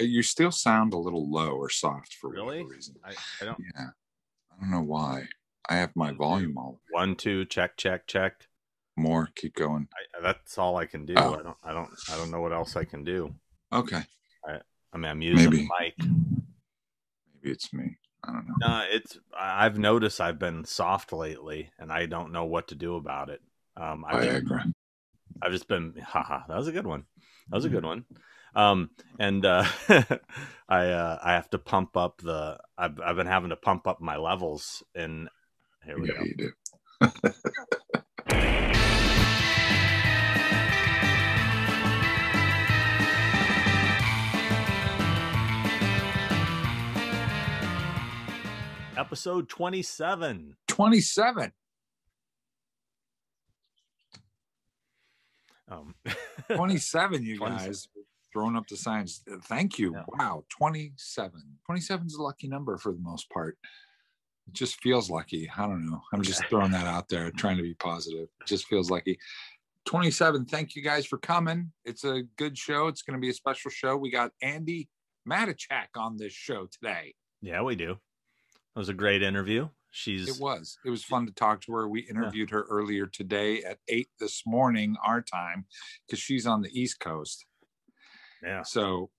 You still sound a little low or soft for Really? whatever reason. I, I don't. Yeah. I don't know why. I have my volume all One, two, check, check, check. more. Keep going. I, that's all I can do. Oh. I don't. I don't. I don't know what else I can do. Okay. I mean, I'm using Maybe. the mic. Maybe it's me. I don't know. No, it's. I- I've noticed I've been soft lately, and I don't know what to do about it. Um, I've, just. I've just been. Haha, that was a good one. That was a good one. Um, and uh, I uh, I have to pump up the. I've I've been having to pump up my levels, and here we Yeah, go. you do. Episode twenty-seven. 27. Um, 27, you 27. guys. Throwing up the signs. Thank you. Yeah. Wow. 27. 27 is a lucky number for the most part. It just feels lucky. I don't know. I'm just throwing that out there, trying to be positive. It just feels lucky. 27. Thank you guys for coming. It's a good show. It's going to be a special show. We got Andi Matichak on this show today. yeah, we do. It was a great interview. She's It was. It was fun to talk to her. We interviewed her earlier today at eight this morning, our time, because she's on the East Coast. Yeah. So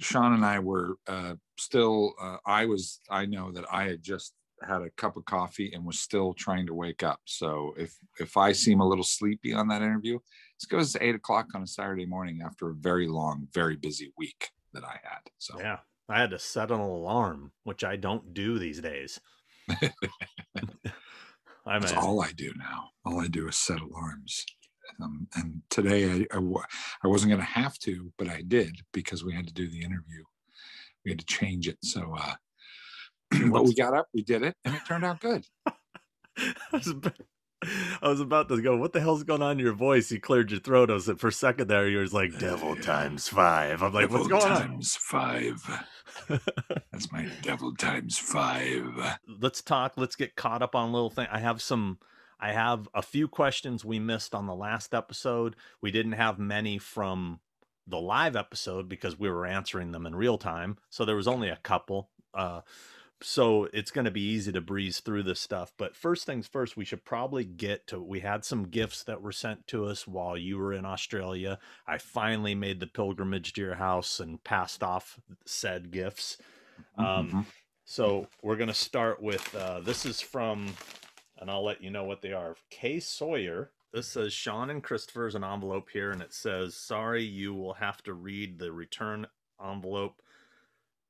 Sean and I were uh, still. Uh, I was. I know that I had just had a cup of coffee and was still trying to wake up. So if if I seem a little sleepy on that interview, it's because it's eight o'clock on a Saturday morning after a very long, very busy week that I had. So Yeah. I had to set an alarm, which I don't do these days. I'm that's a, all I do now. All I do is set alarms. Um, and today I, I, I wasn't going to have to, but I did because we had to do the interview. We had to change it. So, uh, but we got up, we did it, and it turned out good. I was about, I was about to go, what the hell's going on in your voice? You cleared your throat. I was for a second there, you was like, devil times five. I'm like, what's going on? times five. That's my devil times five. let's talk let's get caught up on a little thing i have some i have a few questions we missed on the last episode. We didn't have many from the live episode because we were answering them in real time. So there was only a couple. Uh so it's going to be easy to breeze through this stuff. But first things first we should probably get to we had some gifts that were sent to us while you were in australia. I finally made the pilgrimage to your house and passed off said gifts. Um, Mhm. so we're going to start with uh, this is from, and I'll let you know what they are. Kay Sawyer. This says Sean and Christopher's an envelope here, and it says, "Sorry, you will have to read the return envelope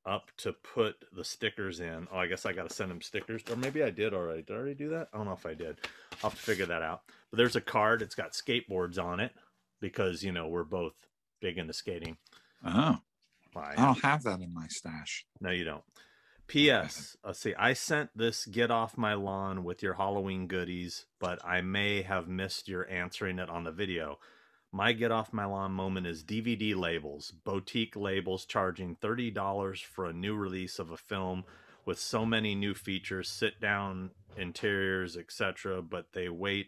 up to put the stickers in." Oh, I guess I got to send them stickers, or maybe I did already. Did I already do that? I don't know if I did. I'll have to figure that out. But there's a card. It's got skateboards on it because you know we're both big into skating. Oh, Why? I don't have that in my stash. No, you don't. P.S. Let's see. I sent this "Get Off My Lawn" with your Halloween goodies, but I may have missed your answering it on the video. My "Get Off My Lawn" moment is DVD labels, boutique labels charging thirty dollars for a new release of a film with so many new features, sit down interiors, etc. But they wait.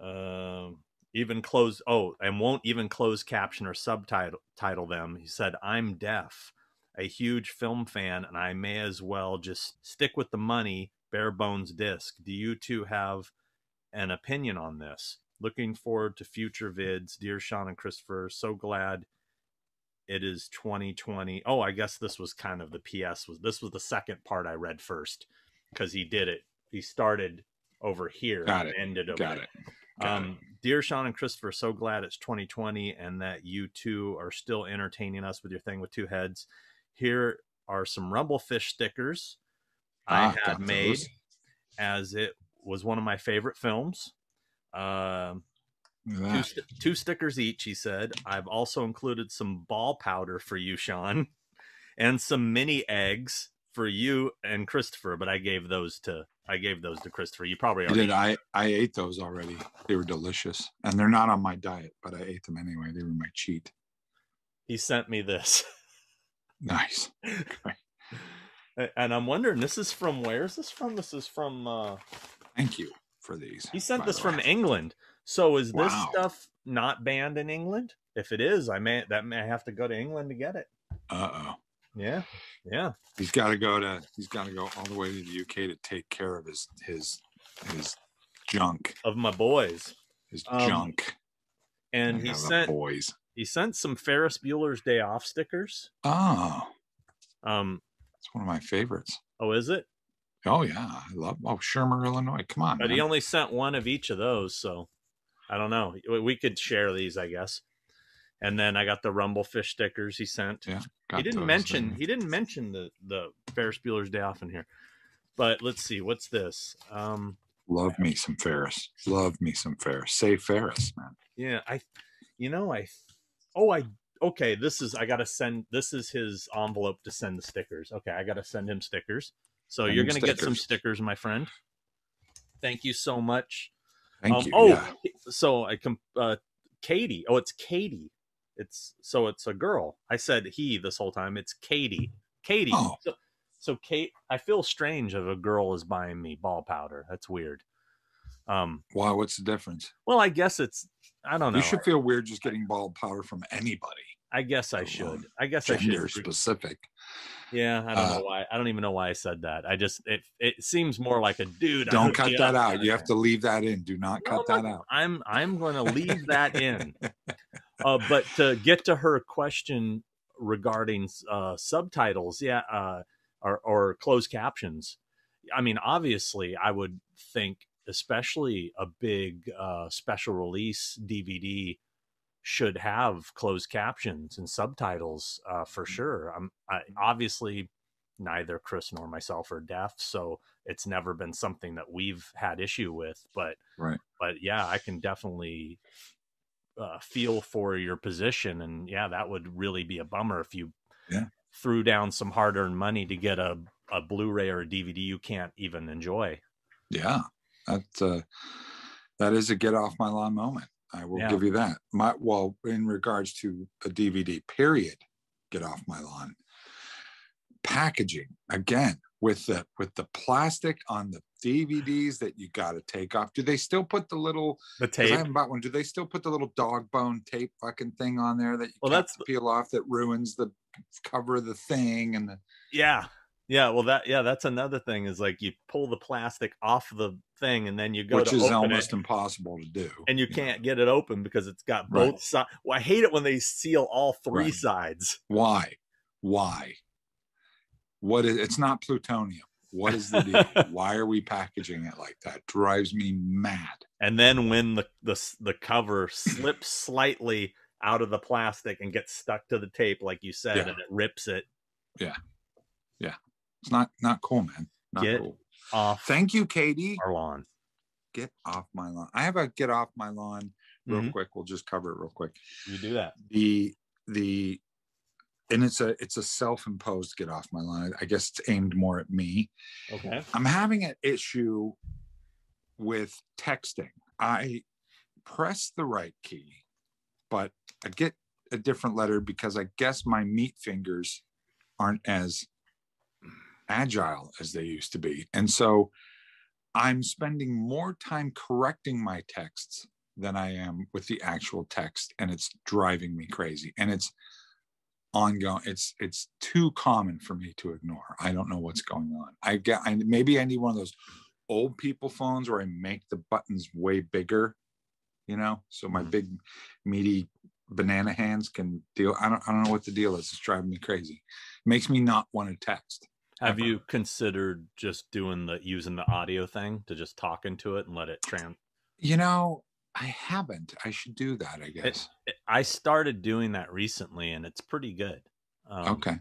Um, even close oh and won't even close caption or subtitle title them he said i'm deaf a huge film fan and i may as well just stick with the money bare bones disc do you two have an opinion on this looking forward to future vids dear sean and christopher so glad it is 2020 oh i guess this was kind of the ps was this was the second part i read first because he did it he started over here Got and it. ended over Got there. it. Got Um, dear Sean and Christopher, so glad it's 2020 and that you two are still entertaining us with your thing with two heads. Here are some Rumble Fish stickers I Ah, had made those. as it was one of my favorite films. Um, two, st- two stickers each, he said. I've also included some ball powder for you, Sean, and some mini eggs for you and Christopher. But I gave those to I gave those to Christopher. You probably I already did. I I ate those already. They were delicious, and they're not on my diet, but I ate them anyway. They were my cheat. he sent me this. Nice. and I'm wondering, this is from where is this from? This is from uh Thank you for these. he sent this from. England. So is this Wow. stuff not banned in England? If it is, I may that may have to go to England to get it. Uh oh. Yeah, yeah. He's got to go to. He's got to go all the way to the UK to take care of his his his junk. Of my boys, His Um, junk. and he sent boys. He sent some Ferris Bueller's Day Off stickers. Oh, Um, it's one of my favorites. oh, is it? Oh yeah, I love. Oh, Shermer, Illinois. Come on, But he only sent one of each of those, so I don't know. We- could share these, I guess. And then I got the Rumble Fish stickers he sent. Yeah, he didn't those mention there. he didn't mention the the Ferris Bueller's Day Off in here. But let's see, what's this? Um, Love me some Ferris. Love me some Ferris. Say Ferris, man. yeah, I, you know, I, oh, I okay. This is I gotta send. This is his envelope to send the stickers. Okay, I gotta send him stickers. So Send you're gonna get some stickers. stickers, my friend. Thank you so much. Thank Um, you. Oh, yeah. so I com uh, Katie. Oh, it's Katie. It's so it's a girl. I said he this whole time. It's Katie. Katie. Oh. So, so Kate, I feel strange if a girl is buying me ball powder. That's weird. Um. Why? What's the difference? Well, I guess it's. I don't know. You should feel weird just getting bald powder from anybody, I guess I should. I guess I gender should. specific. Yeah, I don't Uh, know why. I don't even know why I said that. I just it it seems more like a dude. Don't cut that out. You have to leave that in. Do not No, cut that out. I'm I'm going to leave that in. Uh, but to get to her question regarding uh, subtitles, yeah, uh, or, or closed captions. I mean, obviously, I would think, especially a big uh, special release DVD should have closed captions and subtitles uh, for sure. I'm I, obviously neither Chris nor myself are deaf, so it's never been something that we've had issue with. But Right. but yeah, I can definitely uh, feel for your position, and yeah, that would really be a bummer if you Yeah. threw down some hard-earned money to get a a Blu-ray or a DVD you can't even enjoy. Yeah, that uh, that is a get off my lawn moment. I will Yeah. give you that. My well, in regards to a DVD, period, get off my lawn. Packaging again with the with the plastic on the DVDs that you got to take off. Do they still put the little? The 'cause I tape. haven't bought one. Do they still put the little dog bone tape fucking thing on there that you Well, that's peel off that ruins the cover of the thing and the Yeah. Yeah, well that yeah, that's another thing is like you pull the plastic off the thing and then you go which to is almost it impossible to do. and you can't get it open because it's got Right. both sides. Well, I hate it when they seal all three Right. sides. Why? Why? What is it's not plutonium. What is the deal? Why are we packaging it like that? Drives me mad. And then when the the the cover slips slightly out of the plastic and gets stuck to the tape like you said Yeah. and it rips it Yeah. Yeah. It's not not cool, man. Not Get cool. Off Thank you, Katie. our lawn. Get off my lawn. I have a get off my lawn real Mhm. quick. We'll just cover it real quick. You do that. The the and it's a it's a self-imposed get off my lawn. I guess it's aimed more at me. Okay. I'm having an issue with texting. I press the right key, but I get a different letter because I guess my meat fingers aren't as agile as they used to be. And so I'm spending more time correcting my texts than I am with the actual text. And it's driving me crazy. And it's ongoing. It's it's too common for me to ignore. I don't know what's going on. I get I maybe I need one of those old people phones where I make the buttons way bigger, you know, so my Mhm. big meaty banana hands can deal. I don't I don't know what the deal is. It's driving me crazy. makes me not want to text. Have you considered just doing the using the audio thing to just talk into it and let it trans You know, I haven't. I should do that, I guess. it- I started doing that recently, and it's pretty good. Um, okay.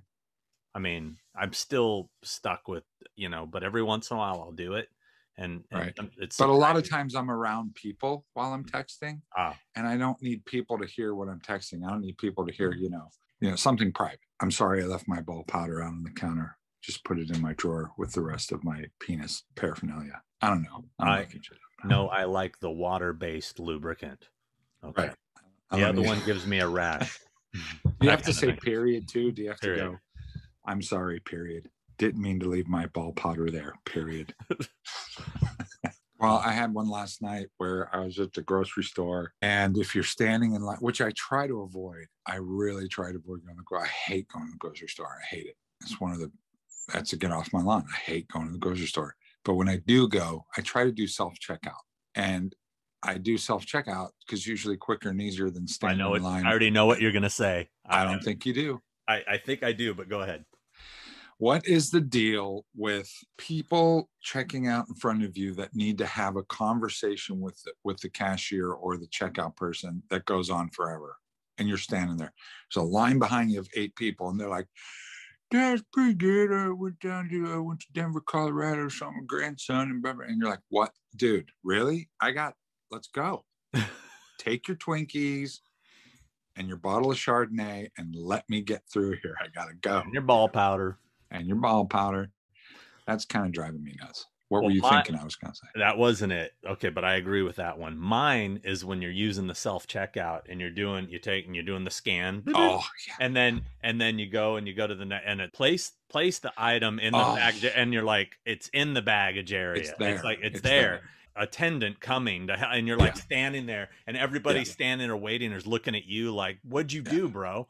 I mean, I'm still stuck with you know, but every once in a while I'll do it, and, and Right. it's But a lot of times I'm around people while I'm texting. Ah. and I don't need people to hear what I'm texting. I don't need people to hear, you know, you know, something private. I'm sorry I left my ball powder out on the counter. Just put it in my drawer with the rest of my penis paraphernalia. I don't know. I'm I- making shit up. No, I like the water-based lubricant. Okay, Right. I the don't other one gives me a rash. Do you have to say period too? Do you have to go? I'm sorry, period. Didn't mean to leave my ball powder there, period. Well, I had one last night where I was at the grocery store, and if you're standing in line, which I try to avoid, I really try to avoid going to go. I hate going to the grocery store. I hate it. It's one of the that's to get off my lawn. I hate going to the grocery store. But when I do go, I try to do self checkout, and I do self checkout because usually quicker and easier than standing I know in it. line. I already know what you're gonna say. I don't think you do. I, I think I do, but go ahead. What is the deal with people checking out in front of you that need to have a conversation with the, with the cashier or the checkout person that goes on forever? And you're standing there. There's a line behind you of eight people, and they're like, "That's pretty good. I went down to I went to Denver, Colorado, saw my grandson, and blah, blah." and you're like, "What, dude? Really? I got. Let's go. Take your Twinkies." And your bottle of Chardonnay, and let me get through here. I gotta go And your ball powder. and your ball powder. That's kind of driving me nuts. What Well, were you my- thinking I was going to say? That wasn't it. Okay, but I agree with that one. Mine is when you're using the self checkout and you're doing you take and you're doing the scan. Mm-hmm. Oh, yeah. and then and then you go and you go to the net and it place place the item in the Oh. baggage and you're like it's in the baggage area. It's there. like it's, It's there. there. Attendant coming to, and you're like Yeah. standing there and everybody's Yeah. standing or waiting or is looking at you like what'd you Yeah. do, bro?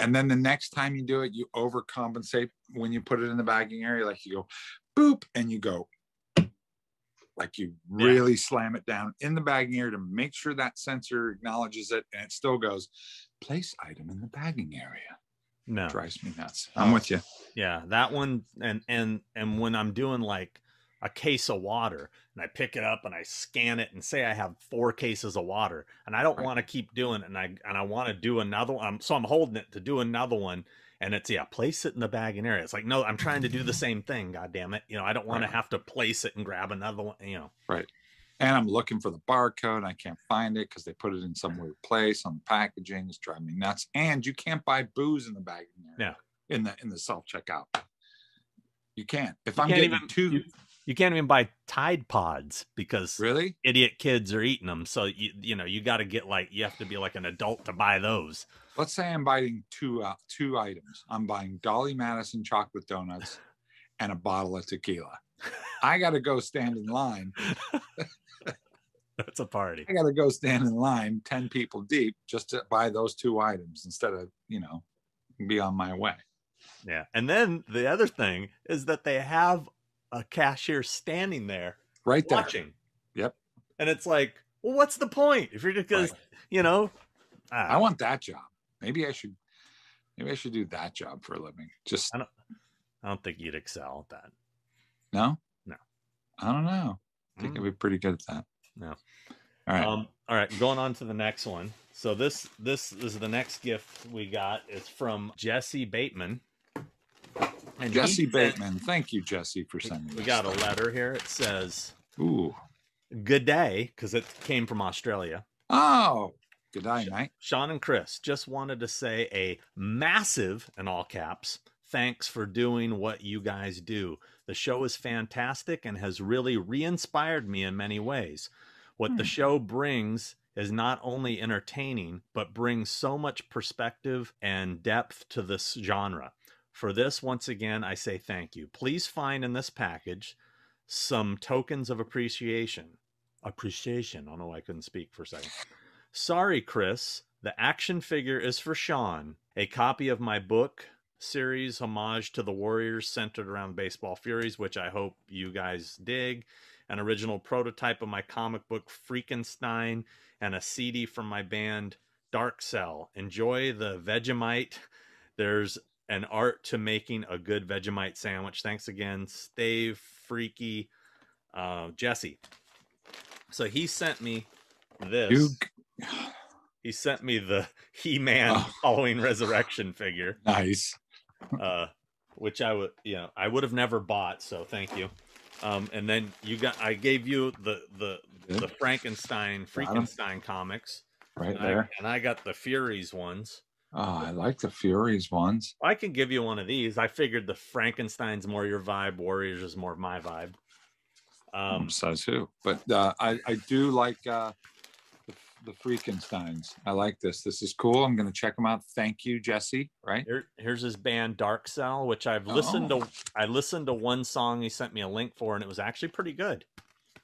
And then the next time you do it, you overcompensate when you put it in the bagging area. Like you go boop and you go like you Yeah. really slam it down in the bagging area to make sure that sensor acknowledges it and it still goes place item in the bagging area. No. Drives me nuts. I'm oh. with you. Yeah, that one and and and when I'm doing like a case of water and I pick it up and I scan it and say I have four cases of water and I don't Right. want to keep doing it and I and I want to do another one. So I'm holding it to do another one and it's yeah, place it in the bagging area. It's like no, I'm trying to do the mm-hmm. same thing. God damn it, you know I don't want Right. to have to place it and grab another one. You know, Right. And I'm looking for the barcode. And I can't find it because they put it in some weird place on the packaging. It's driving me nuts. And you can't buy booze in the bagging area. Yeah. In the in the self checkout. You can't. If You I'm can't getting even- two, you- you can't even buy Tide Pods because really? idiot kids are eating them. So you you know you got to get like you have to be like an adult to buy those. Let's say I'm buying two uh, two items. I'm buying Dolly Madison chocolate donuts and a bottle of tequila. I got to go stand in line. That's a party. I got to go stand in line, ten people deep, just to buy those two items instead of you know be on my way. Yeah. And then the other thing is that they have a cashier standing there Right there. watching. Yep. And it's like, well, what's the point? If you're just, Right. you know, ah, I want that job. Maybe I should. Maybe I should do that job for a living. Just I I don't think you'd excel at that. no. No. I don't know. I think Mm. I'd be pretty good at that. No. All right. Um, all right, going on to the next one. So this this, is the next gift we got. It's from Jesse Bateman. And Jesse sent- Bateman. Thank you, Jesse, for sending. We got a letter here. It says, Ooh. "Good day," because it came from Australia. Oh. Good night, mate. Sean and Chris just wanted to say a massive, in all caps, thanks for doing what you guys do. The show is fantastic and has really re inspired me in many ways. What the Hmm. show brings is not only entertaining, but brings so much perspective and depth to this genre. For this, once again, I say thank you. Please find in this package some tokens of appreciation. Appreciation. I don't know why I couldn't speak for a second. Sorry, Chris. The action figure is for Sean. A copy of my book series, homage to the Warriors, centered around baseball furies, which I hope you guys dig. An original prototype of my comic book, Freakenstein, and a CD from my band, Dark Cell. Enjoy the Vegemite. There's an art to making a good Vegemite sandwich. Thanks again, Stave, Freaky, uh, Jesse. So he sent me this he sent me the He-Man Oh. Halloween Resurrection figure, nice. uh, which I would, you know, I would have never bought. So thank you. Um, and then you got, I gave you the the the Frankenstein. Frankenstein comics, Right and I, there. and I got the Furies ones. Oh, I like the Furies ones. I can give you one of these. I figured the Frankenstein's more your vibe, Warriors is more my vibe. Um, Um, says who? But uh, I I do like uh, the, Freakensteins. I like this. This is cool. I'm gonna check them out. Thank you, Jesse. Right? Here, here's his band Dark Cell, which I've listened Oh. to. I listened to one song he sent me a link for, and it was actually pretty good.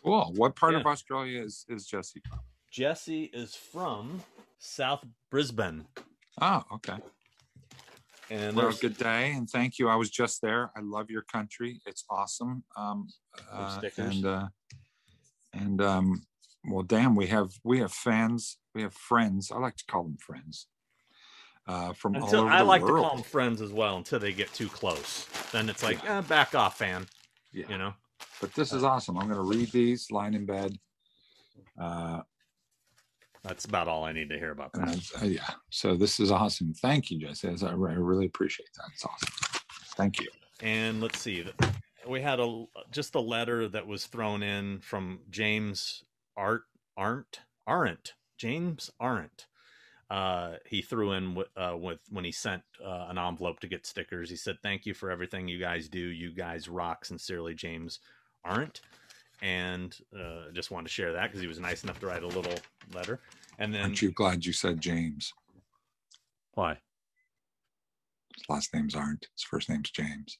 Cool. What part of Australia is is Jesse from? Jesse is from South Brisbane. Oh, okay. And Well, good day, and thank you. I was just there. I love your country. It's awesome. Um, uh, stickers. and uh, and um, well, damn, we have we have fans. We have friends. I like to call them friends. Uh, from all until over I the like to call them friends as well until they get too close. Then it's like, eh, back off, fan. Yeah, You know. but this is awesome. I'm going to read these, lying in bed. Uh, That's about all I need to hear about that. uh, yeah, so this is awesome. Thank you, Jesse. I, I really appreciate that. It's awesome. Thank you. And let's see, we had a just a letter that was thrown in from James Art aren't James Arendt. Uh, he threw in with, uh, with when he sent uh, an envelope to get stickers. He said, "Thank you for everything you guys do. You guys rock." Sincerely, James aren't. And uh, just wanted to share that because he was nice enough to write a little letter. And then Aren't you glad you said James? why? His last names aren't. His first name's James.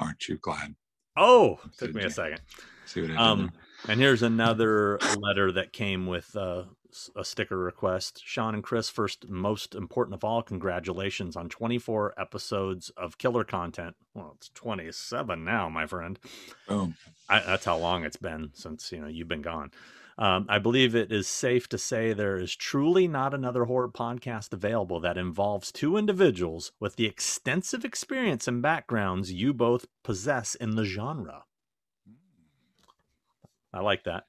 Aren't you glad? Oh, took me a second. See what I did Um, and here's another letter that came with uh, a sticker request. Sean and Chris, first, most important of all, congratulations on 24 episodes of killer content. Well, it's 27 now, my friend. Boom. I, that's how long it's been since you know you've been gone. Um, I believe it is safe to say there is truly not another horror podcast available that involves two individuals with the extensive experience and backgrounds you both possess in the genre. I like that.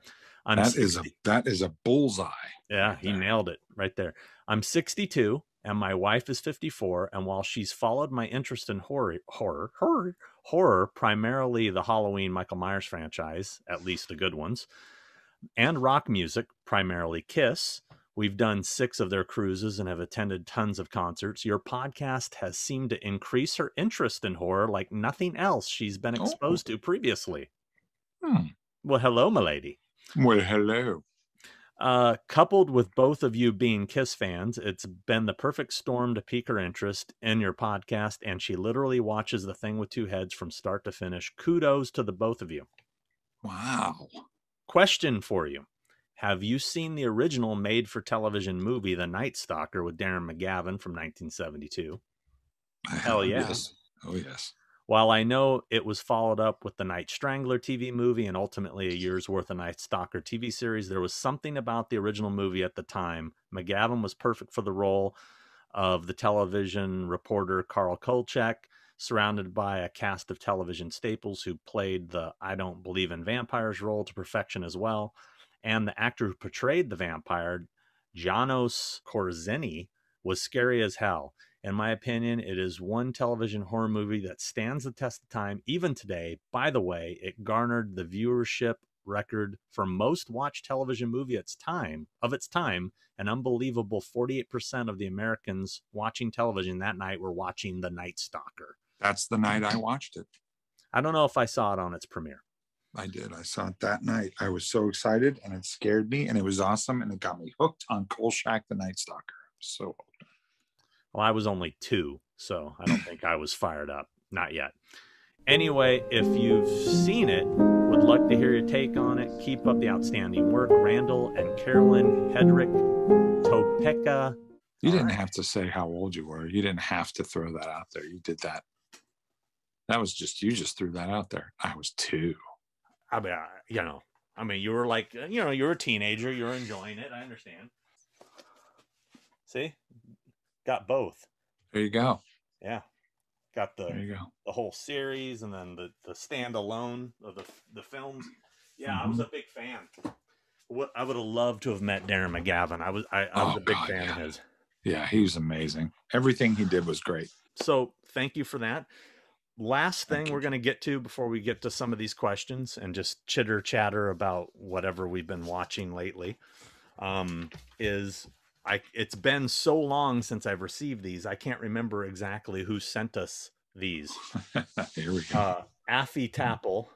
I'm That is a that is a bullseye. yeah, he nailed it right there. I'm 62 and my wife is 54 and while she's followed my interest in horror horror horror horror primarily the Halloween Michael Myers franchise, at least the good ones, and rock music, primarily Kiss, we've done 6 of their cruises and have attended tons of concerts. Your podcast has seemed to increase her interest in horror like nothing else she's been Oh. exposed to previously. Hmm. Well, hello, milady. Well, hello. Uh, coupled with both of you being Kiss fans, it's been the perfect storm to pique her interest in your podcast, and she literally watches the thing with two heads from start to finish. Kudos to the both of you. Wow. Question for you Have you seen the original made for television movie, The Night Stalker, with Darren McGavin from 1972? Hell yeah. Yes. Oh yes. While I know it was followed up with the Night Strangler TV movie and ultimately a year's worth of Night Stalker TV series, there was something about the original movie at the time. McGavin was perfect for the role of the television reporter Carl Kolchak, surrounded by a cast of television staples who played the I don't believe in vampires role to perfection as well. And the actor who portrayed the vampire, Janos Skorzeny, was scary as hell. In my opinion, it is one television horror movie that stands the test of time even today. By the way, it garnered the viewership record for most watched television movie its time of its time. An unbelievable 48% of the Americans watching television that night were watching The Night Stalker. That's the night I watched it. I don't know if I saw it on its premiere. I did. I saw it that night. I was so excited and it scared me and it was awesome and it got me hooked on Kolchak the Night Stalker. So Well, I was only two, so I don't think I was fired up. Not yet. Anyway, if you've seen it, would like to hear your take on it. Keep up the outstanding work. Randall and Carolyn Hedrick Topeka. you didn't Alright. have to say how old you were. You didn't have to throw that out there. You did that. That was just you just threw that out there. I was two. I mean, I- you know, I mean, you were like, you know, you're a teenager. You're enjoying it. I understand. See, got both. There you go. Yeah, got the There you go. the whole series and then the the standalone of the the films. Yeah, I was mm-hmm. a big fan. What I would have loved to have met Darren McGavin. I was I, I was Oh, a big God, fan of his. Yeah, he was amazing. Everything he did was great. So thank you for that. Last thing we're going to get to before we get to some of these questions and just chitter chatter about whatever we've been watching lately um, is I. It's been so long since I've received these. I can't remember exactly who sent us these. Here we go. uh, Affy Tapple,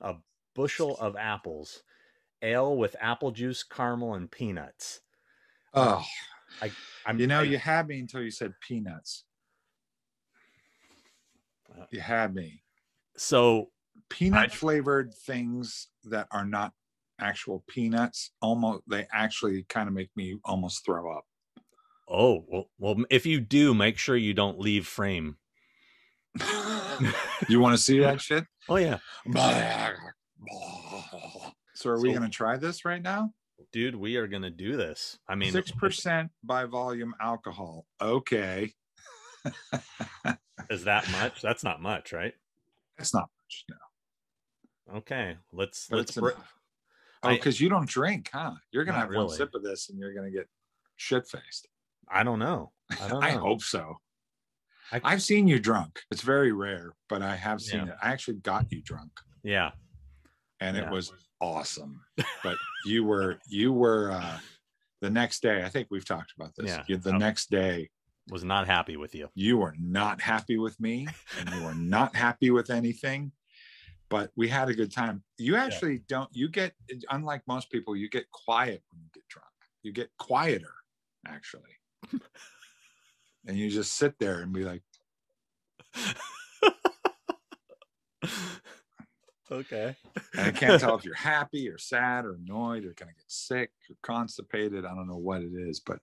a bushel of apples, ale with apple juice, caramel, and peanuts. oh, I'm, you know, I- you had me until you said peanuts. Uh-huh. You had me. so Peanut flavored things that are not actual peanuts, almost they actually kind of make me almost throw up. Oh well, well, if you do, make sure you don't leave frame. you want to see that shit? Oh yeah, so are we going to try this right now? dude, we are gonna do this. I mean, Six percent by volume alcohol. Okay, is that much? That's not much, right? that's not much. No, Okay, let's but let's. br- Oh, because you don't drink, huh? You're gonna have one really. sip of this and you're gonna get shit faced. I don't know. I don't know. I hope so. I- I've seen you drunk. It's very rare, but I have seen Yeah. it. I actually got you drunk, Yeah, and it was awesome. But you were you were uh the next day. I think we've talked about this. Yeah. You, the Oh. next day, was not happy with you. you were not happy with me, and you were not happy with anything. But we had a good time. You actually don't. You get unlike most people. You get quiet when you get drunk. You get quieter, actually. and you just sit there and be like, okay. and I can't tell if you're happy or sad or annoyed or gonna get sick or constipated. I don't know what it is, but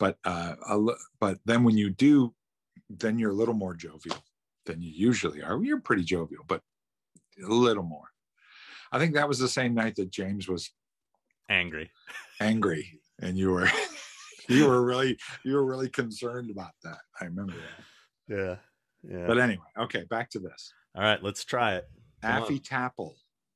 but uh a but then when you do, then you're a little more jovial than you usually are. You're pretty jovial, but a little more. I think that was the same night that James was Angry. angry and you were you were really you were really concerned about that. I remember that. Yeah. Yeah. But anyway, okay, back to this. All right, let's try it. Come Affy on. Tapple,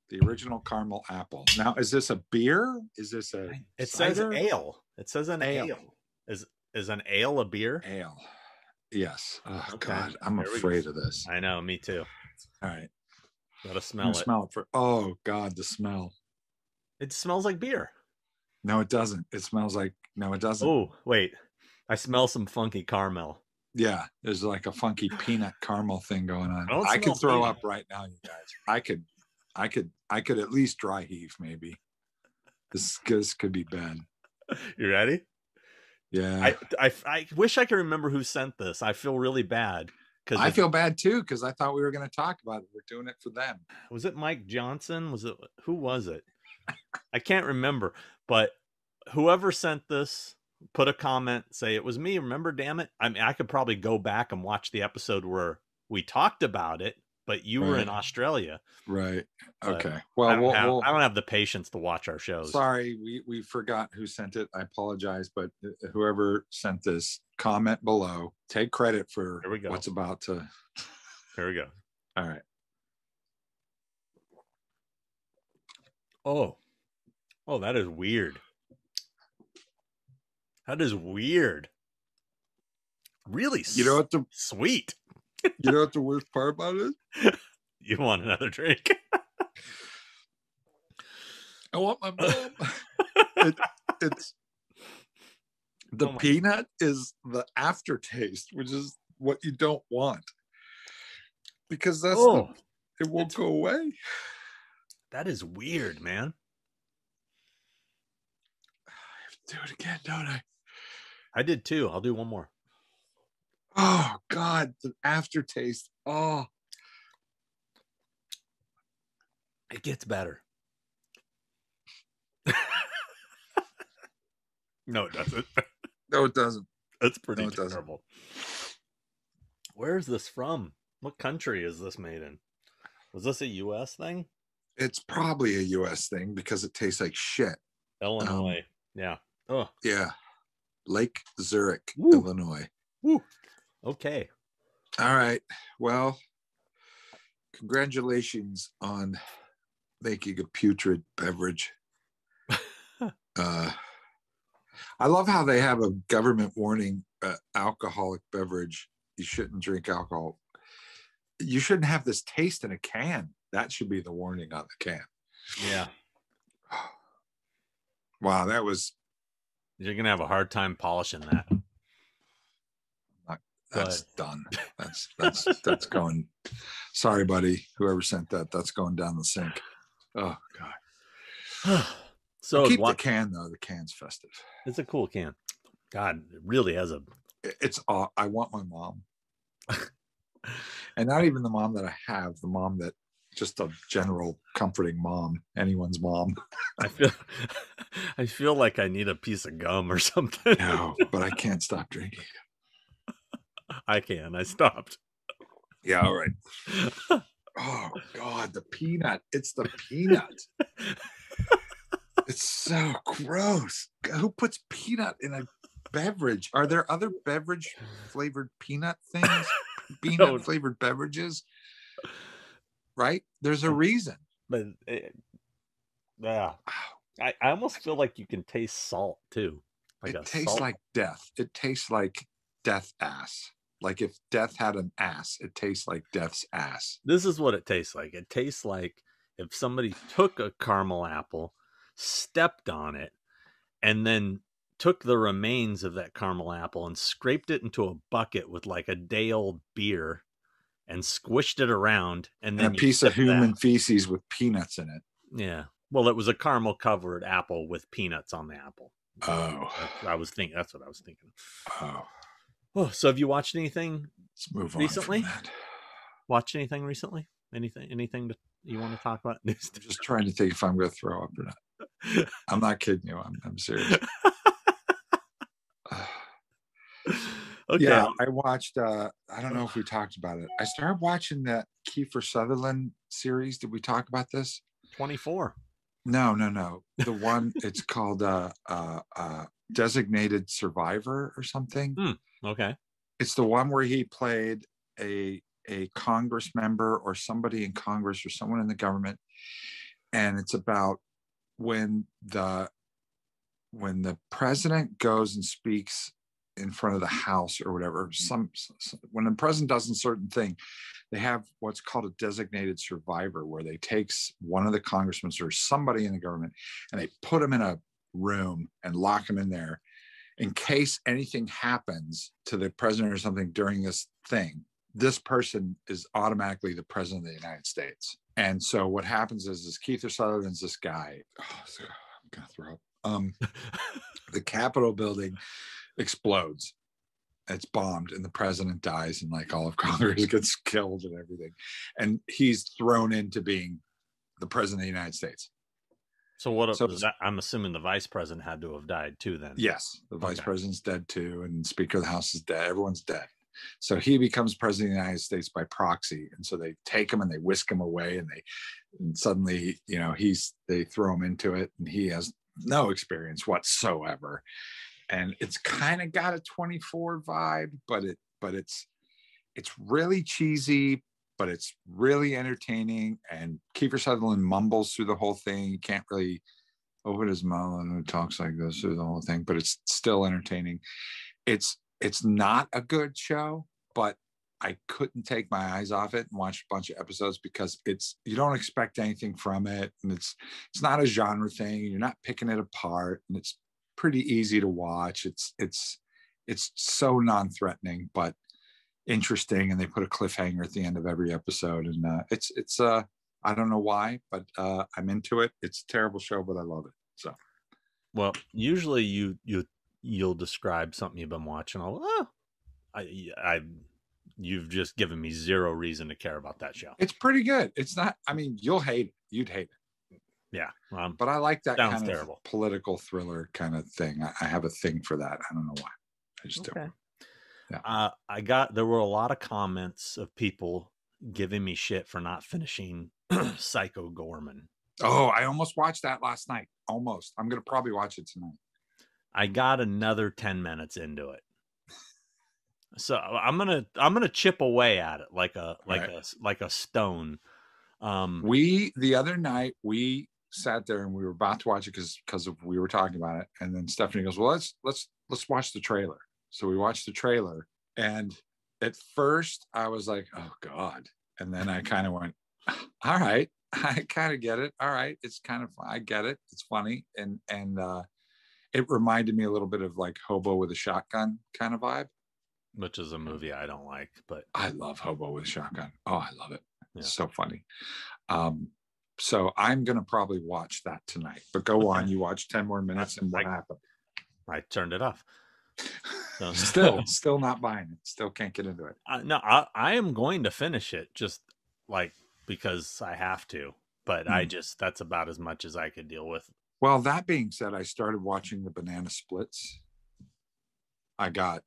the original caramel apple. Now, is this a beer? Is this a It says ale. It says an ale. Ale. Is is an ale a beer? ale? Yes. Oh Okay, God, I'm here we go. afraid of this. I know, me too. All right, Gotta smell it. smell it for. Oh God, the smell. It smells like beer. No, it doesn't. It smells like. No, it doesn't. Oh, wait. I smell some funky caramel. Yeah, there's like a funky peanut caramel thing going on. I I could throw peanut. up right now, you guys. I could, I could, I could at least dry heave maybe. This, this could be bad. You ready? Yeah, I, I I wish I could remember who sent this. I feel really bad because I feel bad too because I thought we were going to talk about it. We're doing it for them. was it Mike Johnson? Was it who was it? I can't remember, but whoever sent this put a comment say it was me. Remember, damn it! I mean, I could probably go back and watch the episode where we talked about it, but you were in Australia. Right. But Okay. I, Well, don't we'll, have, we'll I don't have the patience to watch our shows. sorry, we we forgot who sent it. I apologize, but uh, uh, whoever sent this, comment below. Take credit for Here we go. what's about to. Here we go. All right. Oh, oh, that is weird. That is weird. Really, You know what the sweet. You know what the worst part about it is? You want another drink? I want my mom. it, it's the Oh peanut is the aftertaste, which is what you don't want. Because that's oh, the, it won't go away. that is weird, man. I have to do it again, don't I? I did too. I'll do one more. Oh God, the aftertaste. Oh, It gets better. no, it doesn't. no, it doesn't. That's pretty No, it doesn't. terrible. Where is this from? What country is this made in? Was this a U.S. thing? It's probably a US thing because it tastes like shit. Illinois. Um, yeah. Oh, Yeah. Lake Zurich, Woo. Illinois. woo. Okay. All right. Well, congratulations on making a putrid beverage. uh, I love how they have a government warning uh, alcoholic beverage. You shouldn't drink alcohol. You shouldn't have this taste in a can. That should be the warning on the can. Yeah. Wow, that was You're gonna have a hard time polishing that. That's done. That's that's that's going. Sorry, buddy. Whoever sent that, that's going down the sink. Oh God. so Keep wa- the can though. The can's festive. it's a cool can. God, it really has a It's. aw- I want my mom, and not even the mom that I have. The mom that just a general comforting mom, anyone's mom. I feel I feel like I need a piece of gum or something. No, but I can't stop drinking. I can. I stopped. Yeah, all right. Oh God, the peanut. It's the peanut. it's so gross. Who puts peanut in a beverage? Are there other beverage flavored peanut things? Peanut flavored beverages? Right? There's a reason. But it, yeah, I, I almost feel like you can taste salt too. Like it tastes salt. like death. It tastes like death ass. Like if death had an ass, it tastes like death's ass. This is what it tastes like. It tastes like if somebody took a caramel apple, stepped on it, and then took the remains of that caramel apple and scraped it into a bucket with like a day old beer and squished it around and then and a piece of human that. feces with peanuts in it. Yeah. Well, it was a caramel covered apple with peanuts on the apple. Oh. I was thinking that's what I was thinking. Oh. Oh, so have you watched anything Let's move recently? Watch anything recently? Anything anything that you want to talk about? I'm just trying to think if I'm going to throw up or not. I'm not kidding you. I'm, I'm serious. okay. Yeah, I watched. uh I don't know if we talked about it. I started watching that Kiefer Sutherland series. Did we talk about this? Twenty four. No, no, no. The one it's called uh, uh, uh, Designated Survivor or something. Hmm. Okay. It's the one where he played a a Congress member or somebody in Congress or someone in the government, and it's about when the when the president goes and speaks in front of the house or whatever some, some, when the president does a certain thing they have what's called a designated survivor where they takes one of the congressmen or somebody in the government and they put them in a room and lock them in there in case anything happens to the president or something during this thing, this person is automatically the president of the United States. And so what happens is, is Kiefer Sutherland's this guy. Oh, I'm gonna throw up. Um, the Capitol building explodes. It's bombed, and the president dies, and like all of Congress gets killed and everything. And he's thrown into being the president of the United States. So what? So, that, I'm assuming the vice president had to have died too. Then yes, the vice okay. president's dead too, and Speaker of the House is dead. Everyone's dead. So he becomes president of the United States by proxy, and so they take him and they whisk him away, and they and suddenly, you know, he's they throw him into it, and he has no experience whatsoever, and it's kind of got a 24 vibe, but it but it's it's really cheesy, but it's really entertaining. And Kiefer Sutherland mumbles through the whole thing. You can't really open his mouth and talks like this through the whole thing, but it's still entertaining. It's it's not a good show, but I couldn't take my eyes off it and watch a bunch of episodes because it's you don't expect anything from it, and it's it's not a genre thing. You're not picking it apart, and it's pretty easy to watch. It's it's it's so non-threatening, but interesting and they put a cliffhanger at the end of every episode and uh, it's it's uh i don't know why but uh i'm into it. It's a terrible show but i love it so. Well usually you you you'll describe something you've been watching i'll oh, i i you've just given me zero reason to care about that show. It's pretty good. It's not i mean you'll hate it. You'd hate it. Yeah um, but i like that kind of terrible. political thriller kind of thing. I, I, have a thing for that. I don't know why. I just okay. do yeah. Uh, I got there were a lot of comments of people giving me shit for not finishing Psycho Goreman. Oh, I almost watched that last night. Almost. I'm gonna probably watch it tonight. I got another 10 minutes into it. So I'm gonna I'm gonna chip away at it like a like right. a like a stone. Um we the other night we sat there and we were about to watch it because because we were talking about it, and then Stephanie goes, Well, let's let's let's watch the trailer. So we watched the trailer, and at first I was like, "Oh God," and then I kind of went, "All right, I kind of get it. All right, it's kind of I get it. It's funny." And and uh, it reminded me a little bit of like Hobo with a Shotgun kind of vibe, which is a movie I don't like, but I love Hobo with a Shotgun. Oh, I love it. Yeah. It's so funny. Um, so I'm gonna probably watch that tonight. But go on, you watch ten more minutes, and what I, happened? I turned it off. So, still, still not buying it. Still can't get into it. Uh, no, I, I am going to finish it. Just like because I have to, but I Mm. just that's about as much as I could deal with. Well, that being said, I started watching the banana splits. I got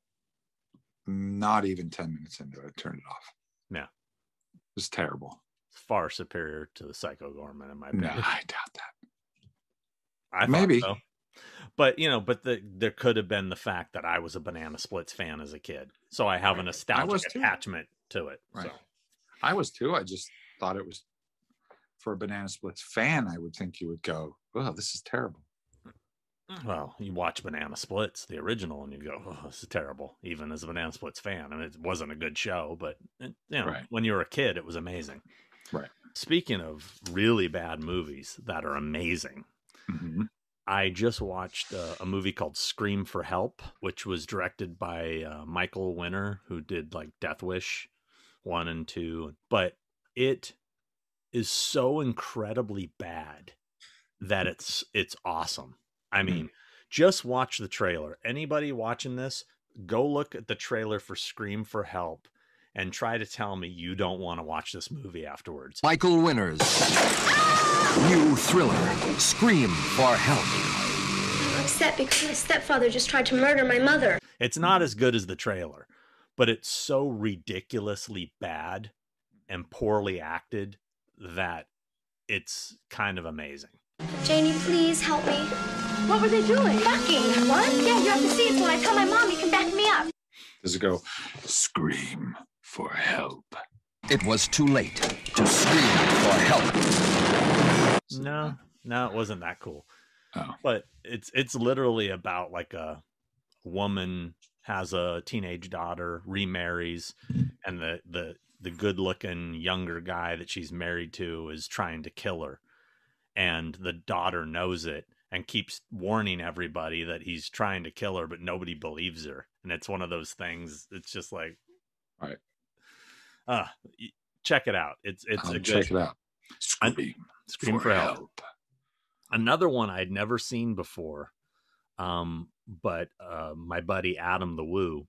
not even 10 minutes into it, I turned it off. Yeah. It was terrible. It's far superior to the Psycho Goreman in my No, opinion. I doubt that. I Maybe. so. But you know, but the, there could have been the fact that I was a Banana Splits fan as a kid, so I have a Right. I nostalgic attachment to it. Right. So I was too. I just thought it was for a banana splits fan, I would think you would go, Oh, this is terrible. Well, you watch Banana Splits, the original, and you go, "Oh, this is terrible." Even as a Banana Splits fan, and it wasn't a good show, but it, you know, Right. when you were a kid, it was amazing. Right. Speaking of really bad movies that are amazing, Mhm. I just watched uh, a movie called Scream for Help, which was directed by uh, Michael Winner, who did like Death Wish one and two. But it is so incredibly bad that it's it's awesome. I mean, just watch the trailer. Anybody watching this, go look at the trailer for Scream for Help and try to tell me you don't want to watch this movie afterwards. Michael Winners. New thriller. Scream for help. I'm upset because my stepfather just tried to murder my mother. It's not as good as the trailer, but it's so ridiculously bad and poorly acted that it's kind of amazing. Janie, please help me. What were they doing? Fucking. What? Yeah, you have to see it so when I tell my mom, you can back me up. Does it go scream for help? It was too late to scream for help. No, no, it wasn't that cool. Oh. But it's it's literally about like a woman has a teenage daughter, remarries, and the the the good looking younger guy that she's married to is trying to kill her. And the daughter knows it and keeps warning everybody that he's trying to kill her, but nobody believes her. And it's one of those things. It's just like, Right. Uh, check it out. It's it's a good check it out. I- Scream, scream for help. another one I'd never seen before. Um, but uh, my buddy Adam the Woo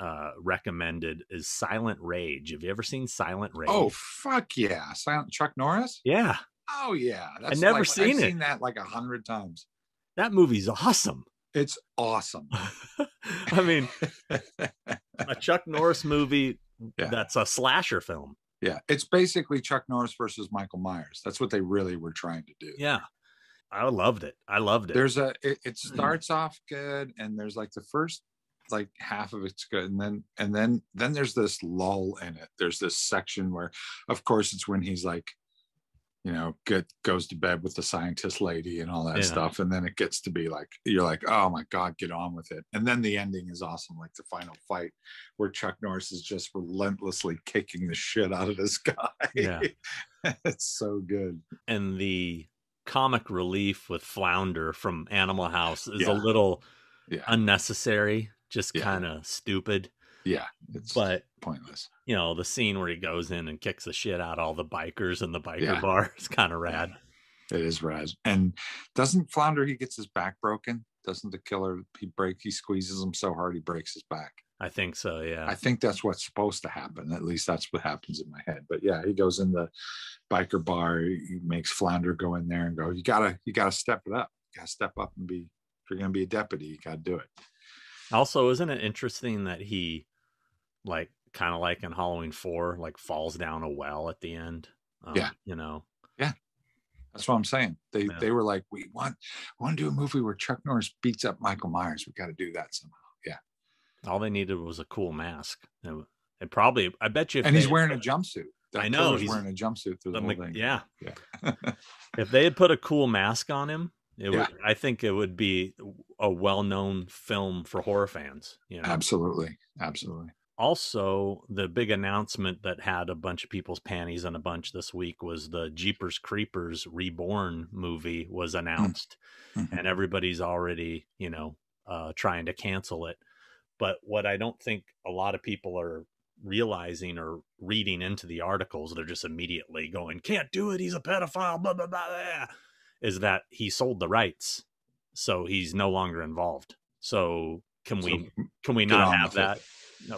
uh, recommended is Silent Rage. Have you ever seen Silent Rage? Oh fuck yeah! Silent Chuck Norris. yeah, Oh yeah, That's never like- seen I've it. Seen that like a hundred times. that movie's awesome. It's awesome. I mean, a Chuck Norris movie Yeah. that's a slasher film. yeah, it's basically Chuck Norris versus Michael Myers. That's what they really were trying to do. Yeah, I loved it. I loved it. There's a. It, it Mm. starts off good, and there's like the first like half of it's good, and then and then then there's this lull in it. There's this section where, of course, it's when he's like, you know, get goes to bed with the scientist lady and all that Yeah. stuff, and then it gets to be like you're like, oh my god, get on with it. And then the ending is awesome, like the final fight where Chuck Norris is just relentlessly kicking the shit out of this guy. Yeah. it's so good. and the comic relief with Flounder from Animal House is a little Yeah. unnecessary, just Yeah. kind of stupid. Yeah, it's But pointless. you know, the scene where he goes in and kicks the shit out of all the bikers in the biker Yeah. bar is kind of rad. It is rad. And doesn't Flounder he gets his back broken? Doesn't the killer he break he squeezes him so hard he breaks his back? I think so. Yeah. I think that's what's supposed to happen. At least that's what happens in my head. But yeah, he goes in the biker bar, he makes Flounder go in there and go, You gotta you gotta step it up. You gotta step up and be if you're gonna be a deputy, you gotta do it. also, isn't it interesting that he, like, kind of like in Halloween Four, like falls down a well at the end? Um, Yeah. You know. Yeah. That's what I'm saying. They Yeah. they were like, We want we want to do a movie where Chuck Norris beats up Michael Myers. We gotta do that somehow. Yeah. All they needed was a cool mask. And, and probably, I bet you. if And he's wearing a jumpsuit. That I know, he's- wearing a jumpsuit through the, the whole thing. yeah. Yeah. if they had put a cool mask on him, it Yeah. would, I think it would be a well-known film for horror fans. You know. Absolutely. Absolutely. Also, the big announcement that had a bunch of people's panties in a bunch this week was the Jeepers Creepers Reborn movie was announced, Mhm. and everybody's already, you know, uh, trying to cancel it. But what I don't think a lot of people are realizing or reading into the articles, they're just immediately going, "Can't do it. He's a pedophile." Blah blah blah. blah," Is that he sold the rights, so he's no longer involved. So can we can we not have that it.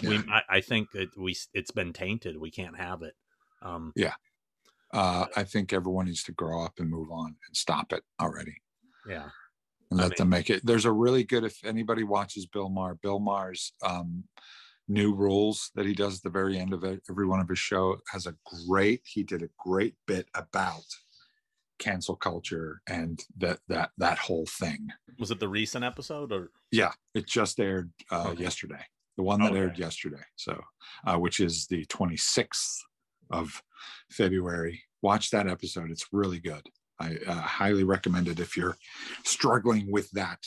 We, I, I think it, we, it's been tainted. We can't have it. Um, Yeah. Uh, I think everyone needs to grow up and move on and stop it already Yeah. and I let them make it. There's a really good if anybody watches Bill Maher, Bill Maher's um, new rules that he does at the very end of it, every one of his show has a great. He did a great bit about cancel culture and that that that whole thing. Was it the recent episode or Yeah, it just aired uh, Okay. yesterday. The one that aired yesterday. So, uh, which is the 26th of February. Watch that episode. It's really good. I uh, highly recommend it if you're struggling with that,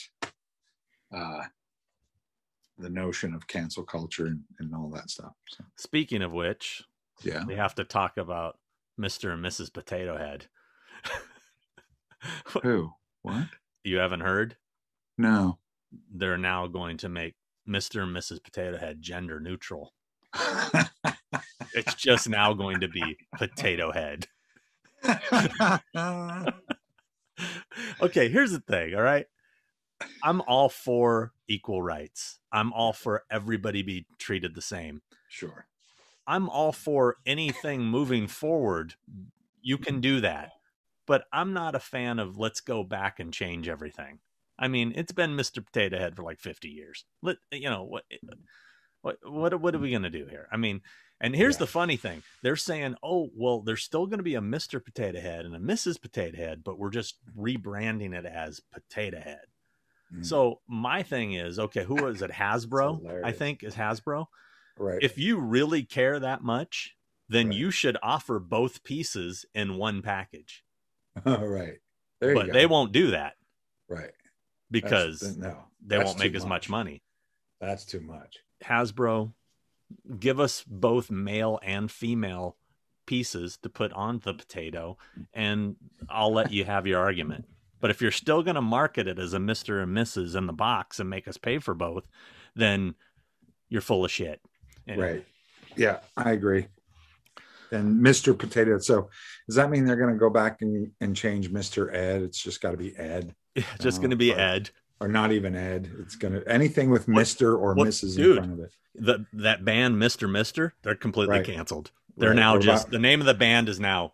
uh, the notion of cancel culture and, and all that stuff. So, speaking of which, yeah. we have to talk about Mr. and Mrs. Potato Head. Who? What? you haven't heard? No. They're now going to make Mr. and Mrs. Potato Head gender neutral. It's just now going to be Potato Head. okay, here's the thing, all right? I'm all for equal rights. I'm all for everybody be treated the same. sure. I'm all for anything moving forward. You can mm-hmm. do that. But I'm not a fan of let's go back and change everything. I mean, it's been Mr. Potato Head for like 50 years. Let you know what what what what are we going to do here? I mean, and here's Yeah. the funny thing. They're saying, "Oh, well, there's still going to be a Mr. Potato Head and a Mrs. Potato Head, but we're just rebranding it as Potato Head." Mm, So, my thing is, okay, who is it? Hasbro, I think is Hasbro right. if you really care that much, then Right. you should offer both pieces in one package. All right. There you but they won't do that Right. That's- because no, they won't make as much money. That's too much. Hasbro, give us both male and female pieces to put on the potato, and I'll let you have your argument. But if you're still going to market it as a Mr. and Mrs. in the box and make us pay for both, then you're full of shit. And Right. Yeah, I agree. And Mr. Potato. So does that mean they're going to go back and, and change Mr. Ed? It's just got to be Ed just Oh, going to be fuck. Ed. or not even Ed. It's going to anything with Mr. or what- Mrs. dude. in front of it. the that band Mr. Mister, they're completely Right. canceled. They're Right. now What just about- the name of the band is now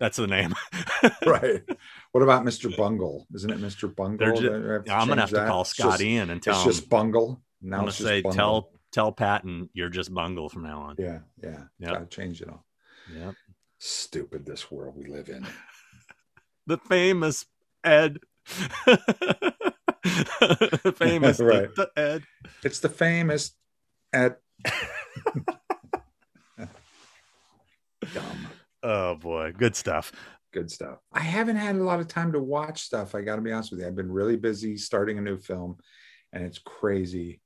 that's the name. right. What about Mr. Bungle? Isn't it Mr. Bungle? They're ju- Do I have to I'm gonna have change to call It's Scott just- Ian and tell It's him just Bungle. I'm Now gonna say Bungle. tell tell Patton you're just Bungle from now on. Yeah, yeah. Yep. Gotta change it all. Yep. Stupid this world we live in. The famous Ed. famous Right. the Ed. It's the famous at dumb. Oh boy, good stuff. good stuff. I haven't had a lot of time to watch stuff. I got to be honest with you. I've been really busy starting a new film, and it's crazy,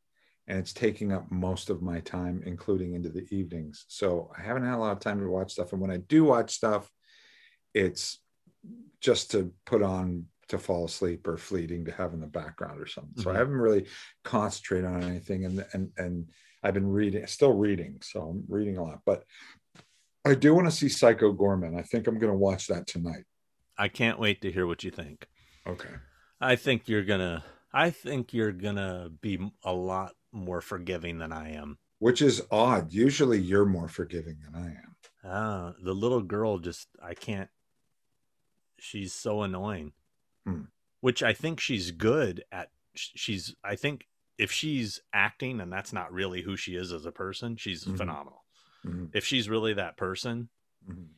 and it's taking up most of my time, including into the evenings. So I haven't had a lot of time to watch stuff. And when I do watch stuff, it's just to put on to fall asleep or fleeting to have in the background or something. So I Mhm. haven't really concentrated on anything, and and and I've been reading, still reading, so I'm reading a lot, but. I do want to see Psycho Goreman. I think I'm going to watch that tonight. I can't wait to hear what you think. Okay. I think you're gonna. I think you're gonna be a lot more forgiving than I am. Which is odd. Usually you're more forgiving than I am. Ah, the little girl just I can't. She's so annoying. Hmm. Which I think she's good at. She's I think if she's acting and that's not really who she is as a person, she's Mhm. phenomenal. Mhm, If she's really that person, mhm.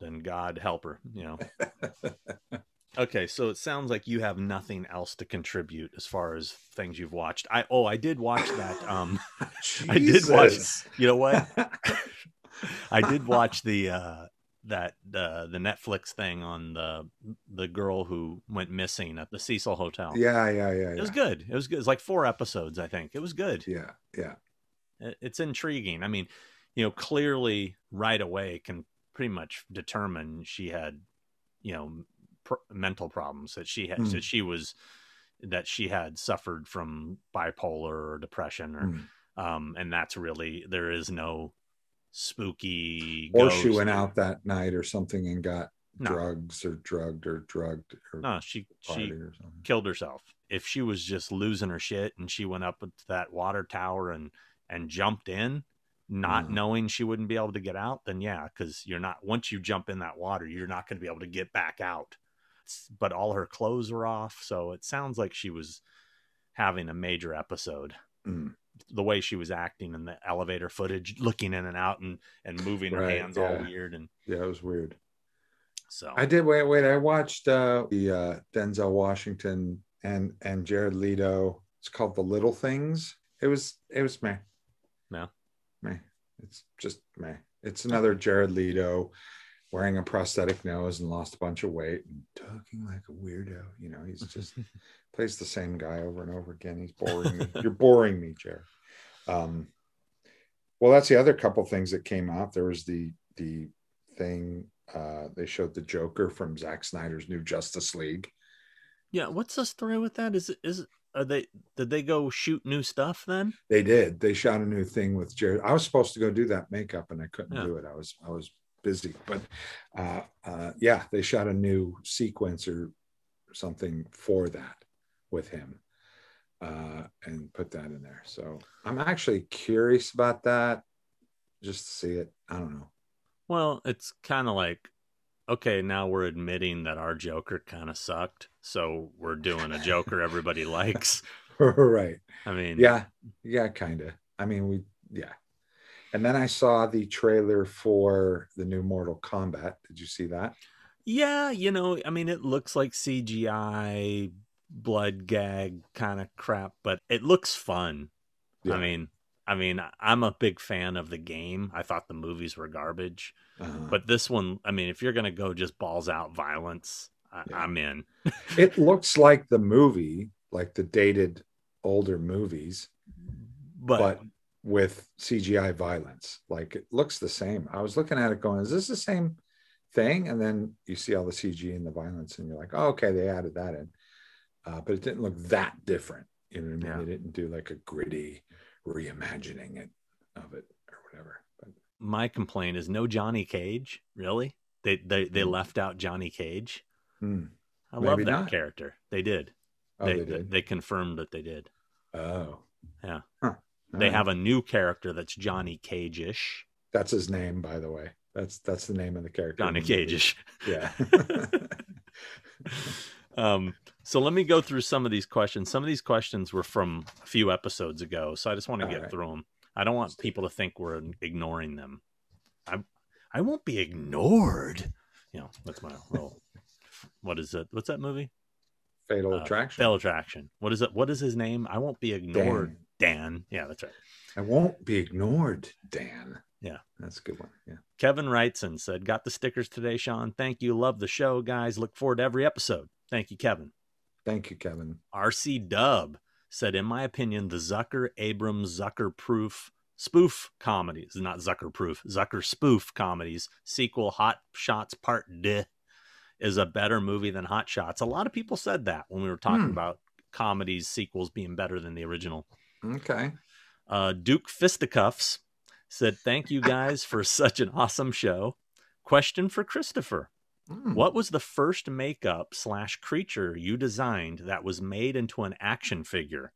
then God help her. You know. Okay, so it sounds like you have nothing else to contribute as far as things you've watched. I oh I did watch that. Um, I did watch- you know what? I did watch the uh that uh the Netflix thing on the the girl who went missing at the Cecil Hotel. yeah, yeah, yeah, It was yeah. good. It was good. It was like four episodes, I think. It was good. Yeah, yeah. It- It's intriguing. I mean, you know, clearly right away can pretty much determine she had, you know, pr- mental problems that she had Hmm. that she was that she had suffered from bipolar or depression or Mm. um and that's really there is no spooky Or she went out that night or something and got No. drugs or drugged or drugged or no she she killed herself if she was just losing her shit and she went up to that water tower and and jumped in not Mm. knowing she wouldn't be able to get out, then yeah, because you're not once you jump in that water, you're not going to be able to get back out. But all her clothes were off, so it sounds like she was having a major episode. Mm. The way she was acting in the elevator footage, looking in and out and and moving her Right, hands all weird, and Yeah, it was weird. so I did wait, wait. I watched uh the uh Denzel Washington and and Jared Leto. It's called The Little Things. It was it was meh. No. Meh. It's just meh. It's another Jared Leto wearing a prosthetic nose and lost a bunch of weight and talking like a weirdo. You know, he's just plays the same guy over and over again. He's boring me. You're boring me, Jared. Um, well, that's the other couple things that came out. There was the the thing uh, they showed the Joker from Zack Snyder's new Justice League. yeah. What's the story with that? Is it is are they did they go shoot new stuff then? They did. They shot a new thing with Jared. I was supposed to go do that makeup and I couldn't Yeah. do it. I was I was busy, but uh, uh, yeah, they shot a new sequence or something for that with him uh, and put that in there. So I'm actually curious about that. Just to see it. I don't know. Well, it's kind of like, okay, now we're admitting that our Joker kind of sucked, so we're doing a Joker everybody likes. right. I mean, Yeah. Yeah, kind of. I mean, we, yeah. And then I saw the trailer for the new Mortal Kombat. Did you see that? yeah, you know, I mean, it looks like CGI blood gag kind of crap, but it looks fun. Yeah. I mean, I mean, I'm a big fan of the game. I thought the movies were garbage, Uh, but this one, I mean, if you're gonna go just balls out violence, I, Yeah. I'm in. it looks like the movie, like the dated older movies, But, but with CGI violence. Like it looks the same. I was looking at it going, is this the same thing? And then you see all the CG and the violence, and you're like, oh, okay, they added that in. Uh, but it didn't look that different. You know what I mean? Yeah. They didn't do like a gritty reimagining it of it or whatever. But my complaint is no Johnny Cage. Really? They they they Hmm. left out Johnny Cage. hmm. I love Maybe that not. character. They did. oh, they, they, did. they confirmed that they did. oh, Yeah. Huh. They have a new character that's Johnny Cage-ish. That's his name, by the way. That's that's the name of the character. Johnny the. Cage-ish. Yeah. um, so let me go through some of these questions. Some of these questions were from a few episodes ago, so I just want to All get right. through them. I don't want people to think we're ignoring them. I I won't be ignored. You know, that's my role. What is it? What's that movie? Fatal Uh, Attraction. Fatal Attraction. What is it? What is his name? I won't be ignored. Dan. Yeah, that's right. I won't be ignored, Dan. Yeah. That's a good one. Yeah. Kevin Wrightson said, "Got the stickers today, Sean. Thank you. Love the show, guys. Look forward to every episode. Thank you, Kevin." Thank you, Kevin. RC Dub said, In my opinion, the Zucker Abrams Zucker proof spoof comedies, not Zucker proof, Zucker spoof comedies, sequel Hot Shots Part Deux is a better movie than Hot Shots. A lot of people said that when we were talking Hmm. about comedies, sequels being better than the original. Okay. Uh, Duke Fisticuffs said, Thank you guys for such an awesome show. Question for Christopher. Hmm. What was the first makeup slash creature you designed that was made into an action figure?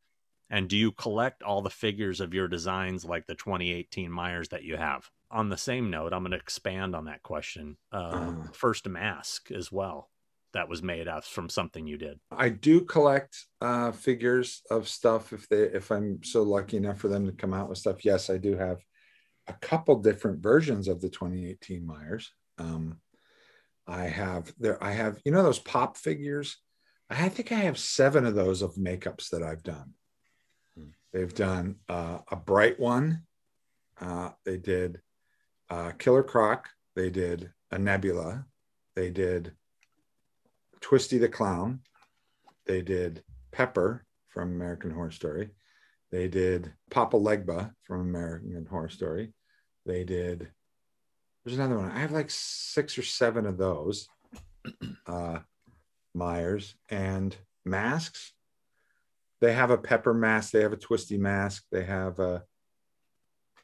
And do you collect all the figures of your designs like the 2018 Myers that you have? On the same note, I'm going to expand on that question. Uh, Uh. First mask as well that was made out from something you did. I do collect uh, figures of stuff if they if I'm so lucky enough for them to come out with stuff. Yes, I do have a couple different versions of the 2018 Myers. Um, I have there. I have you know those pop figures. I think I have seven of those of makeups that I've done. They've done uh, a bright one. Uh, they did uh, Killer Croc. They did a Nebula. They did Twisty the Clown. They did Pepper from American Horror Story. They did Papa Legba from American Horror Story. They did. There's another one. I have like six or seven of those. Uh, Myers and masks. They have a pepper mask. They have a twisty mask. They have a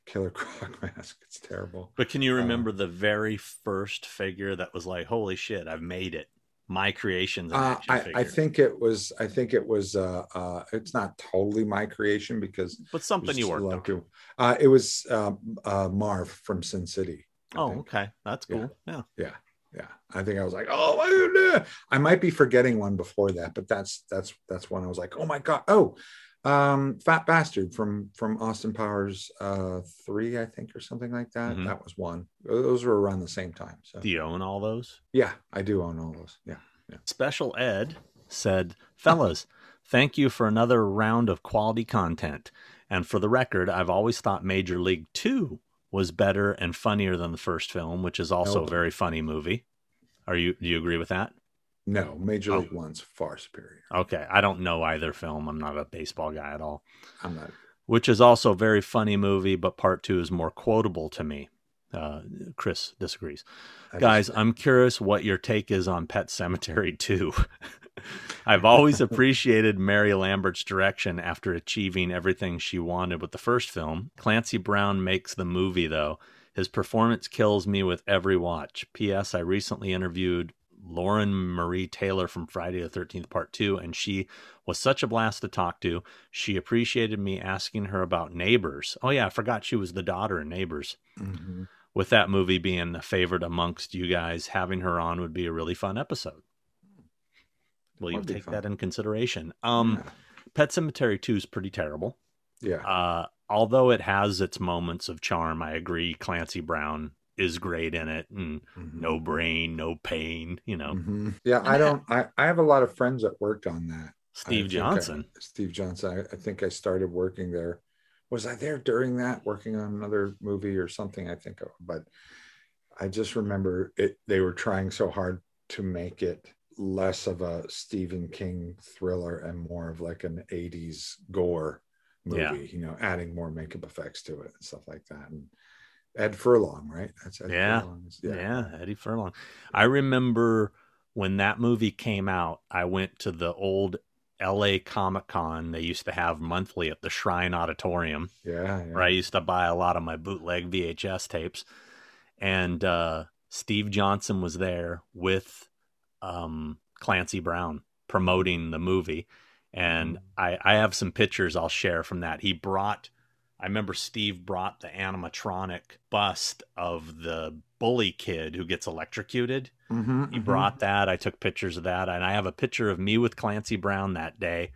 killer croc mask. It's terrible. But can you Uh, remember the very first figure that was like, holy shit, I've made it my creations. Uh, I, I think it was. I think it was. Uh, uh, it's not totally my creation because but something you worked on. Uh, it was uh, uh, Marv from Sin City. I Oh, think. okay, that's cool. Yeah. Yeah, yeah. I think I was like, oh my. I might be forgetting one before that, but that's that's that's when I was like, oh my god. Oh, um, Fat Bastard from from Austin Powers uh three, I think, or something like that. Mhm. That was one. Those were around the same time. So Do you own all those? yeah, I do own all those. Yeah. Special Ed said, Fellas, thank you for another round of quality content. And for the record, I've always thought Major League 2 was better and funnier than the first film, which is also Nope. a very funny movie. Are you do you agree with that? No, Major Oh. League One's far superior. Okay, I don't know either film. I'm not a baseball guy at all. I'm not. Which is also a very funny movie, but part 2 is more quotable to me. Uh, Chris disagrees. I Guys, just- I'm curious what your take is on Pet Sematary 2. I've always appreciated Mary Lambert's direction after achieving everything she wanted with the first film. Clancy Brown makes the movie, though. His performance kills me with every watch. P.S. I recently interviewed Lauren Marie Taylor from Friday the 13th, Part 2, and she was such a blast to talk to. She appreciated me asking her about Neighbors. Oh, yeah, I forgot she was the daughter in Neighbors Mhm. with that movie being a favorite amongst you guys, having her on would be a really fun episode. Will you take fun. that in consideration? Um, Pet Sematary 2 is pretty terrible. yeah. Uh, although it has its moments of charm, I agree. Clancy Brown is great in it, and Mhm. no brain, no pain. You know, Mhm. Yeah, I don't. I, I have a lot of friends that worked on that. Steve I- Johnson. Steve Johnson. I, I think I started working there. Was I there during that, working on another movie or something? I think, but I just remember it. They were trying so hard to make it less of a Stephen King thriller and more of like an '80s gore movie. Yeah. You know, adding more makeup effects to it and stuff like that. And Ed Furlong, right? That's Ed Yeah. Furlong. Yeah. Eddie Furlong. I remember when that movie came out, I went to the old LA Comic Con they used to have monthly at the Shrine Auditorium, yeah, yeah. where I used to buy a lot of my bootleg VHS tapes. And uh, Steve Johnson was there with um, Clancy Brown promoting the movie. And I, I have some pictures I'll share from that. He brought, I remember Steve brought the animatronic bust of the bully kid who gets electrocuted. Mhm, He mhm. brought that. I took pictures of that. And I have a picture of me with Clancy Brown that day.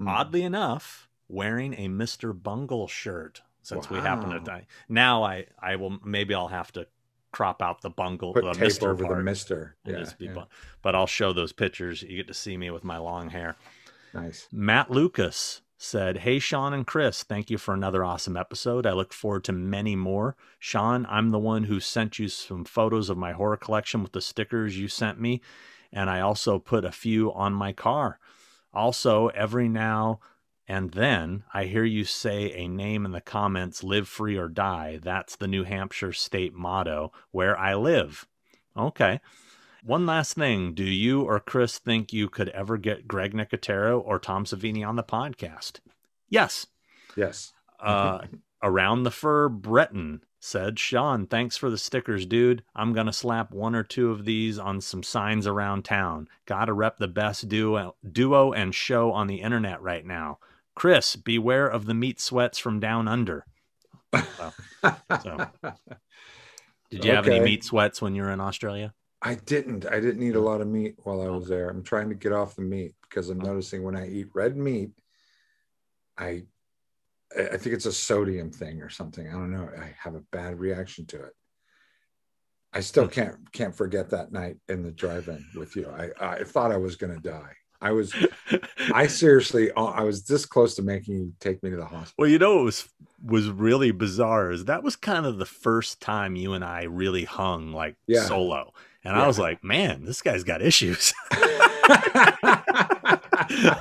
Mm. Oddly enough, wearing a Mr. Bungle shirt since we happen to die. Now I, I will, maybe I'll have to crop out the bungle, put the tape Mr. over part the Mister. Yeah, yeah. bun- but I'll show those pictures. You get to see me with my long hair. nice. Matt Lucas said, Hey, Sean and Chris, thank you for another awesome episode. I look forward to many more. Sean, I'm the one who sent you some photos of my horror collection with the stickers you sent me, and I also put a few on my car. Also, every now and then I hear you say a name in the comments live free or die. That's the New Hampshire state motto where I live. Okay. One last thing. Do you or Chris think you could ever get Greg Nicotero or Tom Savini on the podcast? Yes. Yes. Uh, Around the Fur Breton said, Sean, thanks for the stickers, dude. I'm going to slap one or two of these on some signs around town. Gotta rep the best duo, duo and show on the internet right now. Chris, beware of the meat sweats from down under. so- Did you have any meat sweats when you were in Australia? I didn't. I didn't eat a lot of meat while I was there. I'm trying to get off the meat because I'm uh-huh. noticing when I eat red meat, I I think it's a sodium thing or something. I don't know. I have a bad reaction to it. I still can't can't forget that night in the drive-in with you. I I thought I was gonna die. I was I seriously uh, I was this close to making you take me to the hospital. Well, you know what was was really bizarre is that was kind of the first time you and I really hung like Yeah. solo. And Yeah. I was like, man, this guy's got issues.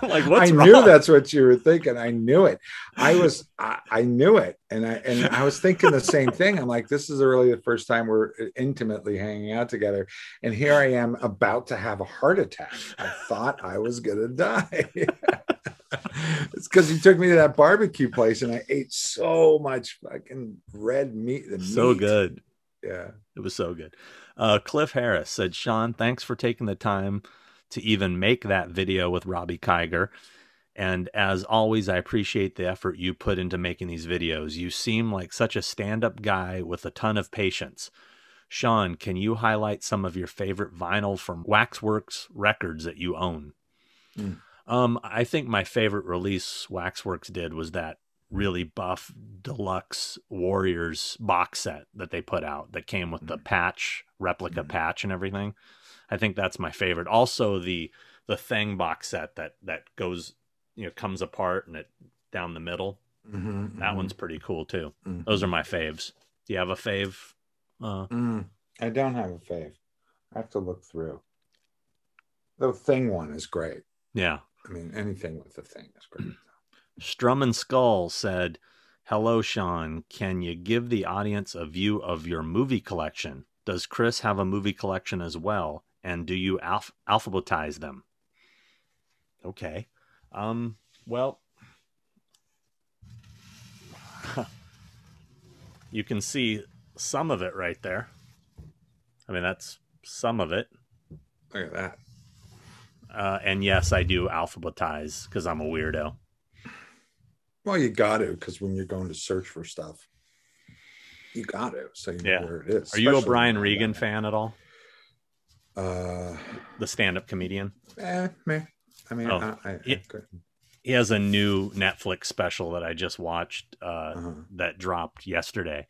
like, what's I knew wrong? that's what you were thinking. I knew it. I was, I, I knew it, and I and I was thinking the same thing. I'm like, this is really the first time we're uh, intimately hanging out together, and here I am about to have a heart attack. I thought I was gonna die. it's because you took me to that barbecue place, and I ate so much fucking red meat. The so meat. good. Yeah. It was so good. Uh, Cliff Harris said, Sean, thanks for taking the time to even make that video with Robbie Kiger. And as always, I appreciate the effort you put into making these videos. You seem like such a stand up guy with a ton of patience. Sean, can you highlight some of your favorite vinyl from Waxworks records that you own? Mm. Um, I think my favorite release Waxworks did was that really buff deluxe Warriors box set that they put out that came with the Mm. patch, replica Mm. patch and everything. I think that's my favorite. Also the the Thing box set that that goes, you know, comes apart and it down the middle. Mhm, That mhm, one's pretty cool too. mhm. Those are my faves. Do you have a fave? Uh, Mm, I don't have a fave. I have to look through. The thing one is great. yeah. I mean, anything with the thing is great. Strum and Skull said, Hello, Sean. Can you give the audience a view of your movie collection? Does Chris have a movie collection as well? And do you alph- alphabetize them? Okay. Um, well, you can see some of it right there. I mean, that's some of it. Look at that. Uh, and yes, I do alphabetize because I'm a weirdo. Well, you got to because when you're going to search for stuff, you got to so you know Yeah. where it is. Are you a Brian Regan fan at all? Uh, The stand up comedian? eh, meh. I mean, Oh, I, I, I yeah. He has a new Netflix special that I just watched uh, Uh-huh. that dropped yesterday.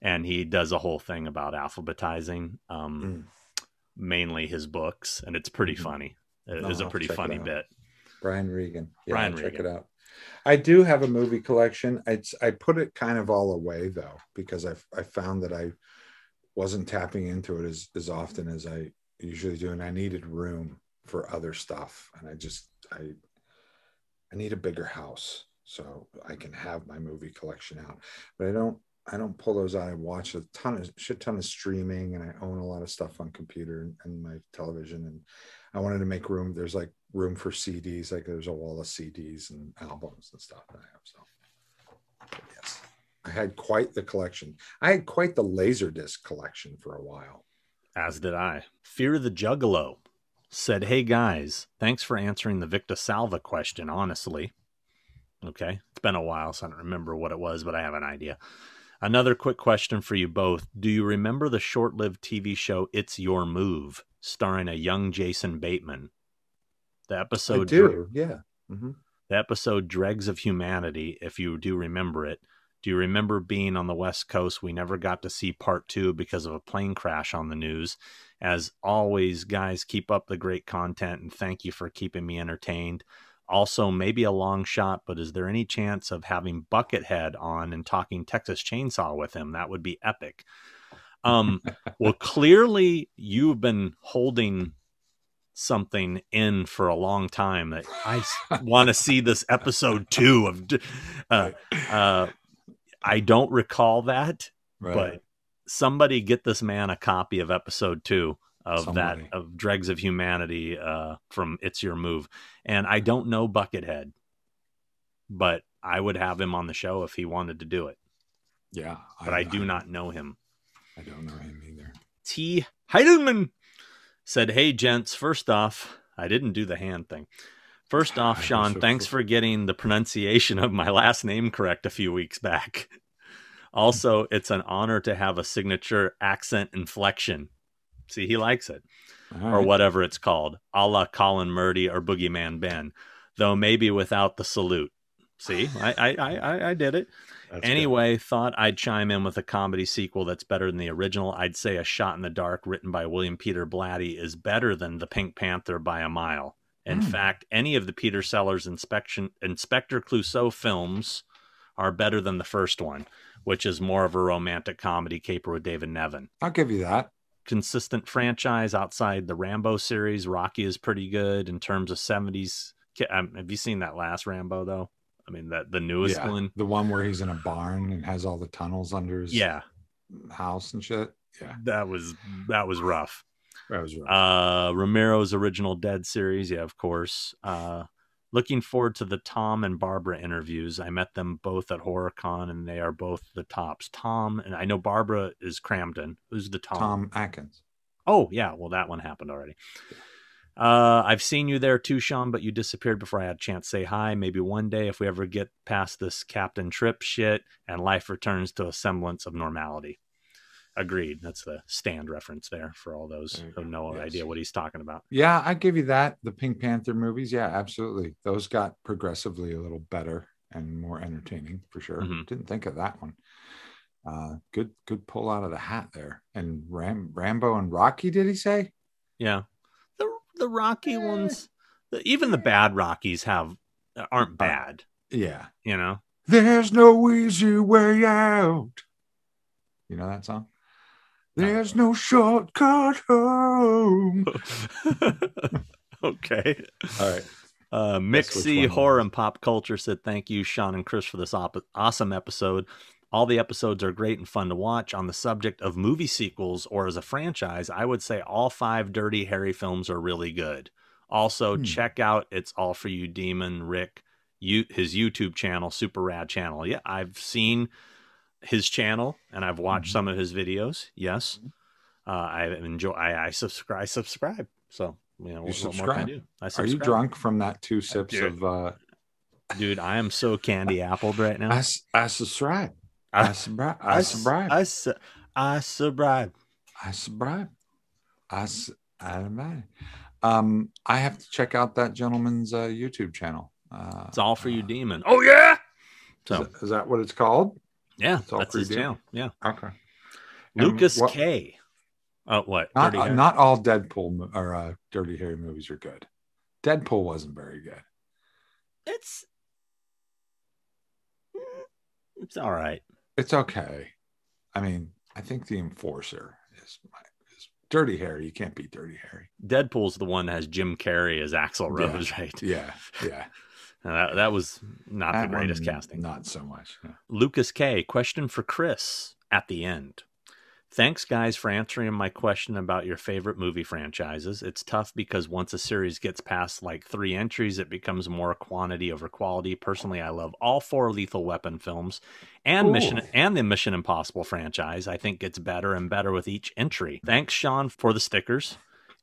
And he does a whole thing about alphabetizing, um, Mm. mainly his books. And it's pretty Mhm. funny. It No, is a pretty check it funny bit. Brian Regan. Yeah, Brian check Regan. it out. I do have a movie collection. It's I put it kind of all away though because I I found that I wasn't tapping into it as as often as I usually do, and I needed room for other stuff, and I just I I need a bigger house so I can have my movie collection out, but I don't. I don't pull those out. I watch a ton of shit ton of streaming, and I own a lot of stuff on computer and, and my television. And I wanted to make room. There's like room for CDs. Like there's a wall of CDs and albums and stuff that I have. So yes, I had quite the collection. I had quite the Laserdisc collection for a while. As did I. Fear the Juggalo said, Hey guys, thanks for answering the Victor Salva question, honestly. Okay. It's been a while, so I don't remember what it was, but I have an idea. Another quick question for you both. Do you remember the short lived TV show It's Your Move, starring a young Jason Bateman? The episode I do. Yeah. Mhm. the episode Dregs of Humanity, if you do remember it. Do you remember being on the West Coast? We never got to see part two because of a plane crash on the news. As always, guys, keep up the great content and thank you for keeping me entertained. Also, maybe a long shot, but is there any chance of having Buckethead on and talking Texas Chainsaw with him? That would be epic. Um, well, clearly you've been holding something in for a long time that I want to see this episode two of. Uh, uh, I don't recall that, Right. but somebody get this man a copy of episode two of Somebody. that of Dregs of Humanity uh, from It's Your Move, and I don't know Buckethead, but I would have him on the show if he wanted to do it. yeah. But I, do not know him. I don't know him either. T. Heidelman said, Hey, gents, first off, I didn't do the hand thing. First off, I Sean, was- thanks for getting the pronunciation of my last name correct a few weeks back. Also, it's an honor to have a signature accent inflection. See, he likes it, All or whatever it's called, a la Colin Murdy or Boogeyman Ben, though maybe without the salute. See, I, I, I, I- did it. That's good. Anyway, thought I'd chime in with a comedy sequel that's better than the original. I'd say A Shot in the Dark, written by William Peter Blatty, is better than The Pink Panther by a mile. In Hmm. fact, any of the Peter Sellers inspection Inspector Clouseau films are better than the first one, which is more of a romantic comedy caper with David Niven. I'll give you that. Consistent franchise outside the Rambo series. Rocky is pretty good in terms of 70s. Um, Have you seen that last Rambo, though? I mean, that the newest Yeah. one. The one where he's in a barn and has all the tunnels under his Yeah, house and shit. Yeah. that was that was rough. That was right. Uh, Romero's original Dead series, yeah, of course. Uh, looking forward to the Tom and Barbara interviews. I met them both at HorrorCon, and they are both the tops. Tom and I know Barbara is Crampton. Who's the Tom? Tom Atkins. Oh yeah, well that one happened already. Uh, I've seen you there too, Sean, but you disappeared before I had a chance to say hi. Maybe one day, if we ever get past this Captain Trips shit and life returns to a semblance of normality. Agreed. That's the stand reference there for all those who have no Yes. idea what he's talking about. Yeah, I give you that. The Pink Panther movies, yeah, absolutely. Those got progressively a little better and more entertaining for sure. Mhm. Didn't think of that one. Uh, good, good pull out of the hat there. And Ram, Rambo and Rocky, did he say? Yeah, the the Rocky Eh. ones, the, even the bad Rockies have aren't bad. Yeah. You know. There's no easy way out. You know that song? No. There's no shortcut home. okay. All right. Uh, Guess which Mixie one Horror it and Pop Culture said, Thank you, Sean and Chris, for this op- awesome episode. All the episodes are great and fun to watch. On the subject of movie sequels or as a franchise, I would say all five Dirty Harry films are really good. Also, Hmm. check out It's All For You Demon Rick, you, his YouTube channel, Super Rad channel. Yeah, I've seen his channel and I've watched Mhm. some of his videos. Yes. Uh, I enjoy, I, I subscribe, I subscribe. So, you know, what, what more can I subscribe? do? I Are you drunk from that two sips Dude. of uh Dude, I am so candy appled right now. I subscribe. I subscribe. I subscribe. I, su- I subscribe. I subscribe. I s- I subscribe. Um, I have to check out that gentleman's uh, YouTube channel. Uh, It's all for you, uh, demon. Oh yeah. So is that what it's called? Yeah, It's all that's for his demon? channel. Yeah, Okay. Lucas what- K. Oh, what? Not, uh, not all Deadpool or uh, Dirty Harry movies are good. Deadpool wasn't very good. It's mm, it's all right. It's okay. I mean, I think the Enforcer is my is Dirty Harry. You can't beat Dirty Harry. Deadpool's the one that has Jim Carrey as Yeah. Rose, right? Yeah, yeah. That, that was not That the greatest casting. Not so much. yeah. Lucas K. Question for Chris at the end. Thanks, guys, for answering my question about your favorite movie franchises. It's tough because once a series gets past like three entries, it becomes more quantity over quality. Personally, I love all four Lethal Weapon films and Ooh. Mission and the Mission Impossible franchise. I think gets better and better with each entry. Thanks, Sean, for the stickers.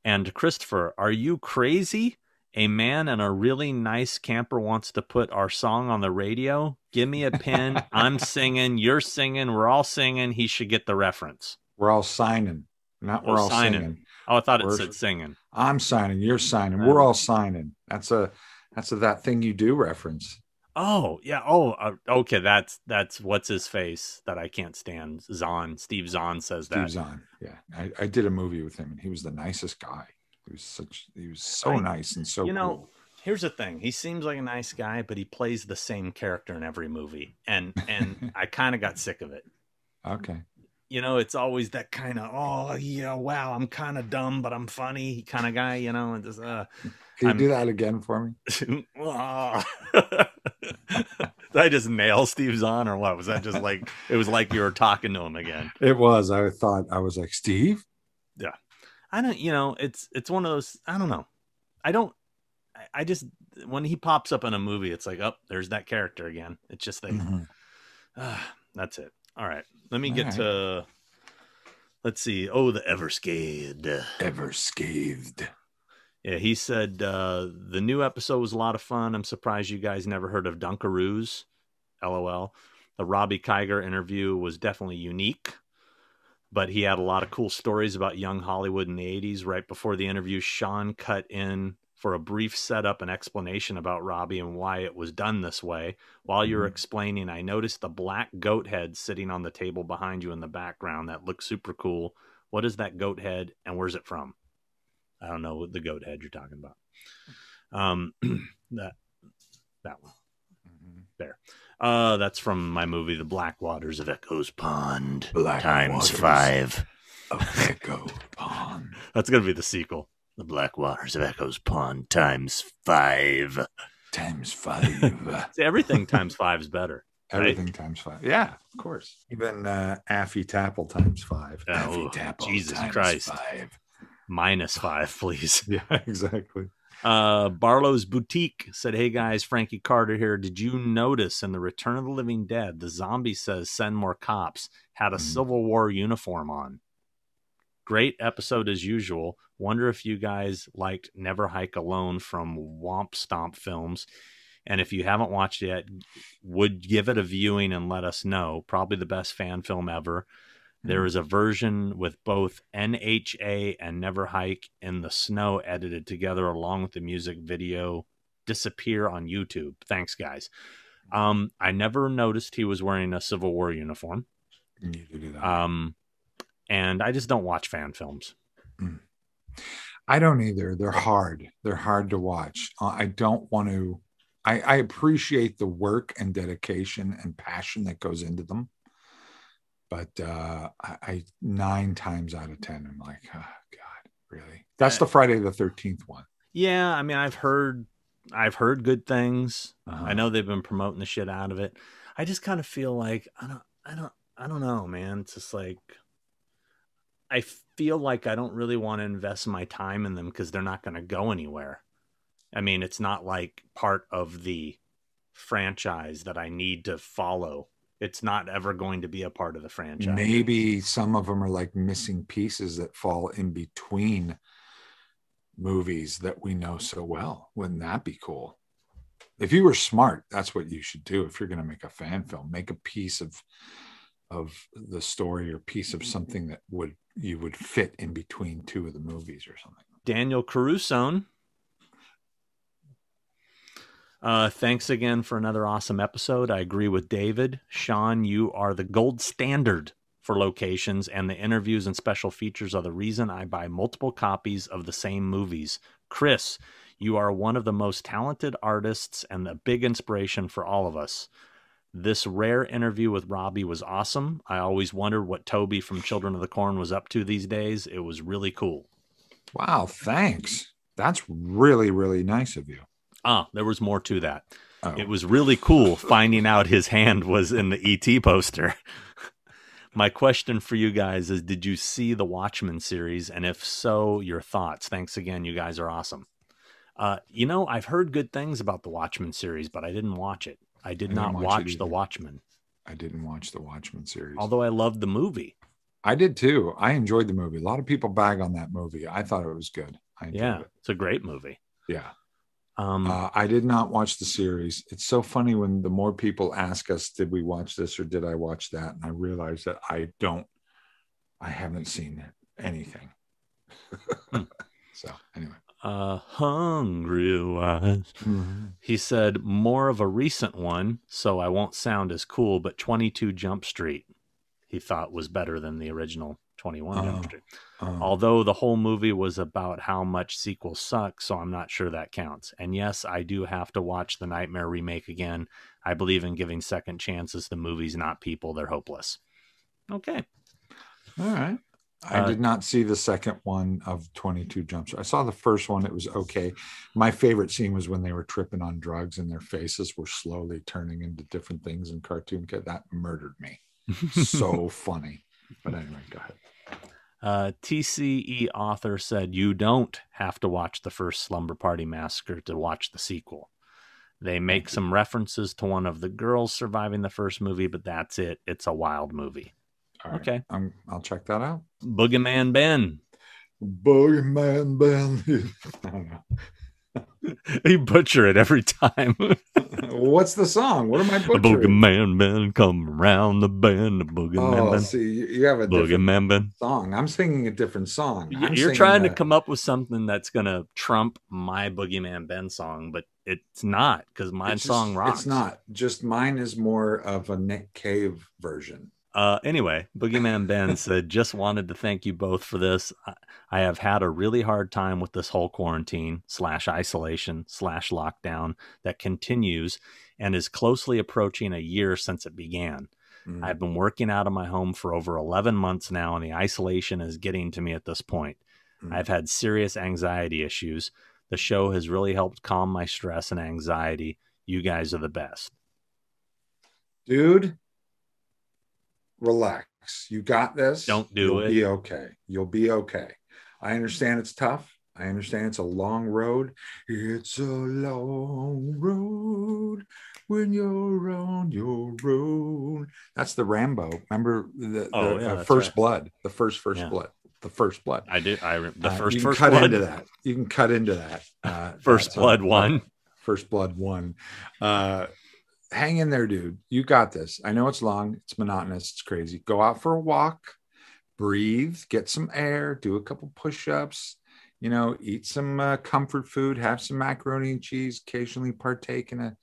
And Christopher, are you crazy? A man and a really nice camper wants to put our song on the radio. Give me a pin. I'm singing. You're singing. We're all singing. He should get the reference. We're all signing, not we're Oh, all signing. singing. Oh, I thought it We're- said singing. I'm signing. You're signing. We're all signing. That's a that's a that thing you do reference. Oh, yeah. Oh, uh, okay. That's that's what's his face that I can't stand. Zahn. Steve Zahn says that. Steve Zahn. Yeah, I, I did a movie with him, and he was the nicest guy. He was such. He was so I- nice and so you know, cool. here's the thing. He seems like a nice guy, but he plays the same character in every movie, and and I kind of got sick of it. Okay. you know, it's always that kind of, oh, yeah, wow, I'm kind of dumb, but I'm funny kind of guy, you know, and just, uh, Can you I'm- do that again for me? ah. Did I just nail Steve Zahn or what? Was that just like, it was like you were talking to him again? It was. I thought I was like Steve. I don't, you know, it's, it's one of those, I don't know. I don't, I- I just, when he pops up in a movie, it's like, oh, there's that character again. It's just that, Mhm. Ah, that's it. All right. Let me All get right. to, let's see. Oh, the Everscade. Ever scathed. Yeah, he said uh, the new episode was a lot of fun. I'm surprised you guys never heard of Dunkaroos. LOL. The Robbie Kiger interview was definitely unique, but he had a lot of cool stories about young Hollywood in the 80s. Right before the interview, Sean cut in for a brief setup and explanation about Robbie and why it was done this way. While you were Mhm. explaining, I noticed the black goat head sitting on the table behind you in the background. That looks super cool. What is that goat head and where's it from? I don't know what the goat head you're talking about. Um, that that one. Mhm. Uh, that's from my movie, The Black Waters of Echo's Pond Black times Waters. five. Of Echo Pond. That's gonna be the sequel. The Black Waters of Echo's Pond times five. Times five. See, everything times five is better. Right? Everything times five. Yeah, of course. Even uh, Affy Tapple times five. Oh, Affy Tapple Jesus times Christ. Five. Minus five, please. Yeah, exactly. Uh, Barlow's Boutique said, Hey guys, Frankie Carter here. Did you notice in the Return of the Living Dead, the zombie says, Send more cops, had a Mhm. Civil War uniform on? Great episode as usual. Wonder if you guys liked Never Hike Alone from Womp Stomp Films. And if you haven't watched it yet, would give it a viewing and let us know. Probably the best fan film ever. There is a version with both NHA and Never Hike in the Snow edited together along with the music video disappear on YouTube. Thanks, guys. Um, I never noticed he was wearing a Civil War uniform. You need to do that. Um, and I just don't watch fan films. I don't either. They're hard. They're hard to watch. Uh, I don't want to. I, I appreciate the work and dedication and passion that goes into them, but uh, I, I nine times out of ten, I'm like, oh, God, really? That's the Friday the Thirteenth one. Yeah, I mean, I've heard, I've heard good things. Uh-huh. I know they've been promoting the shit out of it. I just kind of feel like I don't, I don't, I don't know, man. It's just like I feel like I don't really want to invest my time in them because they're not going to go anywhere. I mean, it's not like part of the franchise that I need to follow. It's not ever going to be a part of the franchise. Maybe some of them are like mm-hmm. missing pieces that fall in between movies that we know so well. Wouldn't that be cool? If you were smart, that's what you should do. If you're going to make a fan mm-hmm. film, make a piece of of the story or piece of mm-hmm. something that would you would fit in between two of the movies or something. Daniel Caruso. Uh, thanks again for another awesome episode. I agree with David. Sean, you are the gold standard for locations, and the interviews and special features are the reason I buy multiple copies of the same movies. Chris, you are one of the most talented artists and a big inspiration for all of us. This rare interview with Robbie was awesome. I always wondered what Toby from Children of the Corn was up to these days. It was really cool. Wow, thanks. That's really really nice of you. Ah, there was more to that. Oh. It was really cool finding out his hand was in the ET poster. My question for you guys is Did you see the Watchmen series? And if so, your thoughts. Thanks again. You guys are awesome. Uh, you know, I've heard good things about the Watchmen series, but I didn't watch it. I did I didn't watch watch, the. Watchmen, I didn't watch the Watchmen series. although I loved the movie. I did too. I enjoyed the movie. A lot of people bag on that movie. I thought it was good. I enjoyed Yeah, it. it's a great movie. Yeah. Um, Uh, I did not watch the series. It's so funny when the more people ask us, did we watch this or did I watch that? And I realize that I don't, I haven't seen anything. Hmm. so, anyway. uh, Hungry Eyes. He said more of a recent one, so I won't sound as cool, but 22 Jump Street he thought was better than the original 21 Jump Oh. Street. Um, Although the whole movie was about how much sequels suck, so I'm not sure that counts. And yes, I do have to watch the Nightmare remake again. I believe in giving second chances to movies, not people. They're hopeless. Okay. all right. I Uh, did not see the second one of 22 Jumps. I saw the first one. It was okay. My favorite scene was when they were tripping on drugs and their faces were slowly turning into different things in cartoon. Kid. That murdered me. So funny. But anyway, go ahead. Uh, TCE author said you don't have to watch the first Slumber Party Massacre to watch the sequel. They make some references to one of the girls surviving the first movie, but that's it. It's a wild movie. All. Okay. I'm, I'll check that out. Boogeyman Ben. Boogeyman Ben. I you butcher it every time. What's the song? What am I the butchering? Boogeyman Ben come around the bend. The Boogeyman Oh, Ben. see, you you have a different Boogeyman Ben. song. I'm singing a different song. Y- I'm You're singing trying to come up with something that's gonna trump my Boogeyman Ben song, but it's not because my it's just- song rocks. It's not. Just mine is more of a Nick Cave version. Uh, anyway, Boogeyman Ben said, just wanted to thank you both for this. I- have had a really hard time with this whole quarantine slash isolation slash lockdown that continues and is closely approaching a year since it began. Mm. I've been working out of my home for over 11 months now, and the isolation is getting to me at this point. Mm. I've had serious anxiety issues. The show has really helped calm my stress and anxiety. You guys are the best. Dude, relax. You got this. Don't do You'll it. Be okay. You'll be okay. I understand it's tough. I understand it's a long road. It's a long road when you're on your road. That's the Rambo. Remember the, the Oh, yeah, uh, first right. blood, the first first Yeah. blood. the first blood. I did. I the Uh, first you can first cut blood. into that. You can cut into that. Uh, First uh, blood one. First blood one. Uh, hang in there, dude. You got this. I know it's long. It's monotonous. It's crazy. Go out for a walk. Breathe. Get some air. Do a couple push-ups. You know, eat some uh, comfort food. Have some macaroni and cheese. Occasionally partake in a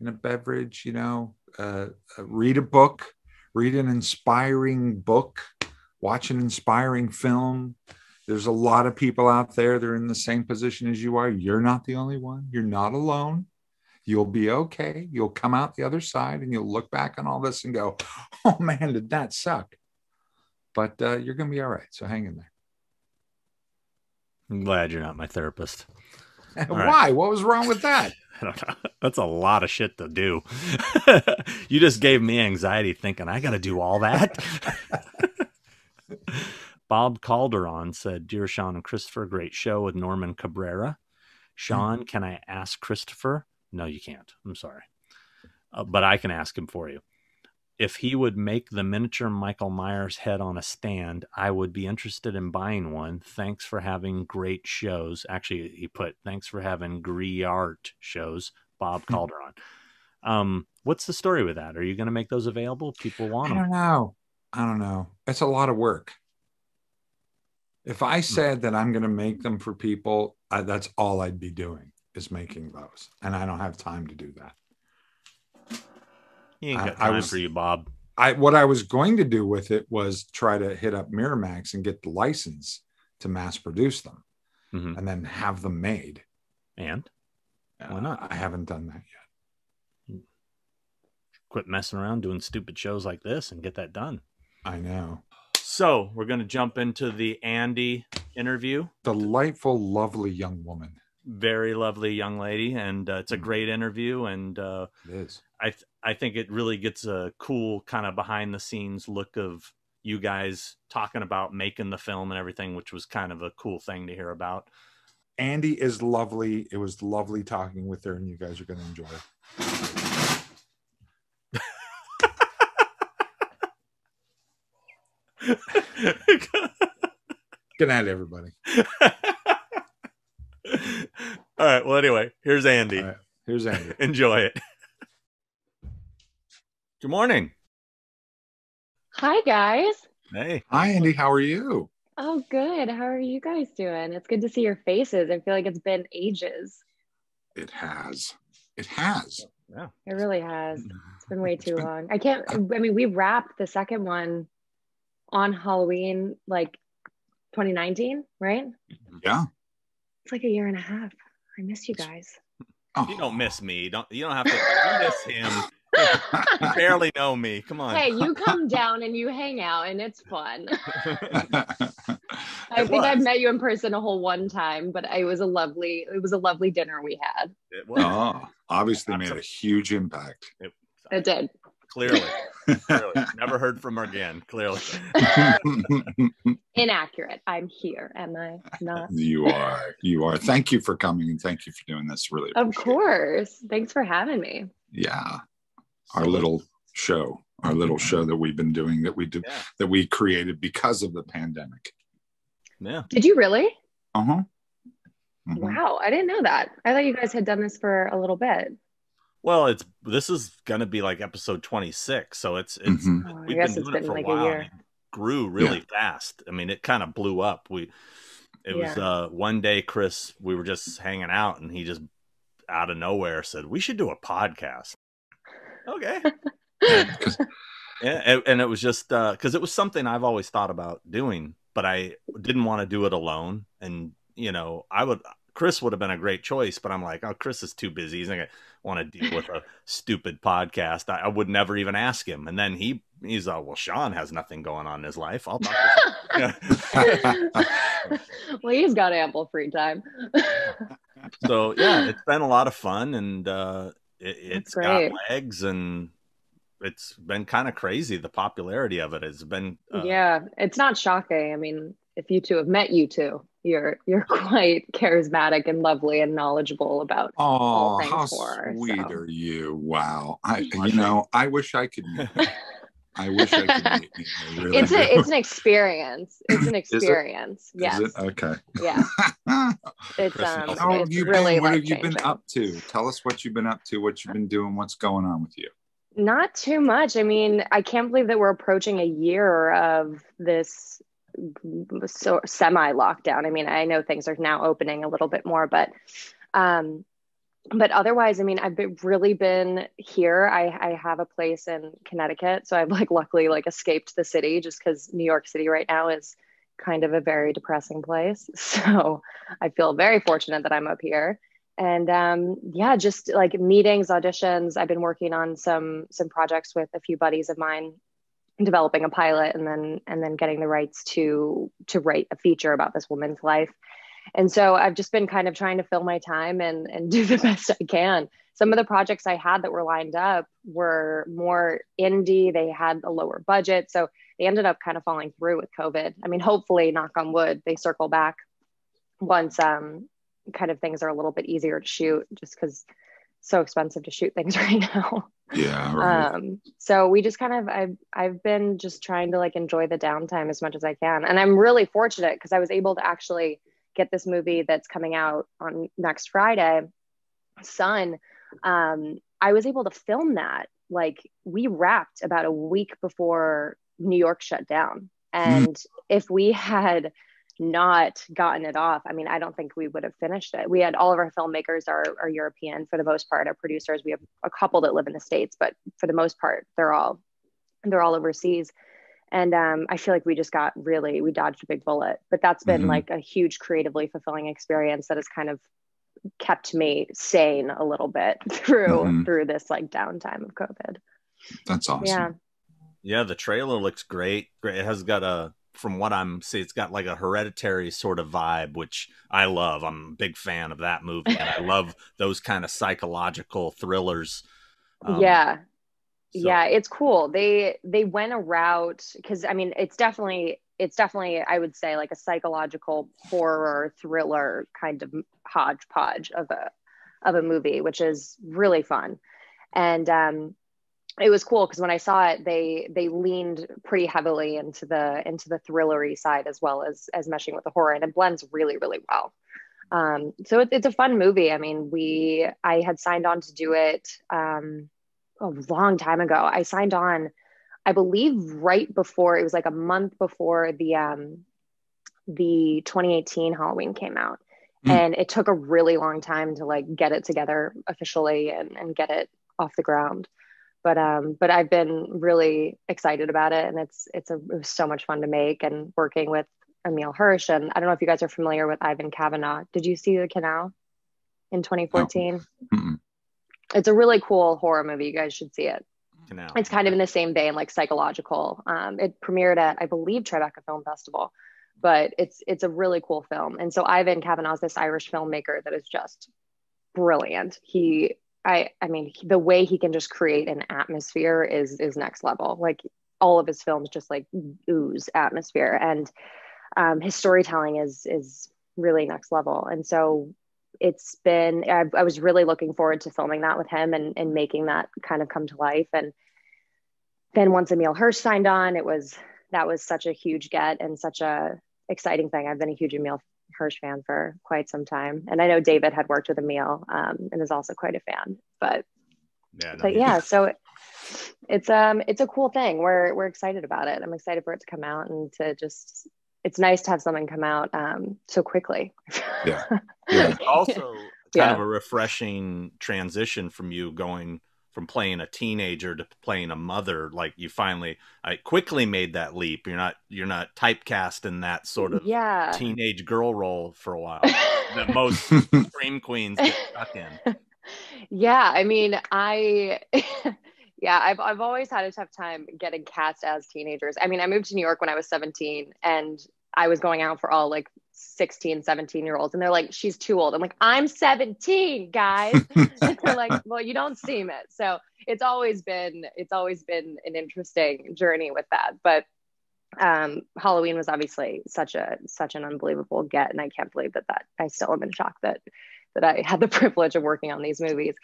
in a beverage. You know, uh, uh, read a book. Read an inspiring book. Watch an inspiring film there's a lot of people out there They're in the same position as you are. You're not the only one. You're not alone. You'll be okay. You'll come out the other side and you'll look back on all this and go, oh man, did that suck? But uh, you're going to be all right. So hang in there. I'm glad you're not my therapist. right. Why? What was wrong with that? I don't know. That's a lot of shit to do. you just gave me anxiety thinking I got to do all that. Bob Calderon said, Dear Sean and Christopher, great show with Norman Cabrera. Sean, can I ask Christopher? No, you can't. I'm sorry. Uh, but I can ask him for you. If he would make the miniature Michael Myers head on a stand, I would be interested in buying one. Thanks for having great shows. Actually, he put, thanks for having Gree art shows, Bob Hmm. Calderon. Um, what's the story with that? Are you going to make those available? People want them. I don't know. I don't know. It's a lot of work. If I said that I'm going to make them for people, I, that's all I'd be doing is making those. And I don't have time to do that. He ain't I- got I time was- for you, Bob. I what I was going to do with it was try to hit up Miramax and get the license to mass produce them Mhm. and then have them made. And Why Uh, not? I haven't done that yet. quit messing around doing stupid shows like this and get that done. I know. So we're going to jump into the Andi interview. Delightful, lovely young woman. Very lovely young lady, and uh, it's a Mhm. great interview. And uh, It is. I th- I think it really gets a cool kind of behind the scenes look of you guys talking about making the film and everything, which was kind of a cool thing to hear about. Andi is lovely. It was lovely talking with her, and you guys are going to enjoy it. Good night, everybody. All right. Well, anyway, here's Andi. All right. Here's Andi. Enjoy it. Good morning. Hi, guys. Hey. Hi, Andi. How are you? Oh, good. How are you guys doing? It's good to see your faces. I feel like it's been ages. It has. It has. Yeah. It really has. It's been way It's too been- long. I can't, I mean, we wrapped the second one on Halloween, like 2019, right? Yeah. It's like a year and a half. I miss you guys. Oh. You don't miss me. Don't you don't have to you miss him. You barely know me. Come on. Hey, you come down and you hang out, and it's fun. I It think I've met you in person a whole one time, but it was a lovely, it was a lovely dinner we had. It was. oh, obviously made a huge impact. It did. Clearly. Clearly. Never heard from her again. Clearly. Inaccurate. I'm here, am I not? you are. You are. Thank you for coming and thank you for doing this. Really. Of appreciate it. course. Thanks for having me. Yeah. Our So- little show, our little show that we've been doing that we did Yeah. that we created because of the pandemic. Yeah. Did you really? Uh huh. Mm-hmm. Wow, I didn't know that. I thought you guys had done this for a little bit. Well, it's this is gonna be like episode twenty six, so it's it's Mhm. Oh, we've guess been it's doing it been for like a while. a year. it grew really fast. I mean, it kind of blew up. We it was uh one day Chris, we were just hanging out and he just out of nowhere said, We should do a podcast. Okay. Yeah, and, and it was just uh because it was something I've always thought about doing, but I didn't want to do it alone. And you know, I would Chris would have been a great choice, but I'm like, oh, Chris is too busy. He's not gonna want to deal with a stupid podcast. I, I would never even ask him. And then he he's uh, well, Sean has nothing going on in his life. I'll talk. To Yeah. well, he's got ample free time. so yeah, it's been a lot of fun, and uh, it, it's got legs, and it's been kind of crazy. The popularity of it has been uh, yeah, it's not shocking. I mean, if you two have met you two, you're you're quite charismatic and lovely and knowledgeable about Oh, things how horror, sweet so. are you? Wow. I, you know, I wish I could. meet. I wish I could meet you. Really it's a do. it's an experience. It's an experience. Is Yes. it? Okay. Yeah. It's Chris um Nelson. How have it's you really been? What have you been up to? Tell us what you've been up to, what you've been doing, what's going on with you. Not too much. I mean, I can't believe that we're approaching a year of this so semi lockdown. I mean, I know things are now opening a little bit more, but um but otherwise, I mean, I've been, really been here. I, I have a place in Connecticut, so I've like luckily like escaped the city just because New York City right now is kind of a very depressing place. So I feel very fortunate that I'm up here and um, yeah just like meetings auditions i've been working on some some projects with a few buddies of mine developing a pilot and then and then getting the rights to to write a feature about this woman's life. And so i've just been kind of trying to fill my time and and do the best i can. Some of the projects i had that were lined up were more indie. They had a lower budget. So they ended up kind of falling through with covid. I mean hopefully knock on wood they circle back once um kind of things are a little bit easier to shoot just because so expensive to shoot things right now. Yeah. Right. Um, so we just kind of I've I've been just trying to like enjoy the downtime as much as I can. And I'm really fortunate because I was able to actually get this movie that's coming out on next Friday, Sun. Um, I was able to film that. Like we wrapped about a week before New York shut down. And if we had not gotten it off, I mean, I don't think we would have finished it. We had all of our filmmakers are, are European for the most part. Our producers, we have a couple that live in the States, but for the most part, they're all they're all overseas. And um, I feel like we just got really we dodged a big bullet. But that's been Mhm. like a huge creatively fulfilling experience that has kind of kept me sane a little bit through Mhm. through this like downtime of COVID. That's awesome. Yeah. Yeah, the trailer looks great. Great. It has got a, from what I'm seeing, it's got like a hereditary sort of vibe, which I love. I'm a big fan of that movie, and I love those kind of psychological thrillers. Um, yeah. so- yeah it's cool they they went a route because i mean it's definitely it's definitely i would say like a psychological horror thriller kind of hodgepodge of a of a movie which is really fun and um it was cool because when i saw it they they leaned pretty heavily into the into the thrillery side as well as as meshing with the horror and it blends really really well um so it, it's a fun movie i mean we i had signed on to do it um a long time ago. I signed on, I believe, right before it was like a month before the um, the 2018 Halloween came out, Mm. and it took a really long time to like get it together officially and and get it off the ground. But um, but I've been really excited about it, and it's it's a it was so much fun to make and working with Emile Hirsch. And I don't know if you guys are familiar with Ivan Kavanagh. Did you see The Canal in 2014? Mm-mm. It's a really cool horror movie. You guys should see it Canal. it's kind of in the same vein like psychological um, it premiered at i believe tribeca film festival but it's it's a really cool film and so ivan kavanagh's this irish filmmaker that is just brilliant he i i mean he- the way he can just create an atmosphere is is next level. Like all of his films just like ooze atmosphere. And um, his storytelling is is really next level. And so it's been I, I was really looking forward to filming that with him and, and making that kind of come to life. And then once emile hirsch signed on it was that was such a huge get and such a exciting thing. I've been a huge emile hirsch fan for quite some time and i know david had worked with emile um, and is also quite a fan but yeah, but yeah so it's um it's a cool thing we're we're excited about it i'm excited for it to come out and to just it's nice to have something come out um so quickly Yeah. Yeah. Also kind Yeah. of a refreshing transition from you going from playing a teenager to playing a mother like you finally i quickly made that leap. You're not you're not typecast in that sort of yeah. teenage girl role for a while that most scream queens get stuck in. Yeah i mean i yeah I've, I've always had a tough time getting cast as teenagers. I mean i moved to new york when i was 17 and i was going out for all like 16 17 year olds and they're like she's too old. I'm like i'm 17 guys. And they're like well you don't seem it. So it's always been it's always been an interesting journey with that but um halloween was obviously such a such an unbelievable get and i can't believe that that i still am in shock that that i had the privilege of working on these movies.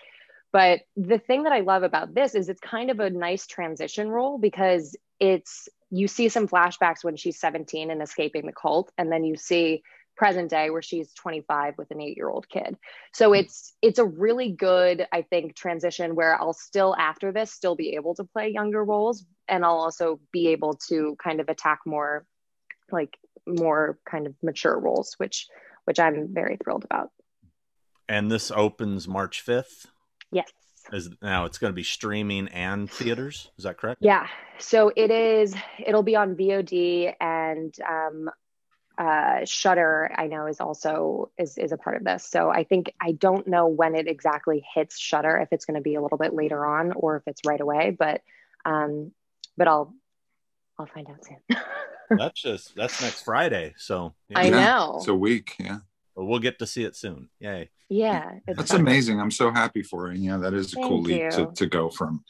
But the thing that i love about this is it's kind of a nice transition role because it's you see some flashbacks when she's 17 and escaping the cult and then you see present day where she's 25 with an 8-year-old kid. So hmm. it's it's a really good I think transition where I'll still after this still be able to play younger roles and I'll also be able to kind of attack more like more kind of mature roles which which I'm very thrilled about. And this opens March 5th? Yes. Is now it's going to be streaming and theaters. Is that correct? Yeah. So it is. It'll be on VOD and um, uh, Shudder. I know is also is is a part of this. So I think I don't know when it exactly hits Shudder. If it's going to be a little bit later on or if it's right away. But um, but I'll I'll find out soon. that's just that's next Friday. So yeah. I know it's a week. Yeah. We'll get to see it soon. Yay. Yeah. That's fun. amazing. I'm so happy for her. Yeah, that is a Thank cool leap to, to go from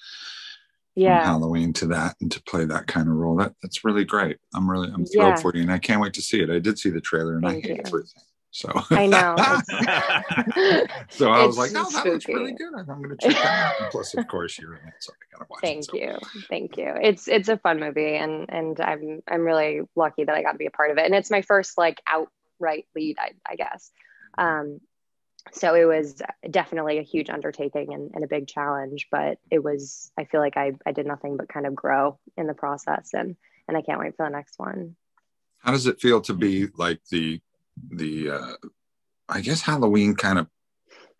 yeah from Halloween to that and to play that kind of role. That that's really great. I'm really I'm thrilled yeah. for you, and I can't wait to see it. I did see the trailer, and Thank I hate you. everything. So I know. so I was like, "No, oh, that looks really good. I'm going to check that out." And plus, of course, you're in it, so I gotta watch Thank it. Thank you, thank you. It's it's a fun movie, and and I'm I'm really lucky that I got to be a part of it, and it's my first like outright lead, I, I guess. Um, so it was definitely a huge undertaking and, and, a big challenge but it was i feel like I, I did nothing but kind of grow in the process and and i can't wait for the next one. How does it feel to be like the the uh i guess halloween kind of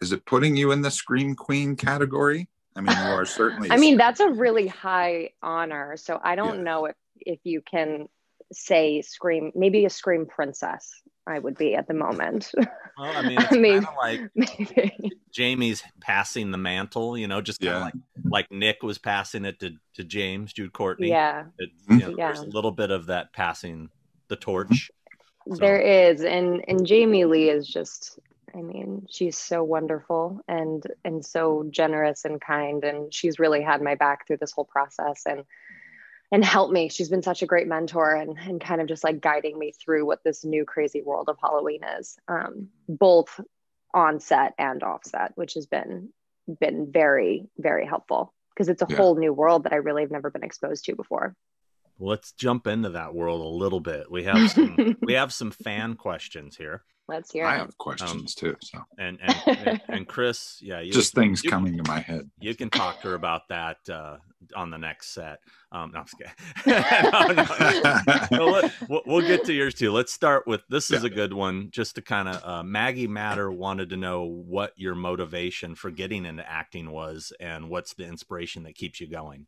is it putting you in the scream queen category? I mean you are certainly i mean that's a really high honor. So i don't yeah. know if if you can say scream maybe a scream princess I would be at the moment. Well, I mean, it's I mean, like maybe. Jamie's passing the mantle, you know, just kind of yeah. like like Nick was passing it to, to James, Jude Courtney. Yeah. It, you mm-hmm. know, yeah. There's a little bit of that passing the torch. So. There is, and and Jamie Lee is just. I mean, she's so wonderful and and so generous and kind, and she's really had my back through this whole process. And and help me. She's been such a great mentor and, and kind of just like guiding me through what this new crazy world of Halloween is, um, both on set and off set, which has been been very very helpful because it's a yeah. whole new world that I really have never been exposed to before. Let's jump into that world a little bit. We have some we have some fan questions here. Let's hear. It. I have questions um, too. So and and, and Chris, yeah, you, just things you, coming to my head. You can talk to her about that uh, on the next set. Um, no, I'm just kidding. no, no, no. we'll, we'll, get to yours too. Let's start with this. Is yeah. a good one, just to kind of uh, Maggie Matter wanted to know what your motivation for getting into acting was, and what's the inspiration that keeps you going.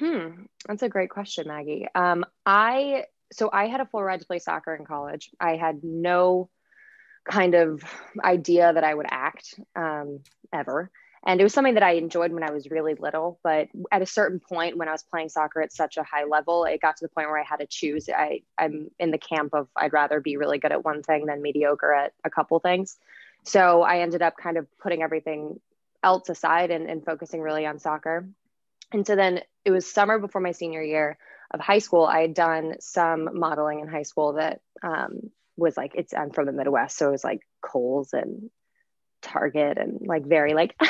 Hmm, that's a great question, Maggie. Um, I so I had a full ride to play soccer in college. I had no kind of idea that I would act um, ever. And it was something that I enjoyed when I was really little. But at a certain point, when I was playing soccer at such a high level, it got to the point where I had to choose. I, I'm in the camp of I'd rather be really good at one thing than mediocre at a couple things. So I ended up kind of putting everything else aside and, and focusing really on soccer. And so then it was summer before my senior year of high school, I had done some modeling in high school that um, was like, it's, I'm from the Midwest. So it was like Kohl's and Target and like very like,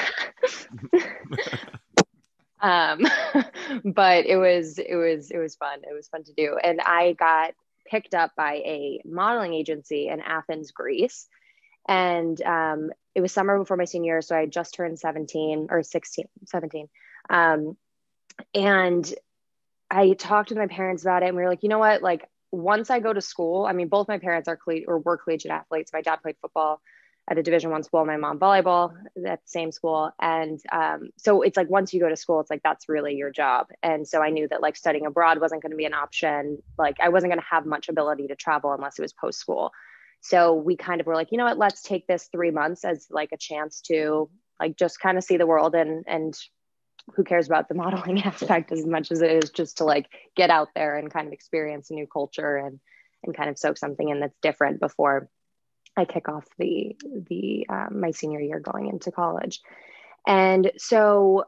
um, but it was, it was, it was fun. It was fun to do. And I got picked up by a modeling agency in Athens, Greece. And um, it was summer before my senior year. So I just turned 17 or 16, 17. Um, and I talked to my parents about it and we were like, you know what? Like once I go to school, I mean, both my parents are coll- or were collegiate athletes. My dad played football at a division one school, my mom volleyball at the same school. And um, so it's like, once you go to school, it's like, that's really your job. And so I knew that like studying abroad wasn't going to be an option. Like I wasn't going to have much ability to travel unless it was post school. So we kind of were like, you know what, let's take this three months as like a chance to like just kind of see the world and, and who cares about the modeling aspect as much as it is just to like get out there and kind of experience a new culture and and kind of soak something in that's different before I kick off the the um, my senior year going into college. And so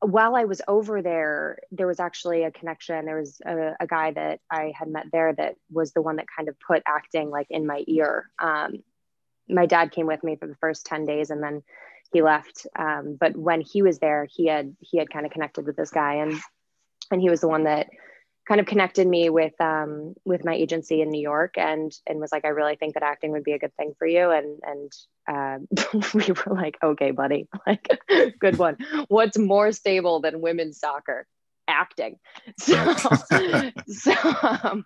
while I was over there, there was actually a connection. There was a, a, guy that I had met there that was the one that kind of put acting like in my ear. Um, my dad came with me for the first 10 days and then he left. Um, but when he was there, he had he had kind of connected with this guy, and and he was the one that kind of connected me with um, with my agency in New York and and was like, I really think that acting would be a good thing for you. And and uh, we were like, okay, buddy, like good one. What's more stable than women's soccer? Acting. So so um,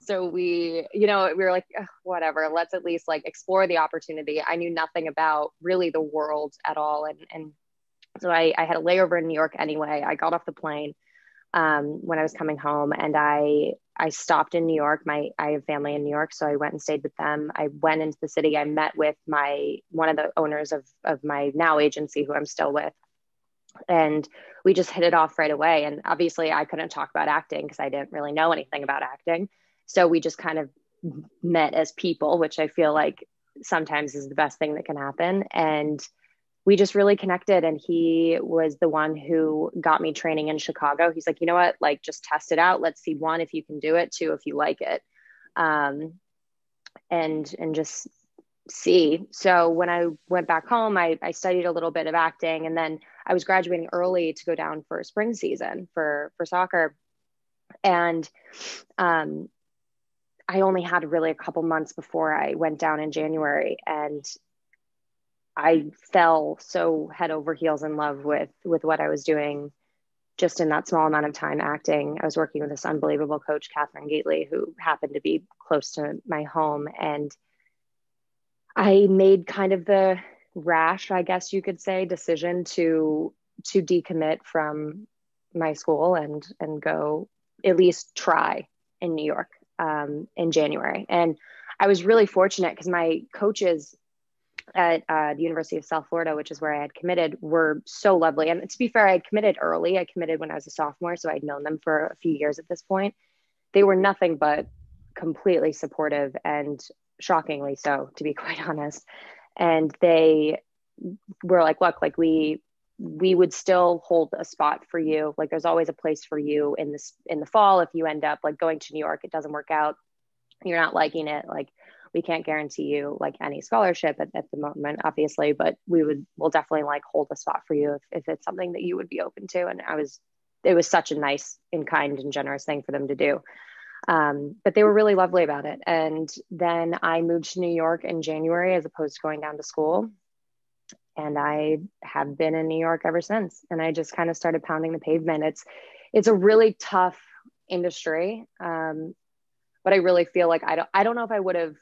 so we, you know, we were like, whatever. Let's at least like explore the opportunity. I knew nothing about really the world at all, and and so I, I had a layover in New York anyway. I got off the plane um, when I was coming home, and I I stopped in New York. My I have family in New York, so I went and stayed with them. I went into the city. I met with my one of the owners of of my now agency, who I'm still with, and we just hit it off right away. And obviously, I couldn't talk about acting because I didn't really know anything about acting. So we just kind of met as people, which I feel like sometimes is the best thing that can happen. And we just really connected and he was the one who got me training in chicago he's like you know what like just test it out let's see one if you can do it two if you like it um, and and just see so when i went back home I, I studied a little bit of acting and then i was graduating early to go down for spring season for for soccer and um, i only had really a couple months before i went down in january and I fell so head over heels in love with with what I was doing just in that small amount of time acting. I was working with this unbelievable coach, Catherine Gately, who happened to be close to my home. And I made kind of the rash, I guess you could say, decision to to decommit from my school and and go at least try in New York um, in January. And I was really fortunate because my coaches at uh, the University of South Florida, which is where I had committed, were so lovely. And to be fair, I had committed early. I committed when I was a sophomore, so I'd known them for a few years at this point. They were nothing but completely supportive and shockingly so, to be quite honest. And they were like, "Look, like we we would still hold a spot for you. Like there's always a place for you in this in the fall if you end up like going to New York, it doesn't work out, you're not liking it, like." we can't guarantee you like any scholarship at, at the moment obviously but we would will definitely like hold a spot for you if, if it's something that you would be open to and i was it was such a nice and kind and generous thing for them to do um, but they were really lovely about it. And then i moved to new york in january as opposed to going down to school. And i have been in new york ever since. And i just kind of started pounding the pavement. It's it's a really tough industry. Um, but i really feel like i don't i don't know if i would have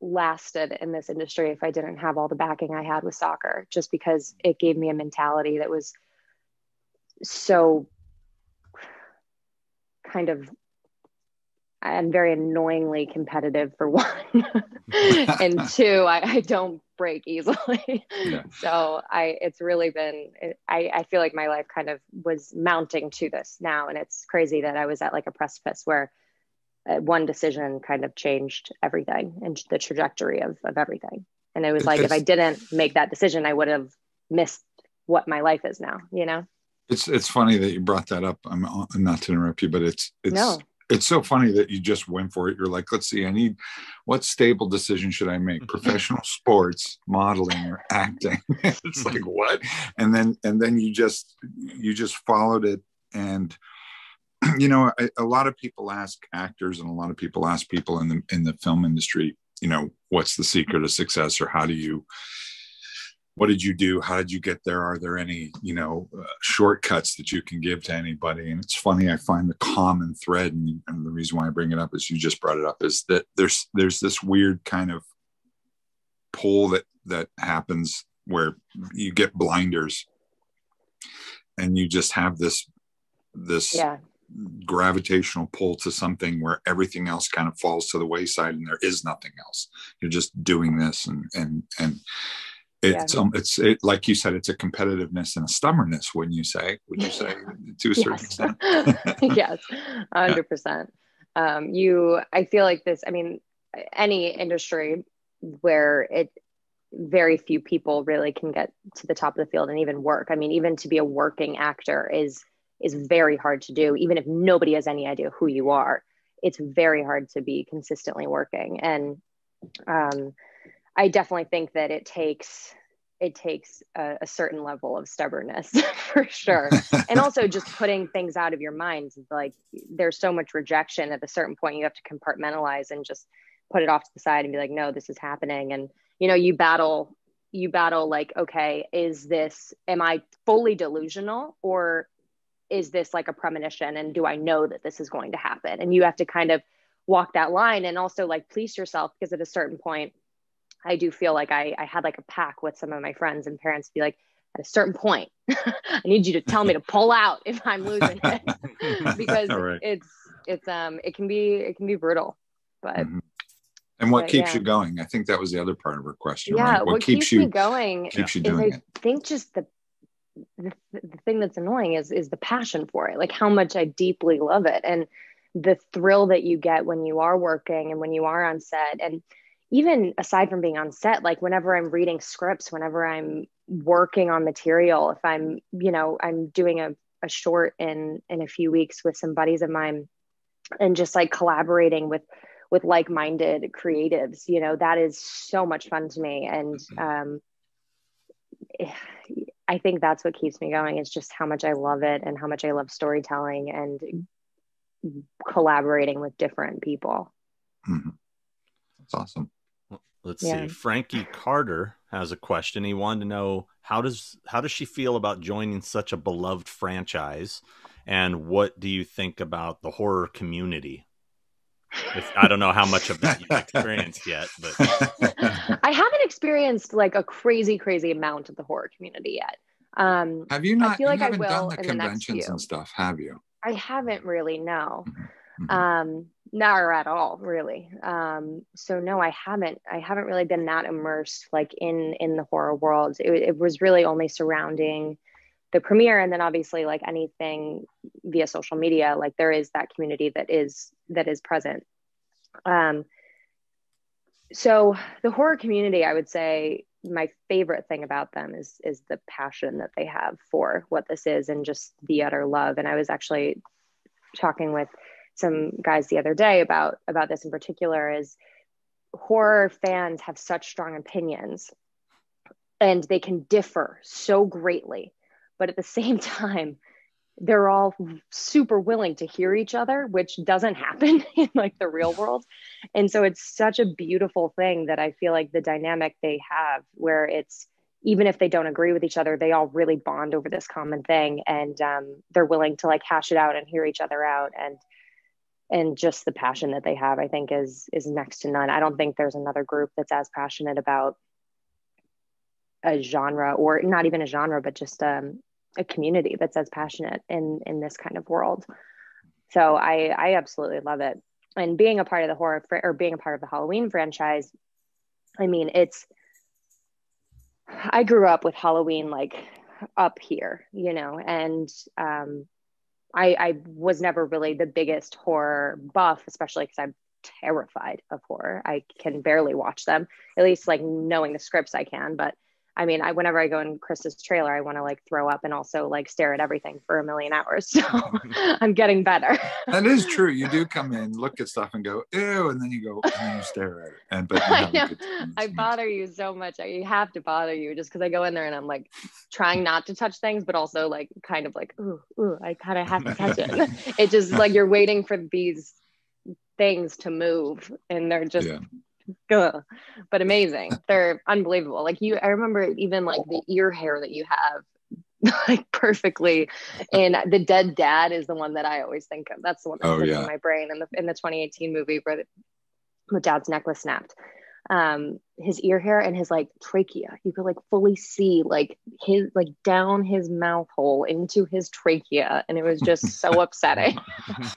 lasted in this industry if I didn't have all the backing I had with soccer, just because it gave me a mentality that was so kind of I'm very annoyingly competitive for one, and two, I, I, don't break easily. Yeah. So I, it's really been, I, I feel like my life kind of was mounting to this now, and it's crazy that I was at like a precipice where uh, one decision kind of changed everything and the trajectory of, of everything. And it was like, if I didn't make that decision, I would have missed what my life is now, you know? It's, it's funny that you brought that up. I'm not to interrupt you, but it's, it's, no. It's so funny that you just went for it. You're like, let's see, I need, what stable decision should I make? Mm-hmm. Professional sports, modeling or acting. it's like, mm-hmm. what? And then, and then you just, you just followed it and, you know, a, a, lot of people ask actors and a lot of people ask people in the in the film industry, you know, what's the secret of success or how do you what did you do? How did you get there? Are there any, you know, uh, shortcuts that you can give to anybody? And it's funny, I find the common thread, and, and the reason why I bring it up is you just brought it up, is that there's there's this weird kind of pull that that happens where you get blinders, and you just have this this yeah gravitational pull to something where everything else kind of falls to the wayside and there is nothing else you're just doing this and and and it's yeah. um, it's it, like you said it's a competitiveness and a stubbornness wouldn't you say would you say to a certain extent yes 100% um, you i feel like this i mean any industry where it very few people really can get to the top of the field and even work i mean even to be a working actor is is very hard to do, even if nobody has any idea who you are. It's very hard to be consistently working. And um, I definitely think that it takes it takes a, a certain level of stubbornness for sure. And also just putting things out of your mind like there's so much rejection at a certain point you have to compartmentalize and just put it off to the side and be like no this is happening. And you know you battle you battle like okay is this am i fully delusional or is this like a premonition and do i know that this is going to happen? And you have to kind of walk that line and also like police yourself because at a certain point I do feel like I, I had like a pack with some of my friends and parents to be like, at a certain point, I need you to tell me to pull out if I'm losing it because right. it's it's um it can be it can be brutal, but. Mm-hmm. And what but, keeps yeah. you going? I think that was the other part of her question. Yeah, right? what, what, keeps, keeps you going keeps you doing I it. think just the, the the thing that's annoying is is the passion for it, like how much I deeply love it, and the thrill that you get when you are working and when you are on set, and even aside from being on set, like whenever I'm reading scripts, whenever I'm working on material, if I'm, you know, I'm doing a, a short in in a few weeks with some buddies of mine and just like collaborating with with like-minded creatives, you know, that is so much fun to me. And um I think that's what keeps me going is just how much I love it and how much I love storytelling and collaborating with different people. Mm-hmm. That's awesome. Let's yeah. see. Frankie Carter has a question. He wanted to know how does how does she feel about joining such a beloved franchise, and what do you think about the horror community? If, I don't know how much of that you've experienced yet, but I haven't experienced like a crazy, crazy amount of the horror community yet. Um, have you not? I feel like I will done the conventions the and stuff. Have you? I haven't really. No. Mm-hmm. Mm-hmm. Um, never at all really. Um so no i haven't i haven't really been that immersed like in in the horror world. It, it was really only surrounding the premiere and then obviously like anything via social media like there is that community that is that is present. Um so the horror community i would say my favorite thing about them is is the passion that they have for what this is and just the utter love. And i was actually talking with some guys the other day about about this in particular is horror fans have such strong opinions and they can differ so greatly but at the same time they're all super willing to hear each other which doesn't happen in like the real world. And so it's such a beautiful thing that i feel like the dynamic they have where it's even if they don't agree with each other they all really bond over this common thing and um, they're willing to like hash it out and hear each other out and and just the passion that they have i think is is next to none. I don't think there's another group that's as passionate about a genre or not even a genre but just um, a community that's as passionate in in this kind of world. So i i absolutely love it. And being a part of the horror fr- or being a part of the halloween franchise i mean it's i grew up with halloween like up here you know and um I, I was never really the biggest horror buff, especially because I'm terrified of horror. I can barely watch them. At least like knowing the scripts I can, but I mean, I whenever I go in Chris's trailer, I want to like throw up and also like stare at everything for a million hours. So I'm getting better. that is true. You do come in, look at stuff, and go ew, and then you go and then you stare at it. And but I, know, I bother you so much. I have to bother you just because I go in there and I'm like trying not to touch things, but also like kind of like ooh, ooh, I kind of have to touch it. it just like you're waiting for these things to move, and they're just. Yeah Ugh. but amazing. They're unbelievable. Like you, I remember even like the ear hair that you have like perfectly and the dead dad is the one that i always think of that's the one that's oh, yeah. in my brain in the in the 2018 movie where the, the dad's neck was snapped um his ear hair and his like trachea you could like fully see like his like down his mouth hole into his trachea and it was just so upsetting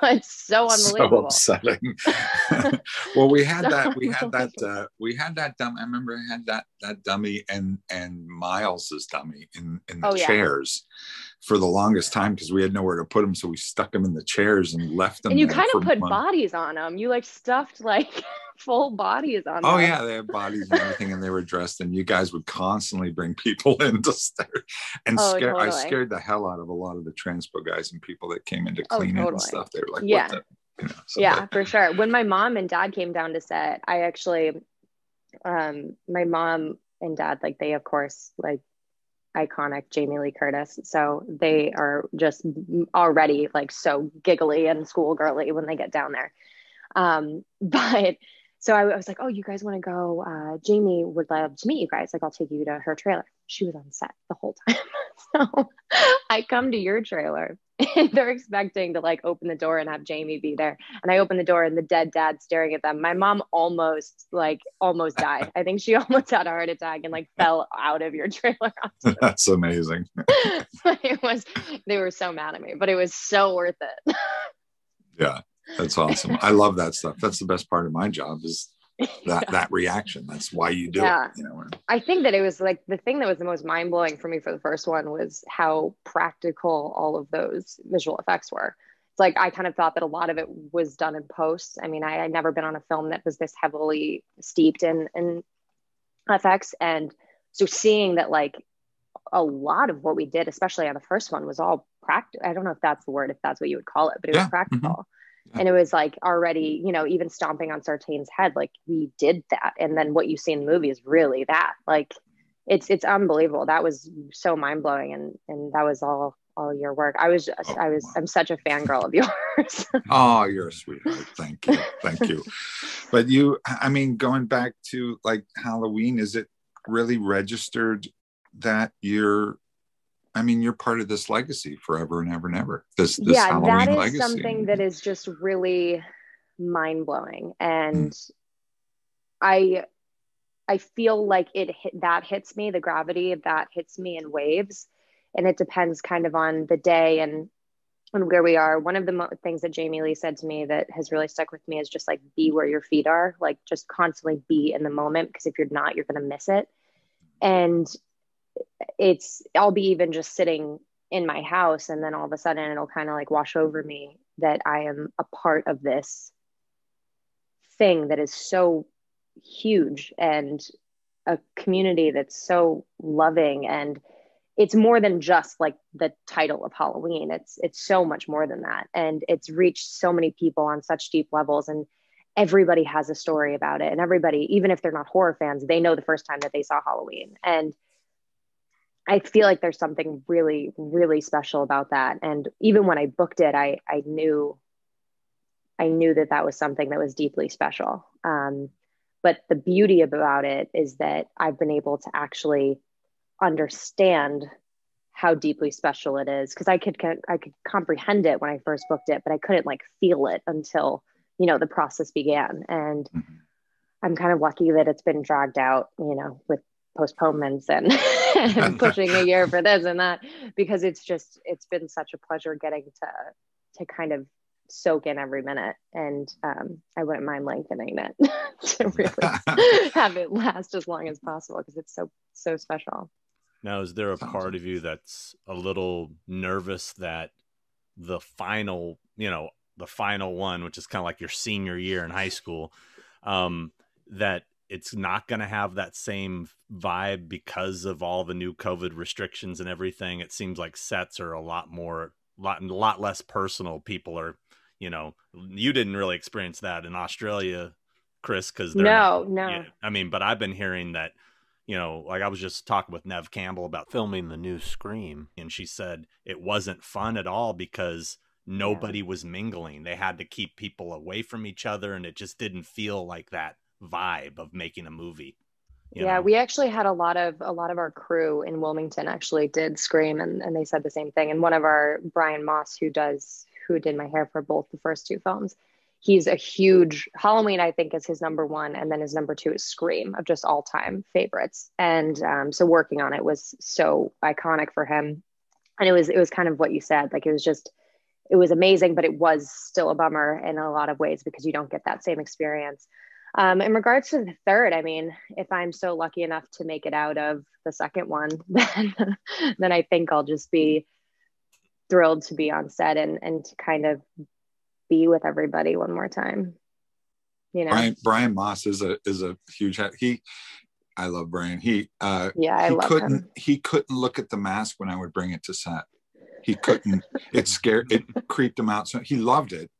but so unbelievable so upsetting well we had so that we had that uh we had that dumb i remember i had that that dummy and and miles's dummy in in the oh, chairs yeah for the longest time because we had nowhere to put them. So we stuck them in the chairs and left them. And you kind of put months. bodies on them. You like stuffed like full bodies on oh, them. yeah. They had bodies and everything and they were dressed. And you guys would constantly bring people in to stare and oh, scare. Totally. I scared the hell out of a lot of the transpo guys and people that came in to oh, clean oh, totally. and stuff. They were like, yeah. The, you know, so yeah, for sure. When my mom and dad came down to set, I actually, um, my mom and dad, like they, of course, like iconic Jamie Lee Curtis. So they are just already like so giggly and schoolgirly when they get down there. Um, but so I, I, was like, oh, you guys want to go? Uh, Jamie would love to meet you guys. Like, I'll take you to her trailer. She was on set the whole time. so I come to your trailer and they're expecting to like open the door and have Jamie be there. And I open the door and the dead dad staring at them. My mom almost like almost died. I think she almost had a heart attack and like fell out of your trailer. That's amazing. it was they were so mad at me, but it was so worth it. yeah. That's awesome. I love that stuff. That's the best part of my job is that yeah. that reaction. That's why you do yeah. it. You know. I think that it was like the thing that was the most mind blowing for me for the first one was how practical all of those visual effects were. It's like I kind of thought that a lot of it was done in post. I mean, I had never been on a film that was this heavily steeped in in effects, and so seeing that like a lot of what we did, especially on the first one, was all practical. I don't know if that's the word, if that's what you would call it, but it yeah. was practical. Mm-hmm and it was like already you know even stomping on sartain's head like we did that. And then what you see in the movie is really that. Like it's it's unbelievable. That was so mind-blowing and and that was all all your work. I was oh, i was wow. i'm such a fangirl of yours. Oh you're a sweetheart. Thank you. Thank you. But you i mean going back to like halloween is it really registered that you're I mean, you're part of this legacy forever and ever and ever. This, this yeah, Halloween that is legacy. something that is just really mind blowing, and mm. I, I feel like it hit, that hits me. The gravity of that hits me in waves, and it depends kind of on the day and and where we are. One of the mo- things that Jamie Lee said to me that has really stuck with me is just like be where your feet are, like just constantly be in the moment because if you're not, you're going to miss it. And it's I'll be even just sitting in my house and then all of a sudden it'll kind of like wash over me that I am a part of this thing that is so huge and a community that's so loving. And it's more than just like the title of Halloween. It's it's so much more than that. And it's reached so many people on such deep levels and everybody has a story about it. And everybody even if they're not horror fans, they know the first time that they saw Halloween. And I feel like there's something really, really special about that. And even when I booked it, I, I knew, I knew that that was something that was deeply special. Um, but the beauty about it is that I've been able to actually understand how deeply special it is because I could I could comprehend it when I first booked it, but I couldn't like feel it until you know the process began. And mm-hmm. I'm kind of lucky that it's been dragged out, you know, with postponements and, and pushing a year for this and that because it's just it's been such a pleasure getting to to kind of soak in every minute. And um, i wouldn't mind lengthening it to really have it last as long as possible because it's so so special. Now is there a part of you that's a little nervous that the final you know the final one which is kind of like your senior year in high school um, that it's not going to have that same vibe because of all the new COVID restrictions and everything. It seems like sets are a lot more, lot, a lot less personal. People are, you know, you didn't really experience that in Australia, Chris, because no, no. Yeah, I mean, but I've been hearing that, you know, like I was just talking with Neve Campbell about filming the new Scream, and she said it wasn't fun at all because nobody yeah. was mingling. They had to keep people away from each other, and it just didn't feel like that vibe of making a movie. Yeah, know? we actually had a lot of a lot of our crew in Wilmington actually did Scream, and, and they said the same thing. And one of our Brian Moss, who does who did my hair for both the first two films, he's a huge Halloween. I think is his number one, and then his number two is Scream of just all time favorites. And um, so working on it was so iconic for him, and it was it was kind of what you said, like it was just it was amazing, but it was still a bummer in a lot of ways because you don't get that same experience. Um, in regards to the third, I mean, if I'm so lucky enough to make it out of the second one, then then I think I'll just be thrilled to be on set and and to kind of be with everybody one more time. You know, Brian, Brian Moss is a is a huge he. I love Brian. He uh, yeah, I he love couldn't him. he couldn't look at the mask when I would bring it to set. He couldn't. it scared it creeped him out. So he loved it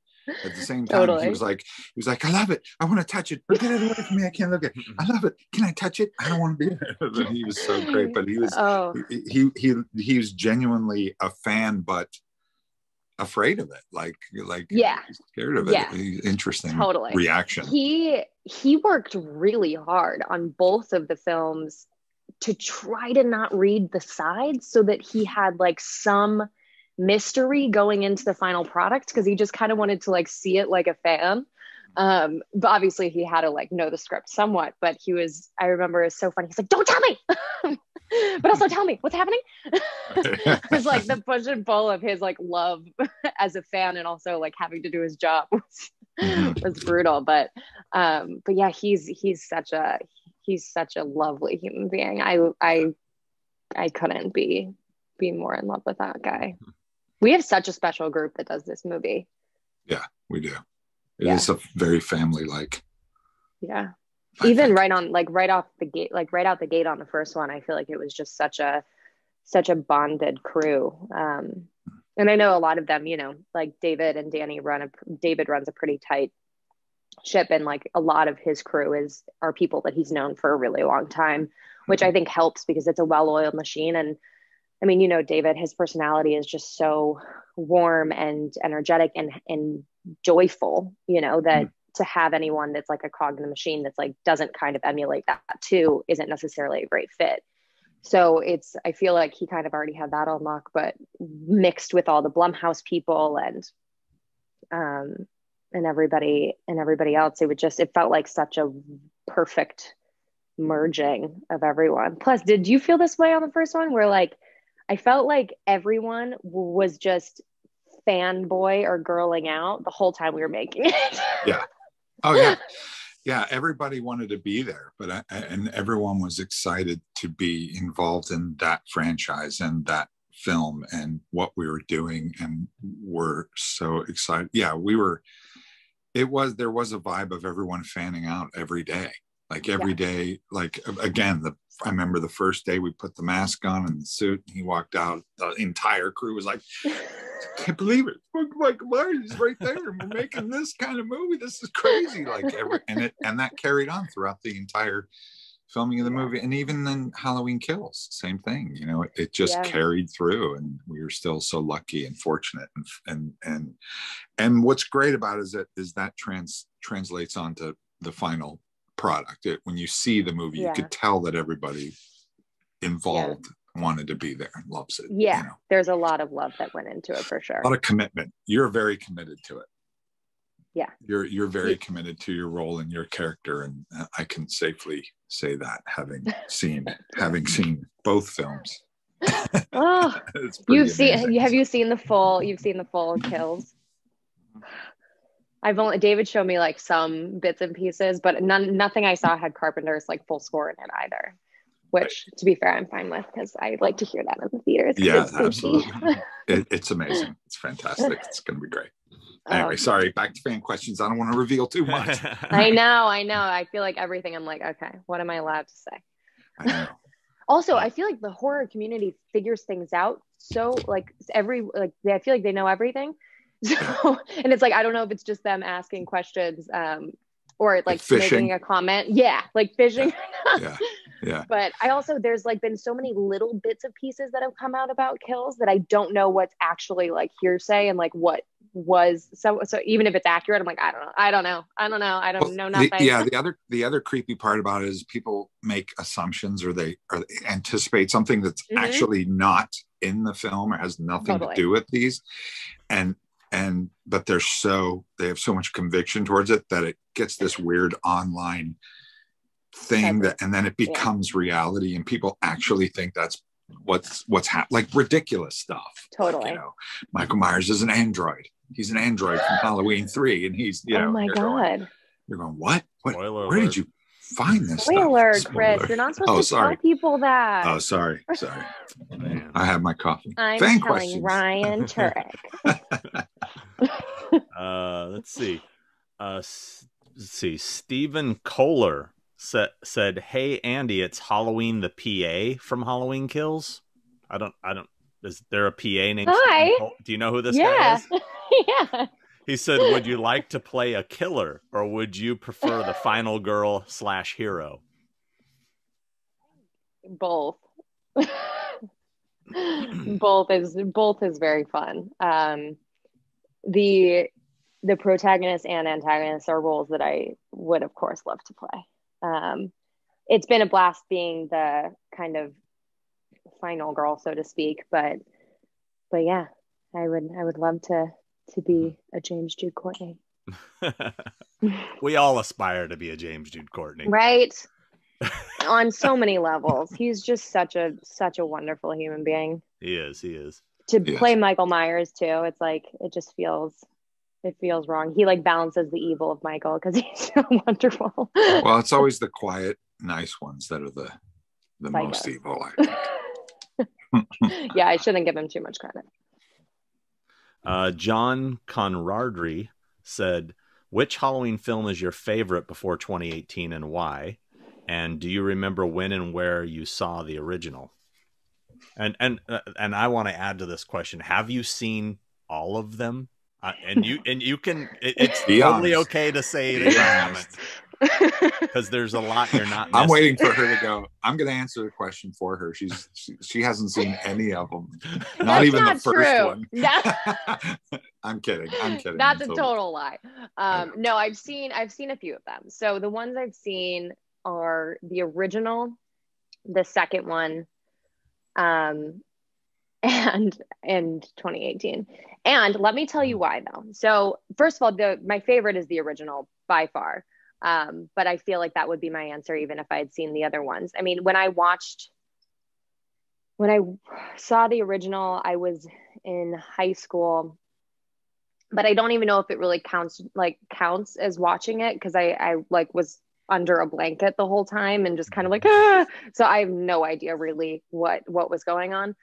at the same time he was like he was like i love it. I want to touch it. Get it away from me. I can't look at it. I love it. Can i touch it? I don't want to be there. He was so great. But he was Oh, he he he was genuinely a fan but afraid of it. Like like Yeah. scared of it. Yeah. interesting Totally. reaction. He he worked really hard on both of the films to try to not read the sides so that he had like some mystery going into the final product because he just kind of wanted to like see it like a fan. Um but obviously he had to like know the script somewhat but he was i remember it's so funny. He's like don't tell me! But also tell me what's happening? It was like the push and pull of his like love as a fan and also like having to do his job was, Mhm. was brutal. But um but yeah he's he's such a he's such a lovely human being. I i i couldn't be be more in love with that guy we have such a special group that does this movie. Yeah, we do. It is Yeah. a very family like yeah even right on like right off the gate like right out the gate on the first one i feel like it was just such a such a bonded crew. Um and i know a lot of them you know like david and danny run a david runs a pretty tight ship and like a lot of his crew is are people that he's known for a really long time which i think helps because it's a well-oiled machine and i mean you know david his personality is just so warm and energetic and and joyful you know that to have anyone that's like a cog in the machine that's like doesn't kind of emulate that too isn't necessarily a great fit. So it's i feel like he kind of already had that on lock but mixed with all the blumhouse people and um and everybody and everybody else it would just it felt like such a perfect merging of everyone. Plus did you feel this way on the first one where like i felt like everyone was just fanboy or girling out the whole time we were making it yeah. Oh yeah, yeah. Everybody wanted to be there, but I, and everyone was excited to be involved in that franchise and that film and what we were doing, and we're so excited. Yeah, we were. It was there was a vibe of everyone fanning out every day, like every day. Like again, the I remember the first day we put the mask on and the suit, and he walked out. The entire crew was like, can't believe it. Michael Myers right there. and We're making this kind of movie. This is crazy. Like every and it and that carried on throughout the entire filming of the movie. And even then Halloween Kills, same thing. You know, it, it just Yeah. carried through and we were still so lucky and fortunate and and and and what's great about it is that is that trans translates onto the final product. It, when you see the movie, Yeah. you could tell that everybody involved wanted to be there and loves it. yeah You know? there's a lot of love that went into it for sure a lot of commitment. You're very committed to it. Yeah. You're you're very Yeah. committed to your role and your character, and uh, I can safely say that having seen having seen both films. oh you've seen amazing. you have you seen the full you've seen the full kills i've only david showed me like some bits and pieces but none nothing i saw had carpenter's like full score in it either which to be fair i'm fine with because i like to hear that in the theaters 'cause Yeah, it's absolutely. It, it's amazing. It's fantastic. It's going to be great. Anyway, Um, sorry. Back to fan questions. I don't want to reveal too much. i know i know i feel like everything i'm like okay what am i allowed to say I know. also i feel like the horror community figures things out so like every like they, i feel like they know everything so and it's like i don't know if it's just them asking questions um or like fishing. making a comment. Yeah like fishing. Yeah, yeah. but i also there's like been so many little bits of pieces that have come out about kills that i don't know what's actually like hearsay and like what was so so even if it's accurate i'm like i don't know. I don't know. I don't know. I don't Well, know the- yeah, the other the other creepy part about it is people make assumptions or they or they anticipate something that's Mhm. actually not in the film or has nothing Totally. to do with these, and and but they're so they have so much conviction towards it that it gets this weird online thing that and then it Yeah. becomes reality and people actually think that's what's what's happening like ridiculous stuff Like, Totally. you know michael myers is an android he's an android from halloween 3 and he's you oh know oh my you're going- god you're going, what? What? Spoiler Where alert. did you find this? spoiler stuff? chris you're not supposed Oh, to sorry. tell people that Oh, sorry. Sorry. Man. I have my coffee. I'm Fan telling questions. Ryan Turek. Uh, let's see. Uh, s- let's see. Stephen Kohler sa- said, "Hey Andi, it's Halloween the PA from Halloween Kills." I don't. I don't. Is there a PA named? Hi. Do you know who this guy is? yeah. he said, "Would you like to play a killer, or would you prefer the final girl slash hero?" Both. both is both is very fun. Um, the the protagonist and antagonist are roles that I would, of course, love to play. Um, it's been a blast being the kind of final girl, so to speak. But but yeah, I would I would love to to be a James Jude Courtney. we all aspire to be a James Jude Courtney, right? On so many levels, he's just such a such a wonderful human being. He is. He is. To play Michael Myers too, it's like it just feels it feels wrong. He like balances the evil of Michael because he's so wonderful. well, it's always the quiet, nice ones that are the the Psycho. most evil. yeah, I shouldn't give him too much credit. Uh, John Conradry said, "Which Halloween film is your favorite before 2018, and why? And do you remember when and where you saw the original?" And and uh, and I want to add to this question: Have you seen all of them? Uh, and you and you can. It, it's Be totally honest. okay to say that you haven't because there's a lot you're not. Missing. I'm waiting for her to go. I'm going to answer the question for her. She's she, she hasn't seen any of them, not That's even not the first true. one. I'm kidding. I'm kidding. That's a total lie. Um, no, I've seen I've seen a few of them. So the ones I've seen are the original, the second one, um, and and 2018. And let me tell you why though. So first of all, the my favorite is the original by far. Um, but I feel like that would be my answer even if I had seen the other ones. I mean, when I watched, when I saw the original, I was in high school, but I don't even know if it really counts like counts as watching it because I I like was under a blanket the whole time and just kind of like ah! so I have no idea really what what was going on.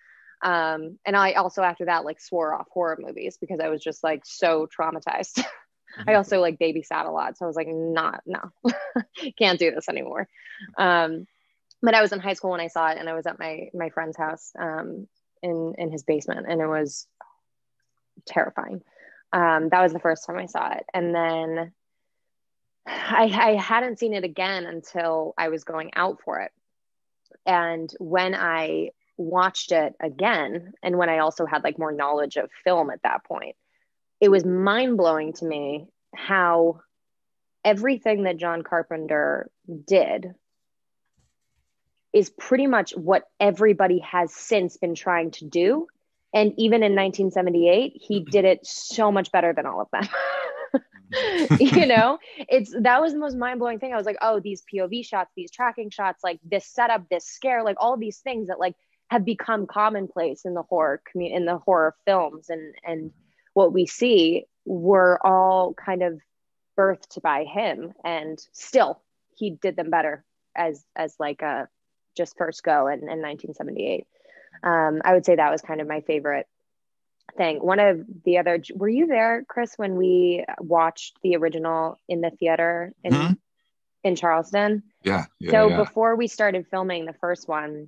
Um, and I also after that like swore off horror movies because I was just like so traumatized. I also like babysat a lot. So I was like, not, no, can't do this anymore. Um, but I was in high school when I saw it and I was at my, my friend's house, um, in, in his basement and it was terrifying. Um, that was the first time I saw it. And then I, I hadn't seen it again until I was going out for it. And when I watched it again, and when I also had like more knowledge of film at that point, it was mind blowing to me how everything that John Carpenter did is pretty much what everybody has since been trying to do. And even in 1978, he mm-hmm. did it so much better than all of them. you know, it's that was the most mind blowing thing. I was like, oh, these POV shots, these tracking shots, like this setup, this scare, like all these things that like have become commonplace in the horror community, in the horror films, and and what we see were all kind of birthed by him and still he did them better as as like a just first go in, in 1978 um, i would say that was kind of my favorite thing one of the other were you there chris when we watched the original in the theater in mm-hmm. in charleston yeah, yeah so yeah. before we started filming the first one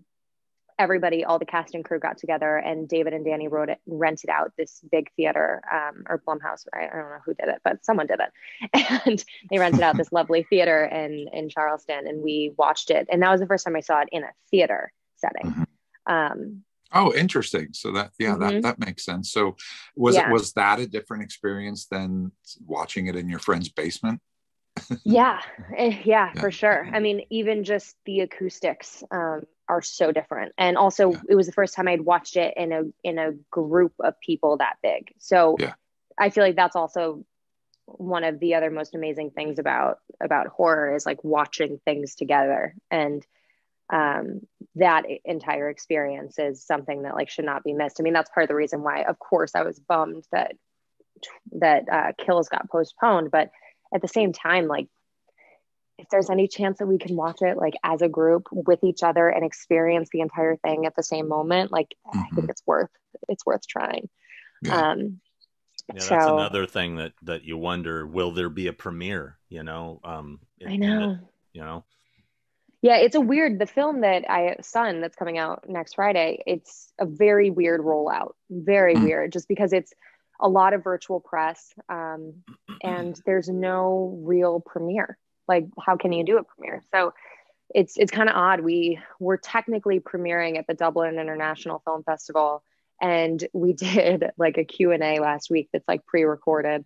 everybody, all the cast and crew got together, and David and Danny wrote it, rented out this big theater, um, or Blumhouse. I, I don't know who did it, but someone did it, and they rented out this lovely theater in in Charleston, and we watched it, and that was the first time I saw it in a theater setting. Mm-hmm. Um, oh, interesting. So that yeah, mm-hmm. that that makes sense. So was yeah. it was that a different experience than watching it in your friend's basement? yeah, eh, yeah, yeah, for sure. I mean, even just the acoustics. Um, are so different and also yeah. it was the first time i'd watched it in a in a group of people that big so i feel like that's also one of the other most amazing things about about horror is like watching things together and um, that entire experience is something that like should not be missed i mean that's part of the reason why of course i was bummed that that uh, kills got postponed but at the same time like if there's any chance that we can watch it like as a group with each other and experience the entire thing at the same moment, like mm-hmm. I think mm-hmm. it's worth it's worth trying. Yeah. Um, yeah, so, that's another thing that that you wonder: will there be a premiere? You know, um, I know. It, you know. Yeah, it's a weird. The film that I Son that's coming out next Friday. It's a very weird rollout. Very mm. weird, just because it's a lot of virtual press, um, and there's no real premiere. Like, how can you do a premiere? So it's it's kind of odd. We were technically premiering at the Dublin International Film Festival, and we did like a Q and A last week that's like pre-recorded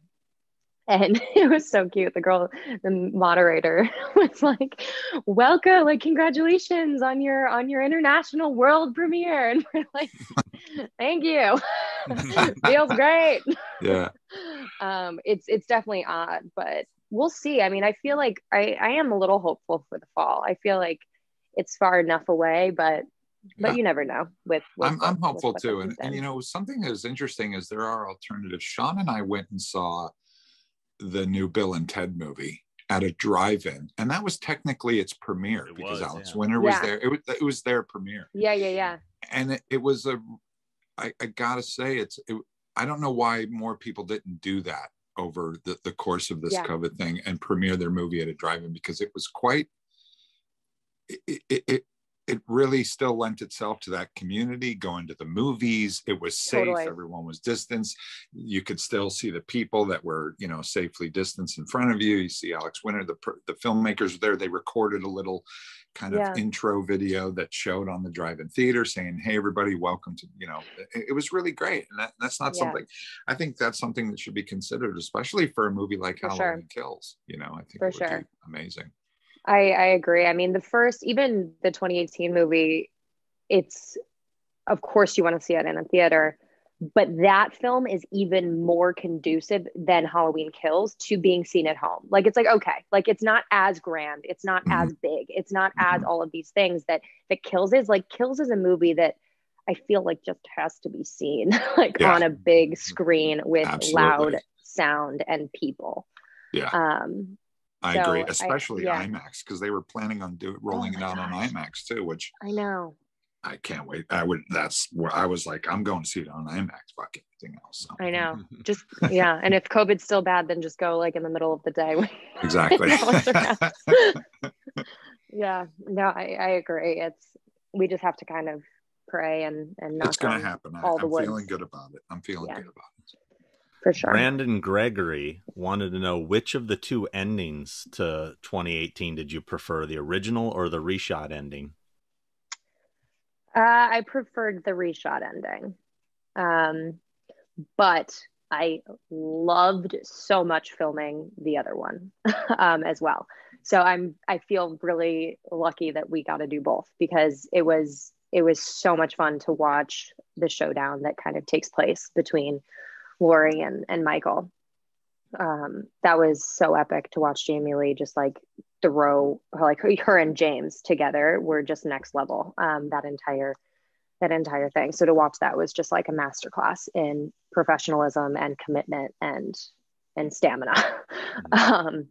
and it was so cute. The girl the moderator was like welcome like congratulations on your on your international world premiere. And we're like thank you. Feels great. Yeah. Um it's it's definitely odd but we'll see. I mean i feel like i i am a little hopeful for the fall. I feel like it's far enough away but but yeah. you never know with, with i'm, I'm hopeful too and, and you know something that's interesting is there are alternatives. Sean and i went and saw the new Bill and Ted movie at a drive-in, and that was technically its premiere it because was, Alex yeah. Winter was yeah. there. It was it was their premiere. Yeah, yeah, yeah. And it, it was a, I, I gotta say, it's. It, I don't know why more people didn't do that over the, the course of this yeah. COVID thing and premiere their movie at a drive-in because it was quite. It, it, it it really still lent itself to that community going to the movies it was safe totally. everyone was distanced you could still see the people that were you know safely distanced in front of you you see alex winter the, the filmmakers there they recorded a little kind of yeah. intro video that showed on the drive-in theater saying hey everybody welcome to you know it, it was really great and that, that's not yeah. something i think that's something that should be considered especially for a movie like for halloween sure. kills you know i think for sure. amazing I, I agree. I mean, the first, even the 2018 movie, it's, of course, you want to see it in a theater, but that film is even more conducive than Halloween Kills to being seen at home. Like, it's like, okay, like it's not as grand, it's not mm-hmm. as big, it's not as all of these things that, that Kills is. Like, Kills is a movie that I feel like just has to be seen like yeah. on a big screen with Absolutely. loud sound and people. Yeah. Um, I so agree, especially I, yeah. IMAX because they were planning on do, oh rolling oh it out gosh. on IMAX too, which I know. I can't wait. I would. That's where I was like, I'm going to see it on IMAX. Fuck anything else. So. I know. Just yeah. And if COVID's still bad, then just go like in the middle of the day. exactly. yeah. No, I, I agree. It's we just have to kind of pray and and not. it's going to happen. All I, am feeling good about it. I'm feeling yeah. good about it for sure. Brandon Gregory wanted to know which of the two endings to 2018 did you prefer, the original or the reshot ending? Uh, I preferred the reshot ending. Um, but I loved so much filming the other one um, as well. So I'm I feel really lucky that we got to do both because it was it was so much fun to watch the showdown that kind of takes place between Laurie and, and Michael. Um, that was so epic to watch Jamie Lee just like throw like her and James together were just next level. Um, that entire that entire thing. So to watch that was just like a masterclass in professionalism and commitment and and stamina. Mm-hmm. um,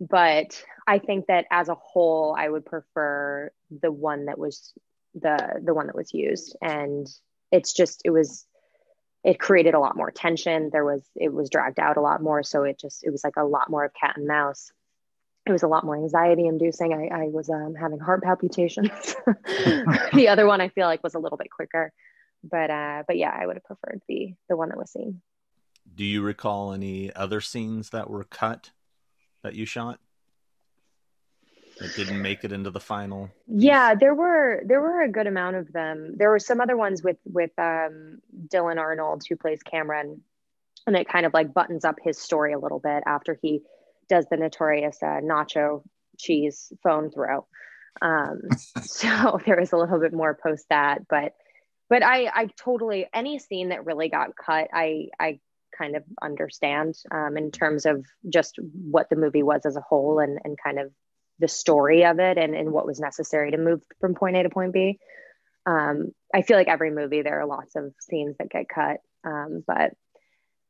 but I think that as a whole, I would prefer the one that was the the one that was used, and it's just it was it created a lot more tension. There was it was dragged out a lot more. So it just it was like a lot more of cat and mouse. It was a lot more anxiety inducing. I, I was um, having heart palpitations. The other one i feel like was a little bit quicker. But uh but yeah i would have preferred the the one that was seen. Do you recall any other scenes that were cut that you shot that didn't make it into the final yeah there were there were a good amount of them. There were some other ones with with um dylan arnold who plays cameron and it kind of like buttons up his story a little bit after he does the notorious uh, nacho cheese phone throw. Um so there was a little bit more post that but but i i totally any scene that really got cut i i kind of understand um, in terms of just what the movie was as a whole and, and kind of the story of it and, and what was necessary to move from point A to point B. Um, I feel like every movie there are lots of scenes that get cut, um, but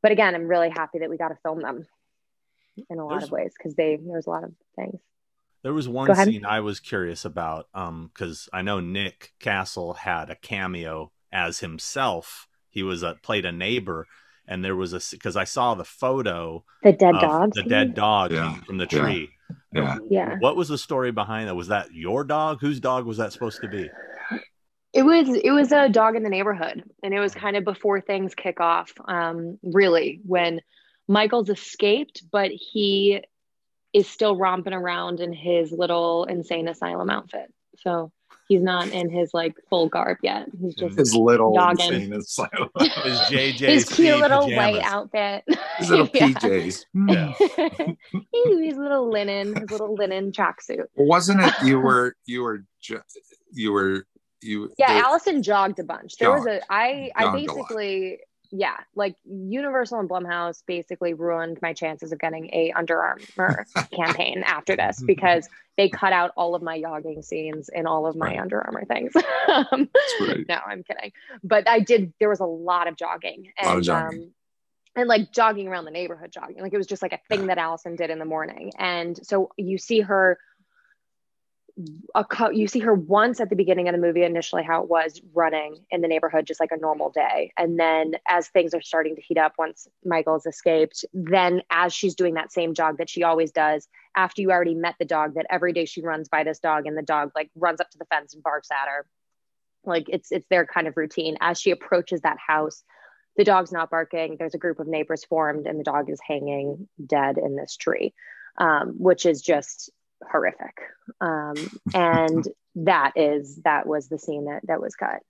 but again, I'm really happy that we got to film them in a lot there's, of ways because they there's a lot of things. There was one scene I was curious about because um, I know Nick Castle had a cameo as himself. He was a played a neighbor, and there was a because I saw the photo the dead dog the dead dog yeah. from the tree. Yeah yeah. Yeah. What was the story behind that? Was that your dog? Whose dog was that supposed to be? It was it was a dog in the neighborhood, and it was kind of before things kick off. Um, really, when Michael's escaped, but he is still romping around in his little insane asylum outfit. So he's not in his like full garb yet. He's mm-hmm. just His little Dogging. insane asylum. Is JJ his cute little pajamas. white outfit. His little Yeah. PJs. Hmm. Yeah. his little linen, his little linen tracksuit. Wasn't it you were you were ju- you were you Yeah, the- Allison jogged a bunch. There was a I I Jogged a basically yeah, like Universal and Blumhouse basically ruined my chances of getting a Under Armour campaign after this because they cut out all of my jogging scenes in all of my Right. Under Armour things. um, right. no, I'm kidding. But I did. There was a lot of jogging A lot of jogging. um, and like jogging around the neighborhood, jogging. Like it was just like a thing that Allison did in the morning. And so you see her. A co- you see her once at the beginning of the movie, initially how it was running in the neighborhood, just like a normal day. And then as things are starting to heat up, once Michael's escaped, then as she's doing that same jog that she always does, after you already met the dog, that every day she runs by this dog and the dog like runs up to the fence and barks at her. Like it's it's their kind of routine. As she approaches that house the dog's not barking. There's a group of neighbors formed and the dog is hanging dead in this tree um, which is just horrific um, and that is that was the scene that that was cut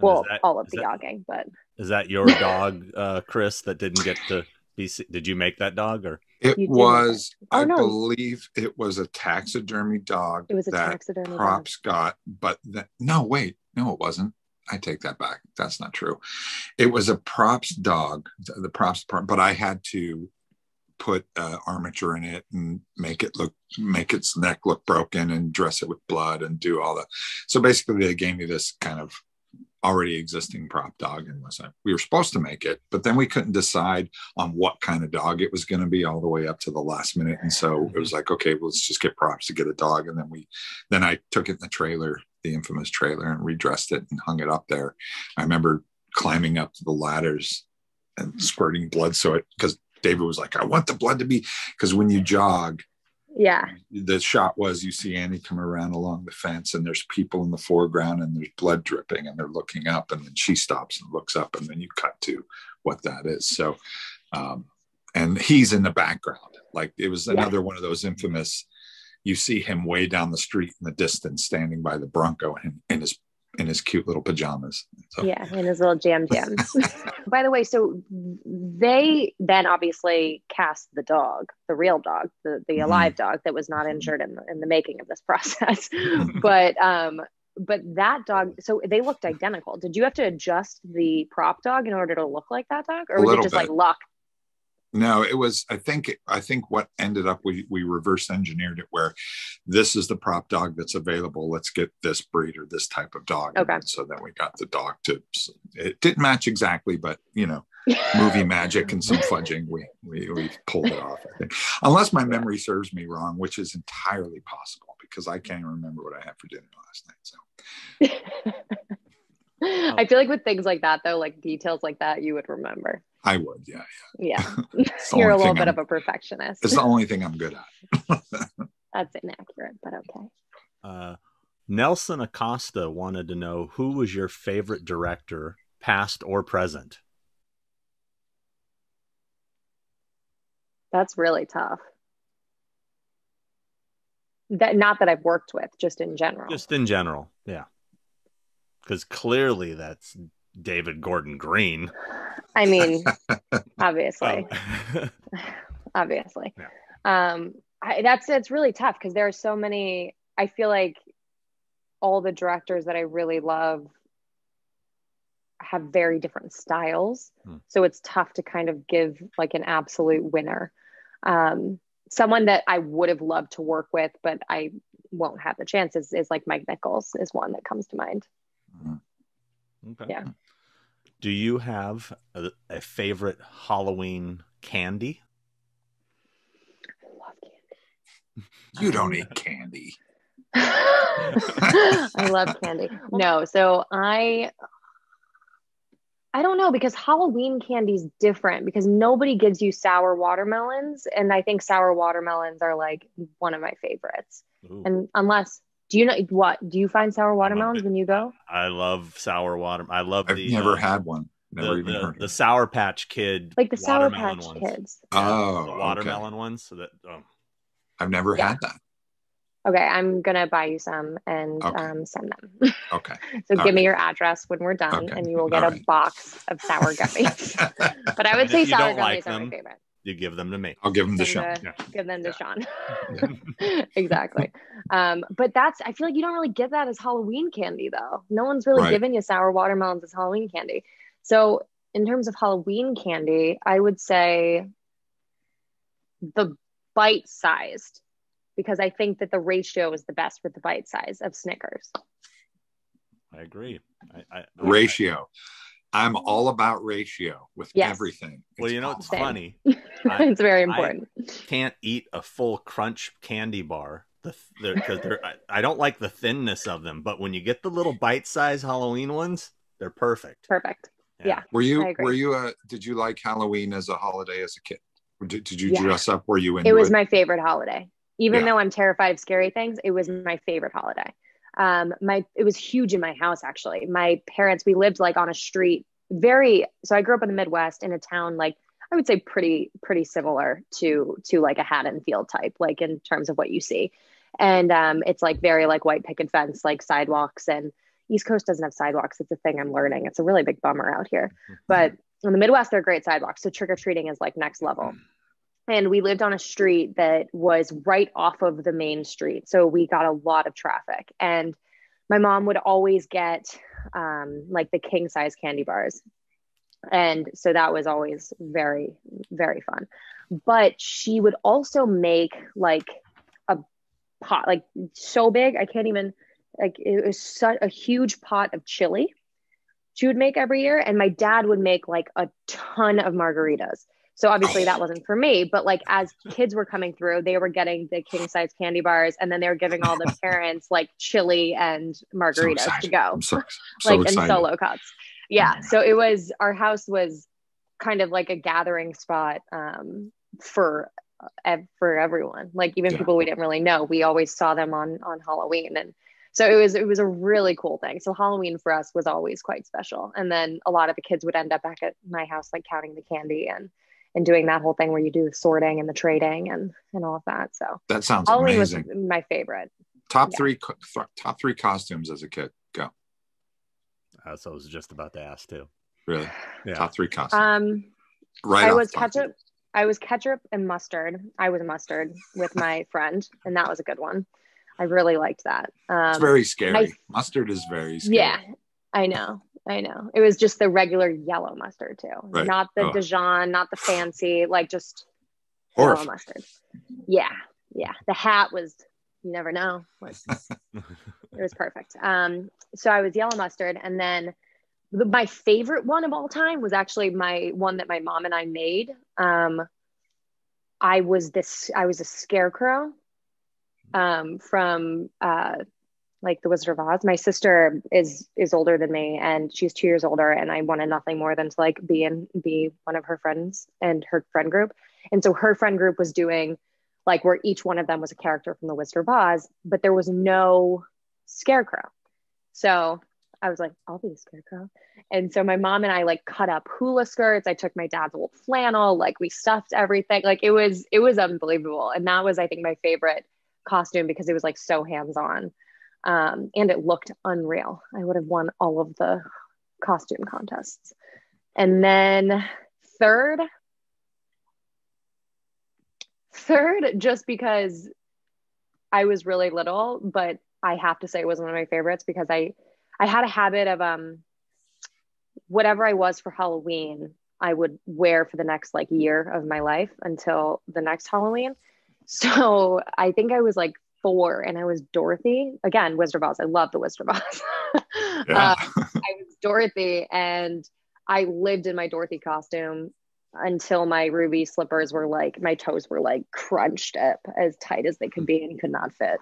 well that- all of the that- jogging but Is that your dog, uh, Chris, that didn't get to be? se- Did you make that dog or? It You did was, Oh, I no. believe it was a taxidermy dog it was a that taxidermy dog. props got, but the, no, wait, no, it wasn't. I take that back. That's not true. It was a props dog, the the props part, but I had to put uh, armature in it and make it look, make its neck look broken and dress it with blood and do all that. So basically, they gave me this kind of already existing prop dog and was like, we were supposed to make it, but then we couldn't decide on what kind of dog it was going to be all the way up to the last minute. And so it was like, okay, well, let's just get props to get a dog. And then we, then I took it in the trailer, the infamous trailer, and redressed it and hung it up there. I remember climbing up to the ladders and squirting blood. So it, because David was like, I want the blood to be, because when you jog, yeah the shot was you see Annie come around along the fence and there's people in the foreground and there's blood dripping and they're looking up and then she stops and looks up and then you cut to what that is. So, um, and he's in the background. Like it was Yeah. another one of those infamous, you see him way down the street in the distance standing by the Bronco and, in his, in his cute little pajamas. So, yeah in his little jam jams by the way so they then obviously cast the dog the real dog the, the Mhm. alive dog that was not injured in the, in the making of this process but um but that dog so they looked identical did you have to adjust the prop dog in order to look like that dog or was it just like bit. No, it was. I think. I think what ended up we we reverse engineered it where this is the prop dog that's available. Let's get this breed or this type of dog. Okay. And so then we got the dog to. It didn't match exactly, but you know, movie magic and some fudging, we we we pulled it off. I think, unless my memory serves me wrong, which is entirely possible because I can't remember what I had for dinner last night. So I feel like with things like that though, like details like that, you would remember. I would. Yeah, Yeah, It's the you're a little bit I'm- of a perfectionist. It's the only thing I'm good at. That's inaccurate, but okay. Uh, Nelson Acosta wanted to know who was your favorite director, past or present. That's really tough. That not that I've worked with, just in general. Just in general, yeah. Because clearly that's David Gordon Green. I mean, obviously, Um, obviously. Um, I, that's it's really tough because there are so many. I feel like all the directors that I really love have very different styles, Hmm. so it's tough to kind of give like an absolute winner. Um, someone that I would have loved to work with, but I won't have the chance is, is like Mike Nichols is one that comes to mind. Okay. Yeah. Hmm. Do you have a, a favorite Halloween candy? I love candy. You don't eat candy. I love candy. No, so I I don't know because Halloween candy's different because nobody gives you sour watermelons and I think sour watermelons are like one of my favorites. Ooh. And unless Do you know what? Do you find sour watermelons when you go? I love sour water. I love I've the never uh, had one. Never the, even the, heard. the of it. Sour Patch Kid, Like the Sour watermelon Patch ones. Kids. Oh, the okay. watermelon ones. So that oh, I've never Yeah. had that. Okay, I'm gonna buy you some and Okay. um, send them. Okay. so All give me your address when we're done, Okay. and you will get All a right. box of sour gummies. but I would And say sour gummies like are my favorite. You give them to me. I'll give them the show. Send the- Yeah. Give them to Yeah. Sean. exactly. Um, but that's I feel like you don't really get that as Halloween candy though. No one's really Right. giving you sour watermelons as Halloween candy. So in terms of Halloween candy, I would say the bite sized because I think that the ratio is the best with the bite size of Snickers. I agree. I, I, Ratio. I'm all about ratio with Yes. everything. Well, It's you know, it's funny. I- it's very I- important. Can't eat a full crunch candy bar. The because they're I, I don't like the thinness of them, but when you get the little bite size Halloween ones, they're perfect. Perfect. Yeah. Were you were you a did you like Halloween as a holiday as a kid? Did, did you Yeah. dress up? Were you into it was my favorite holiday even Yeah. though i'm terrified of scary things it was my favorite holiday um my it was huge in my house actually. My parents we lived like on a street very so i grew up in the midwest in a town like i would say pretty pretty similar to to like a haddonfield type like in terms of what you see. And um it's like very like white picket fence like sidewalks and east coast doesn't have sidewalks. It's a thing i'm learning. It's a really big bummer out here. But in the Midwest, they're great sidewalks. So trick or treating is like next level. And we lived on a street that was right off of the main street. So we got a lot of traffic. And my mom would always get um, like the king size candy bars. And so that was always very, very fun. But she would also make like a pot, like so big, I can't even, like it was such a huge pot of chili she would make every year and my dad would make like a ton of margaritas so obviously that wasn't for me but like as kids were coming through they were getting the king size candy bars and then they were giving all the parents like chili and So margaritas to go. So, so like excited. in solo cups. Yeah so it was our house was kind of like a gathering spot um for ev- for everyone. Like even Yeah. people we didn't really know we always saw them on on halloween and so it was it was a really cool thing. So halloween for us was always quite special and then a lot of the kids would end up back at my house like counting the candy and and doing that whole thing where you do the sorting and the trading and and all of that so That sounds halloween amazing. was my favorite top yeah. three th- top three costumes as a kid. Go. That's what I was just about to ask too. Really? Yeah. Top three costumes. um right. I off was the top. ketchup. I was ketchup and mustard. I was mustard with my friend, and that was a good one. I really liked that. Um, It's very scary. my- Mustard is very scary. yeah, I know. I know. It was just the regular yellow mustard too, Right. not the Oh. Dijon, not the fancy, like just yellow mustard. Yeah, yeah. The hat was. You never know. It was perfect. Um, so I was yellow mustard, and then the, my favorite one of all time was actually my one that my mom and I made. Um, I was this. I was a scarecrow um, from uh, like the Wizard of Oz. My sister is is older than me, and she's two years older, and I wanted nothing more than to like be in be one of her friends and her friend group. And so her friend group was doing like where each one of them was a character from the Wizard of Oz, but there was no scarecrow. So I was like, I'll be the scarecrow. And so my mom and I like cut up hula skirts. I took my dad's old flannel, like we stuffed everything. Like it was, it was unbelievable. And that was, I think, my favorite costume because it was like so hands-on. Um, and it looked unreal. I would have won all of the costume contests. And then third, third, just because I was really little, but I have to say it was one of my favorites because I I had a habit of um whatever I was for Halloween, I would wear for the next like year of my life until the next Halloween. So I think I was like four and I was Dorothy. Again, Wizard of Oz. I love the Wizard of Oz. Yeah. Uh, I was Dorothy and I lived in my Dorothy costume until my ruby slippers were like my toes were like crunched up as tight as they could be and could not fit.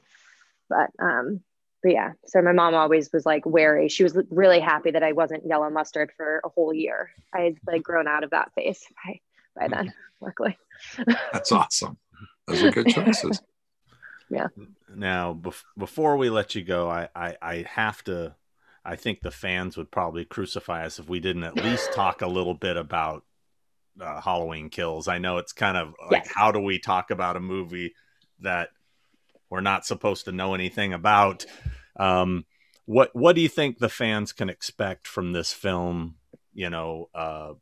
But um but yeah, so my mom always was like wary. She was really happy that I wasn't yellow mustard for a whole year. I had like grown out of that phase by by then, luckily. That's awesome. Those are good choices. Yeah. Now, bef- before we let you go, I, I, I have to. I think the fans would probably crucify us if we didn't at least talk a little bit about uh, Halloween Kills. I know it's kind of like, Yes. how do we talk about a movie that we're not supposed to know anything about? Um, what What do you think the fans can expect from this film? You know, uh,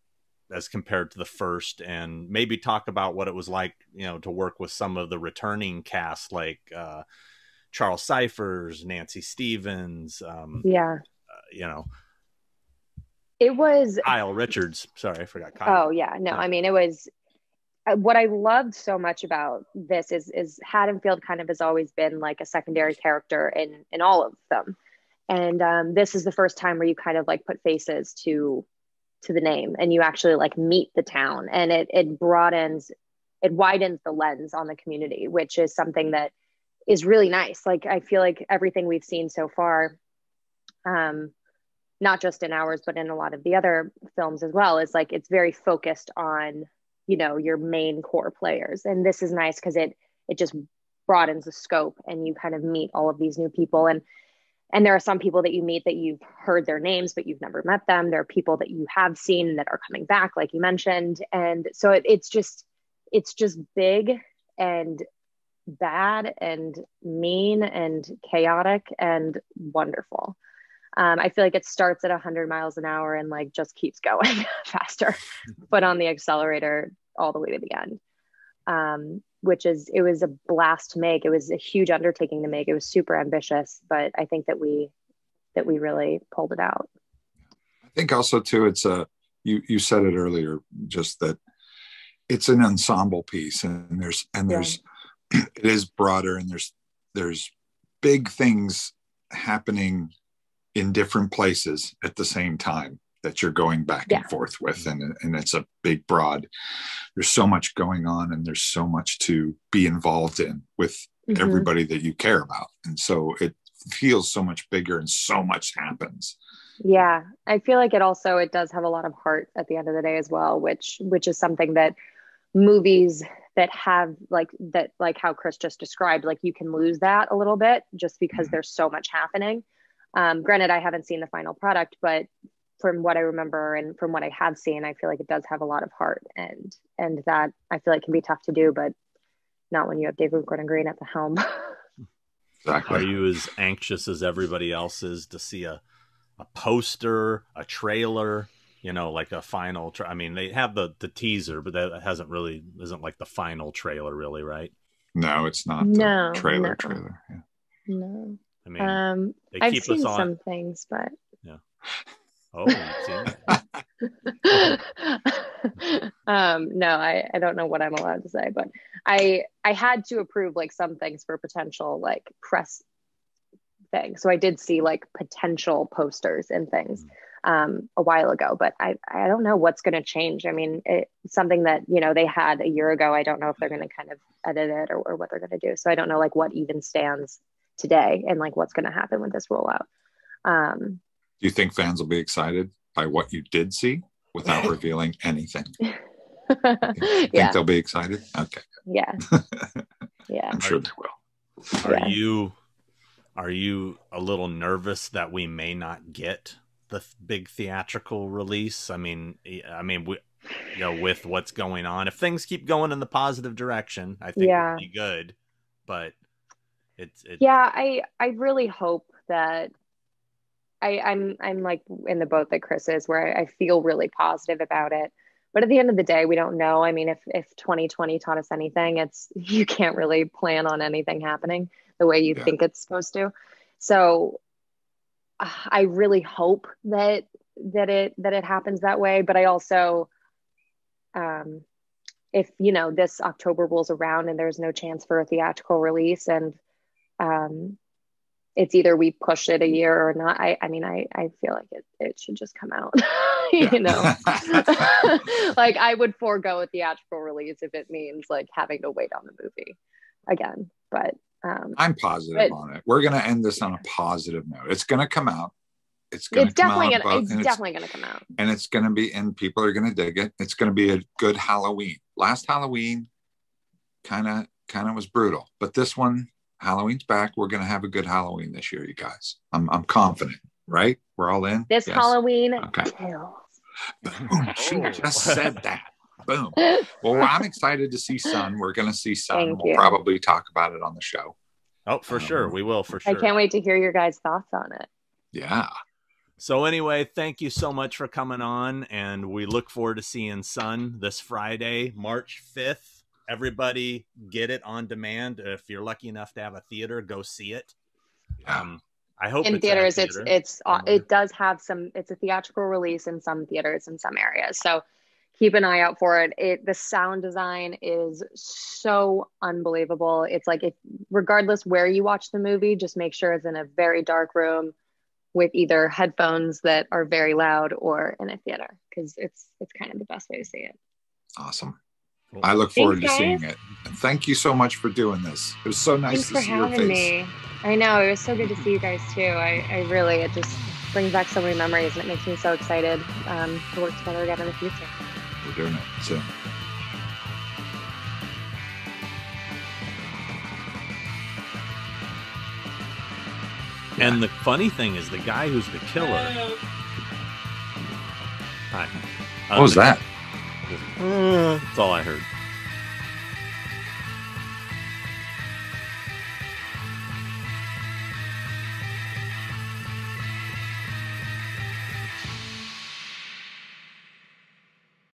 as compared to the first, and maybe talk about what it was like, you know, to work with some of the returning cast, like uh, Charles Cyphers, Nancy Stevens, um, Yeah. uh, you know, It was Kyle Richards. Sorry, I forgot Kyle. Oh yeah, no, Yeah. I mean it was uh, what I loved so much about this is is Haddonfield kind of has always been like a secondary character in in all of them, and um, this is the first time where you kind of like put faces to to the name and you actually like meet the town. And it it broadens it widens the lens on the community which is something that is really nice. Like i feel like everything we've seen so far um not just in ours but in a lot of the other films as well is like it's very focused on you know your main core players. And this is nice because it it just broadens the scope and you kind of meet all of these new people. And and there are some people that you meet that you've heard their names but you've never met them. There are people that you have seen that are coming back like you mentioned. And so it, it's just it's just big and bad and mean and chaotic and wonderful. Um, i feel like it starts at 100 miles an hour and like just keeps going faster but on the accelerator all the way to the end um, which is it was a blast to make. It was a huge undertaking to make. It was super ambitious but i think that we that we really pulled it out. I think also too, it's a you you said it earlier, just that it's an ensemble piece, and there's and Yeah. there's it is broader, and there's there's big things happening in different places at the same time that you're going back Yeah. and forth with, and and it's a big broad. There's so much going on, and there's so much to be involved in with Mhm. everybody that you care about, and so it feels so much bigger, and so much happens. yeah i feel like it also it does have a lot of heart at the end of the day as well which which is something that movies that have like that like how chris just described like you can lose that a little bit just because Mhm. there's so much happening um, granted i haven't seen the final product but from what i remember and from what i have seen i feel like it does have a lot of heart and and that i feel like can be tough to do but not when you have david gordon green at the helm Exactly. Are you as anxious as everybody else is to see a a poster, a trailer, you know, like a final? Tra- I mean, they have the the teaser, but that hasn't really isn't like the final trailer, really, right? No, it's not No, the trailer no. trailer. Yeah. no I mean, um they i've keep seen us on. some things but Oh, you've seen it? um no I, I don't know what i'm allowed to say but i i had to approve like some things for potential like press things. So i did see like potential posters and things um a while ago but i i don't know what's going to change. I mean it's something that you know they had a year ago i don't know if they're going to kind of edit it or, or what they're going to do. So i don't know like what even stands today and like what's going to happen with this rollout. Um Do you think fans will be excited by what you did see without revealing anything? You think yeah they'll be excited? Okay. yeah yeah I'm sure they will. Are Yeah. you are you a little nervous that we may not get the th- big theatrical release? I mean, I mean, we, you know, with what's going on, if things keep going in the positive direction, I think Yeah. it'll be good. But it's it, yeah i i really hope that i i'm i'm like in the boat that chris is where i feel really positive about it. But at the end of the day we don't know. I mean if if 2020 taught us anything it's you can't really plan on anything happening the way you Yeah. think it's supposed to. So i really hope that that it that it happens that way. But i also um if you know this october rolls around and there's no chance for a theatrical release and um it's either we push it a year or not i i mean i i feel like it it should just come out you know like i would forego a theatrical release if it means like having to wait on the movie again but um I'm positive But- on it. We're going to end this on a positive note. It's going to come out. It's going to come definitely gonna it's definitely gonna come out and it's going to be, and people are going to dig it. It's going to be a good Halloween. Last Halloween kind of kind of was brutal, but this one Halloween's back. We're gonna have a good Halloween this year, you guys. I'm I'm confident, right? We're all in. This Yes. Halloween Okay. kills. Boom. She Oh. just said that. Boom. Well, I'm excited to see Son. We're gonna see Son. Thank we'll you. probably talk about it on the show. Oh, for um, sure. We will, for sure. I can't wait to hear your guys' thoughts on it. Yeah. So anyway, thank you so much for coming on, and we look forward to seeing Son this Friday, March fifth. Everybody, get it on demand. If you're lucky enough to have a theater, go see it. Um, I hope in it's theaters it's theater. it's uh, somewhere. it does have some it's a theatrical release in some theaters in some areas so keep an eye out for it it the sound design is so unbelievable it's like if regardless where you watch the movie just make sure it's in a very dark room with either headphones that are very loud or in a theater because it's it's kind of the best way to see it Awesome. Cool. I look forward Thanks, to seeing it. And thank you so much for doing this. It was so nice thanks to for see your having face. me i know it was so good to see you guys too i, I really it just brings back so many memories and it makes me so excited um, to work together again in the future We're doing it soon. And the funny thing is, the guy who's the killer. Hi. What was that? That's all I heard.